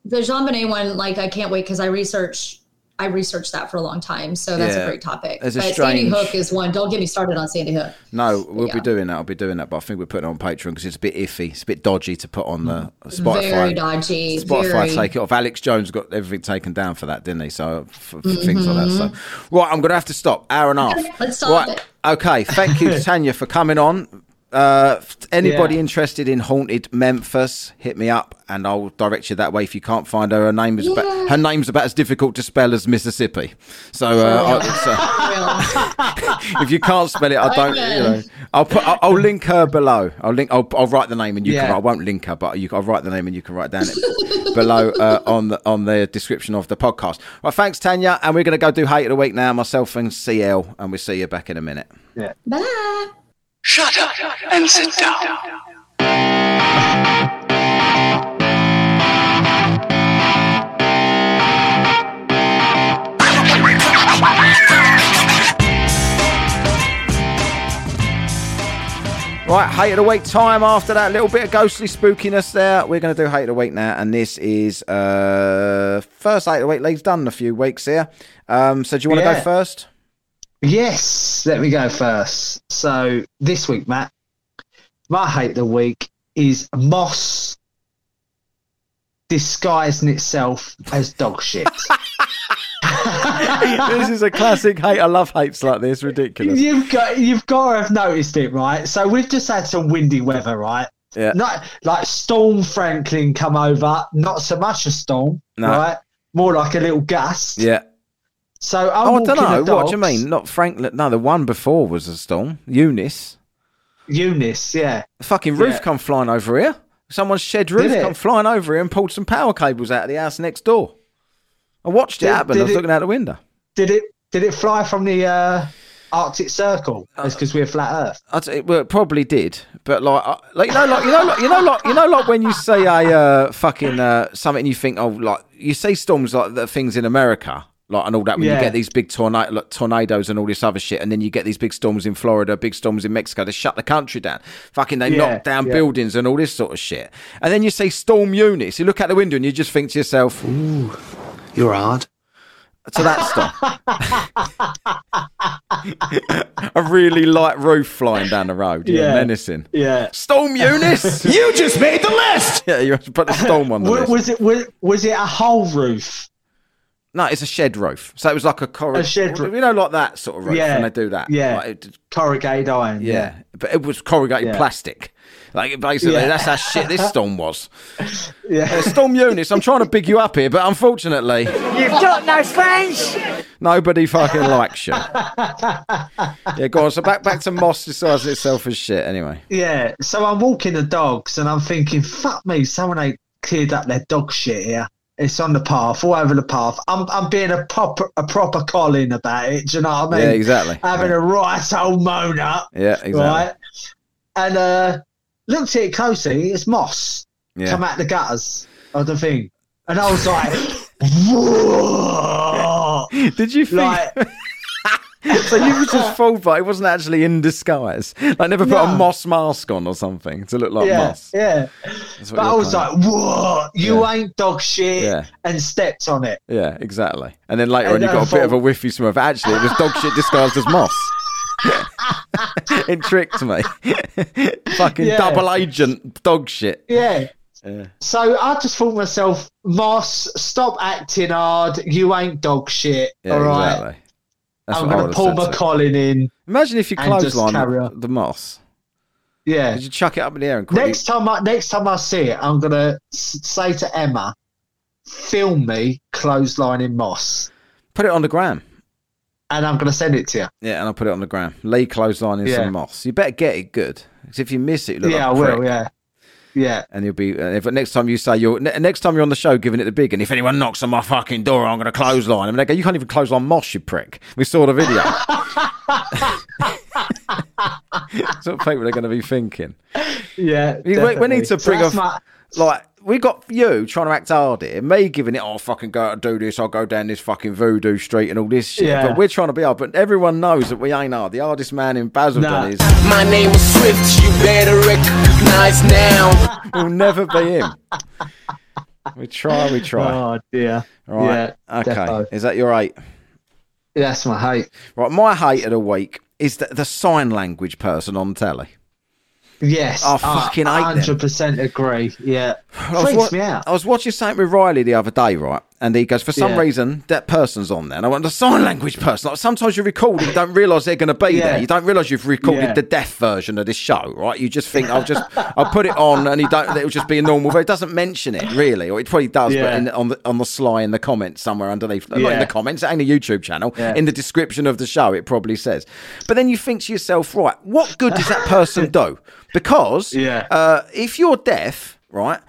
the JonBenét one, like I can't wait because I research. I researched that for a long time, so that's
Yeah.
a great topic.
There's a
but Sandy Hook is one. Don't get me started on Sandy Hook.
No, we'll
Yeah.
be doing that. I'll be doing that, but I think we're putting it on Patreon because it's a bit iffy. It's a bit dodgy to put on the Spotify.
Very dodgy.
Spotify
very,
take it off. Alex Jones got everything taken down for that, didn't he? So f- f- things like that. So right, I'm going to have to stop. Hour and a half.
Mm-hmm. Let's stop
right.
it.
Okay. Thank you, Tanya, for coming on. Uh, anybody
Yeah.
interested in haunted Memphis, hit me up and I'll direct you that way. If you can't find her, her name is
Yeah.
about, her name's about as difficult to spell as Mississippi. So, uh, I- so if you can't spell it, I don't. You know, I'll put. I'll, I'll link her below. I'll link. I'll, I'll write the name and you can. I won't link her, but you. I'll write the name and you can write down it below uh, on the on the description of the podcast. Well, thanks, Tanya, and we're going to go do hate of the week now. Myself and CL, and we'll see you back in a minute. Yeah.
Bye.
Shut up and sit down.
Right, hate of the week time. After that little bit of ghostly spookiness there, we're going to do hate of the week now, and this is uh first hate of the week. Lee's done a few weeks here. Um, so do you want to go first?
Yes, let me go first. So this week, Matt, my hate of the week is moss disguising itself as dog shit.
this is a classic hate. I love hates like this. Ridiculous.
you've got you've got to have noticed it, right? So we've just had some windy weather, right?
Yeah.
Not like Storm Franklin come over, not so much a storm,
No.
right? More like a little gust.
Yeah.
So I'm
Oh, I don't know.
the
What do you mean? Not Franklin. No, the one before was a storm. Eunice.
Eunice, yeah.
The fucking roof
Yeah.
come flying over here. Someone's shed roof come flying over here and pulled some power cables out of the house next door. I watched it happen. I was
it-
looking out the window.
Did it did it fly from the uh, Arctic Circle?
Uh,
It's because we're flat Earth.
I'd say, well, it probably did, but like, uh, like you know, like you know, like you know, like you know, like when you say a uh, fucking uh, something, you think, oh, like you see storms like the things in America, Like and all that when you get these big tornado, like, tornadoes and all this other shit, and then you get these big storms in Florida, big storms in Mexico. They shut the country down. Fucking, they
Yeah,
knock down
yeah.
buildings and all this sort of shit. And then you see Storm Eunice. You look out the window and you just think to yourself, "Ooh,
You're hard.
to that stuff." a really light roof flying down the road. Yeah,
Yeah.
menacing.
Yeah.
Storm Eunice.
You just made the list.
yeah, you have to put the storm on the
Was,
list.
was it was, was it a whole roof?
No, it's a shed roof. So it was like a corrugated,
A shed roof.
You know, like that sort of roof
Yeah.
when they do that.
Yeah.
Like it-
Corrugated iron.
yeah. But it was corrugated
Yeah.
plastic. Like basically,
Yeah.
that's how shit this storm was.
Yeah.
Uh, storm Eunice, I'm trying to big you up here, but unfortunately,
You've got no friends.
nobody fucking likes you. yeah, go on. So back back to Moss decides itself as shit anyway.
Yeah. So I'm walking the dogs and I'm thinking, fuck me, someone ain't cleared up their dog shit here. It's on the path, all over the path. I'm I'm being a proper a proper Colin about it. Do you know what I mean?
Yeah, exactly.
Having a right old moan up.
Yeah, exactly.
Right. And uh looked at it closely, it's moss.
Yeah.
Come out the gutters of the thing. And I was like, whoa.
Did you think?
Like
so you was just fooled by it wasn't actually in disguise. Like never put a moss mask on or something to look like
yeah,
moss.
yeah. But I was
playing.
like, whoa, you
Yeah.
ain't dog shit
Yeah.
and stepped on it.
Yeah, exactly. And then later on,
And
you
I
got a bit of a whiffy smell actually it was dog shit disguised as moss. it tricked me. Fucking
Yeah.
double agent dog shit.
Yeah.
Yeah.
So I just thought myself, Moss, stop acting hard. You ain't dog shit.
Yeah,
all right.
exactly. That's
I'm going to pull
said
my
to-
collar in.
Imagine if you
and just
clothesline the, moss.
Yeah.
Did you chuck it up in the air and quickly?
Next time, I, next time I see it, I'm going to say to Emma, film me clotheslining Moss.
Put it on the gram.
And I'm going to send it to you.
Yeah, and I'll put it on the gram. Lee clotheslining
Yeah.
some moss. You better get it good. Because if you miss it, you look
yeah, I
like a
will. Yeah. Yeah.
And you'll be. And if next time you say you're ne- next time you're on the show giving it the big, and if anyone knocks on my fucking door, I'm going to clothesline them. And they go, you can't even clothesline Moss, you prick. We saw the video. That's what people are going to be thinking.
Yeah.
We- we- need to bring
that's
off- Like we got you trying to act hard here, me giving it, oh fucking go out and do this, I'll go down this fucking voodoo street and all this shit.
Yeah.
But we're trying to be hard. But everyone knows that we ain't hard. The hardest man in Basildon
Nah.
is
My name is Swift, you better recognize now.
we'll never be him. We try, we try.
Oh, dear.
All right.
Yeah.
okay.
defo.
Is that your eight?
That's my hate.
Right. My hate of the week is the, the sign language person on telly.
Yes.
I uh, fucking hate
100% agree. Yeah.
I was,
Freaks
wa-
me out.
I was watching something with Riley the other day, right? And he goes, for some
Yeah.
reason, that person's on there. And I went, the sign language person. Like, sometimes you record it, you don't realise they're going to be
Yeah.
there. You don't realise you've recorded
Yeah.
the deaf version of this show, right? You just think, I'll just, I'll put it on and you don't, it'll just be a normal, but it doesn't mention it really, or it probably does, but in, on, the, on the sly in the comments somewhere underneath, not in the comments, ain't a YouTube channel, in the description of the show, it probably says. But then you think to yourself, right, what good does that person do? Because
Yeah.
uh, if you're deaf, right,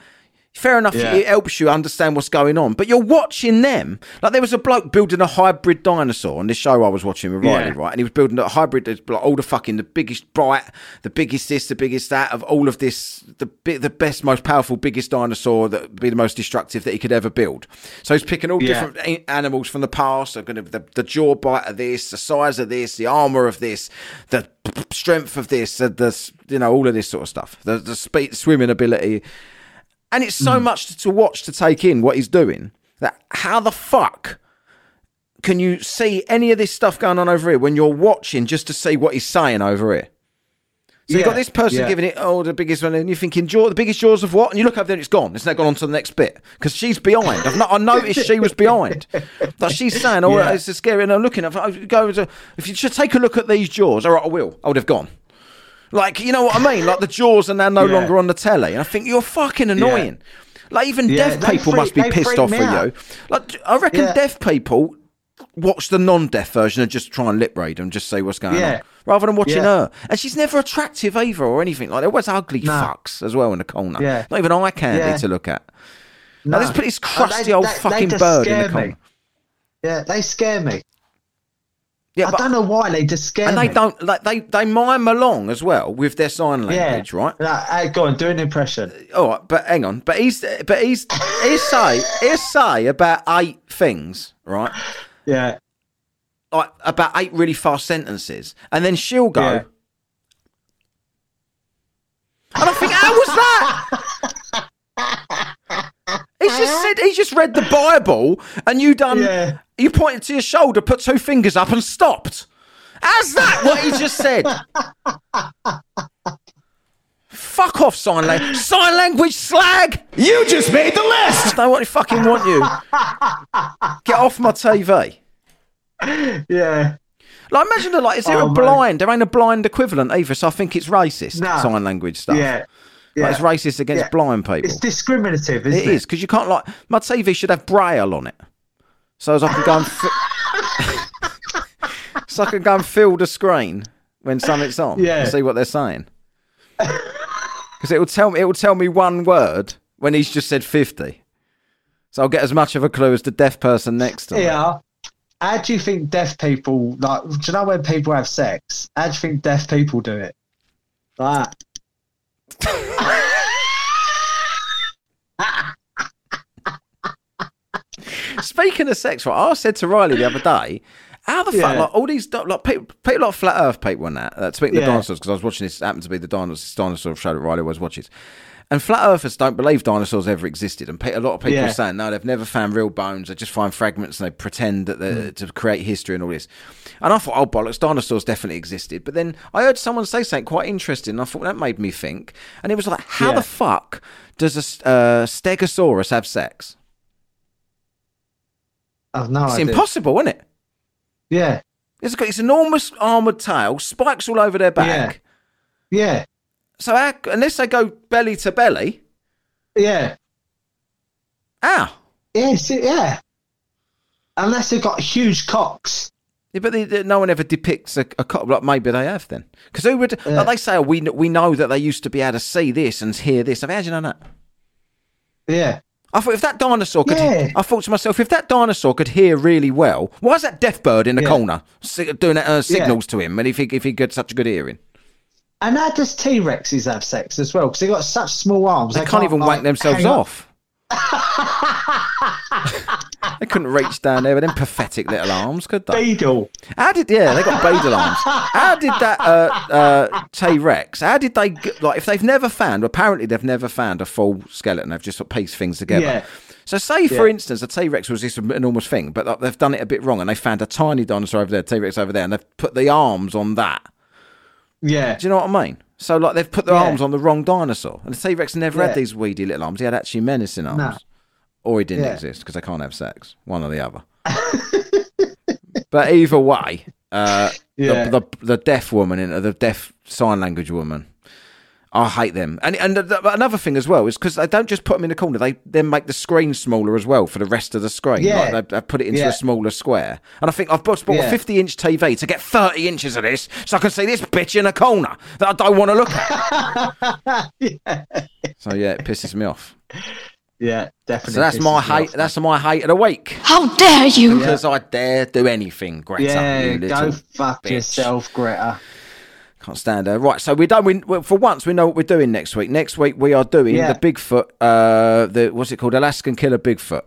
fair enough,
Yeah.
it helps you understand what's going on, but you're watching them. Like there was a bloke building a hybrid dinosaur on this show I was watching with Riley,
Yeah.
right? And he was building a hybrid, like all the fucking, the biggest bright, the biggest this, the biggest that, of all of this, the the best, most powerful, biggest dinosaur that would be the most destructive that he could ever build. So he's picking all
Yeah.
different animals from the past, are going to the, the jaw bite of this, the size of this, the armor of this, the strength of this, the, the you know all of this sort of stuff, the the speed, swimming ability, and it's so hmm. much to, watch to take in what he's doing. That how the fuck can you see any of this stuff going on over here when you're watching just to see what he's saying over here? So you've got this person
yeah.
giving it, oh, the biggest one, and you're thinking, jaw, the biggest jaws of what? And you look up there and it's gone. It's now gone on to the next bit because she's behind. I've not, I noticed she was behind. Like she's saying, oh,
Yeah.
it's a scary. And I'm looking, I've go, to- if you should take a look at these jaws, all right, I will. I would have gone. Like, you know what I mean? Like the jaws are now no
Yeah.
longer on the telly. And I think you're fucking annoying. Like even
Yeah,
deaf people
freak-
must be pissed off with
out.
you. Like I reckon
Yeah.
deaf people watch the non-deaf version and just try and lip read and just say what's going
Yeah.
on, rather than watching
Yeah.
her. And she's never attractive either or anything. Like they're always ugly
No.
fucks as well in the corner.
Yeah.
Not even eye candy
Yeah.
to look at.
No.
Like, this, this
Uh,
crusty
they-
old
they- they
fucking
just
bird in the corner.
me. Yeah, they scare me.
Yeah,
I
but,
don't know why they just scare
and
me.
they don't like they they mime along as well with their sign language, right?
Like, hey, go on, do an impression.
Uh, all right, but hang on. But he's but he's he's say he's say about eight things, right?
Yeah.
like about eight really fast sentences, and then she'll go.
Yeah.
And I think, how was that? He's just said he just read the Bible, and you done.
Yeah.
You pointed to your shoulder, put two fingers up, and stopped. How's that? What he just said? Fuck off, sign language. Sign language slag.
You just made the list!
I don't want fucking want you. Get off my TV.
Yeah.
Like, imagine the like. Is there
Oh,
a
mate.
blind? There ain't a blind equivalent either. So I think it's racist.
Nah.
Sign language stuff.
Yeah.
Like, it's racist against
Yeah.
blind people.
It's discriminative, isn't
It
it?
is because you can't like my TV should have braille on it, so as I can go and fi- so I can go and fill the screen when something's on.
Yeah.
and see what they're saying. Because it will tell me it will tell me one word when he's just said fifty, so I'll get as much of a clue as the deaf person next to me.
Yeah. How do you think deaf people like? Do you know when people have sex? How do you think deaf people do it? Like that.
Speaking of sex, right, I said to Riley the other day, how the fuck,
Yeah.
like all these, like people, people like flat Earth people and that. Uh, speaking of
Yeah.
dinosaurs, because I was watching this, happened to be the dinosaur, dinosaur show that Riley always watches. And flat Earthers don't believe dinosaurs ever existed, and pe- a lot of people
Yeah.
are saying no, they've never found real bones. They just find fragments and they pretend that they're
Mm.
to create history and all this. And I thought, oh bollocks, dinosaurs definitely existed. But then I heard someone say something quite interesting, and I thought that made me think. And it was like, how
Yeah.
the fuck does a uh, Stegosaurus have sex?
I've no
It's
idea.
impossible, isn't it?
Yeah.
It's got this enormous armored tail, spikes all over their back.
Yeah.
So how, unless they go belly to belly,
Yeah.
how?
Yes. Yeah. Unless they've got huge cocks.
Yeah, but they, they- no one ever depicts a, a cop. Like maybe they have then, because who would?
Yeah.
Like they say, oh, we we know that they used to be able to see this and hear this. How do you know that?
Yeah.
I thought if that dinosaur could,
Yeah.
I thought to myself, if that dinosaur could hear really well, why is that deaf bird in the
Yeah.
corner doing uh, signals to him? And if he if he got such a good hearing,
And how does T Rexes have sex as well? Because they've got such small arms.
they, can't, even
like,
wank themselves off. they couldn't reach down there with them pathetic little arms, could they?
Beadle.
How did yeah? They got beadle arms. How did that uh, uh, T Rex? How did they like if they've never found? Apparently they've never found a full skeleton. They've just sort of pieced things together.
Yeah.
So say for
Yeah.
instance, a T Rex was this enormous thing, but like, they've done it a bit wrong, and they found a tiny dinosaur over there, T Rex over there, and they've put the arms on that.
Yeah.
Do you know what I mean? So like they've put their
Yeah.
arms on the wrong dinosaur, and the T Rex never
Yeah.
had these weedy little arms. He had actually menacing arms,
No.
or he didn't
Yeah.
exist because they can't have sex, one or the other. but either way, uh, the, the the deaf woman in the deaf sign language woman. I hate them, and and the, the- another thing as well is because they don't just put them in the corner; they then make the screen smaller as well for the rest of the screen.
Yeah.
Like they, they put it into
Yeah.
a smaller square. And I think I've bought, bought a 50 inch TV to get 30 inches of this, so I can see this bitch in a corner that I don't want to look at. So yeah, it pisses me off.
Yeah. Definitely.
So that's my hate.
off.
That's my hate of the week.
How dare you!
Because I dare do anything, Greta.
Yeah. Go fuck
bitch.
yourself, Greta.
Can't stand her. Right, so we're done. We, well, for once, we know what we're doing next week. Next week, we are doing
Yeah.
the Bigfoot. Uh, the what's it called? Alaskan Killer Bigfoot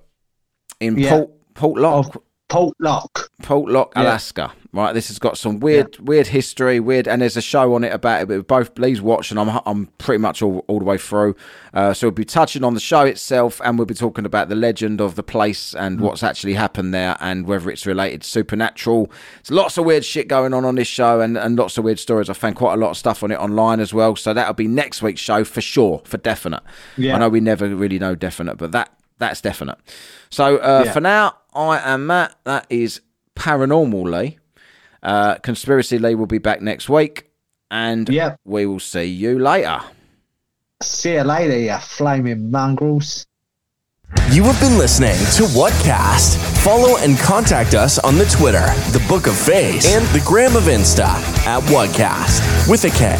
in
Yeah.
Port Portlock,
Of Portlock.
Port Lock. Alaska. Right, this has got some weird, weird history, weird, and there's a show on it about it. But both please watch, and I'm I'm pretty much all, all the way through. Uh, so we'll be touching on the show itself, and we'll be talking about the legend of the place and what's actually happened there, and whether it's related to supernatural. There's lots of weird shit going on on this show, and, and lots of weird stories. I found quite a lot of stuff on it online as well. So that'll be next week's show for sure, for definite.
Yeah.
I know we never really know definite, but that that's definite. So uh,
Yeah.
for now, I am Matt. That is Paranormal Lee. Uh, Conspiracy Lee will be back next week, and
Yep.
we will see you later.
See you later, you flaming mongrels.
You have been listening to Whatcast. Follow and contact us on the Twitter, the Book of Face, and the Gram of Insta at Whatcast with a K.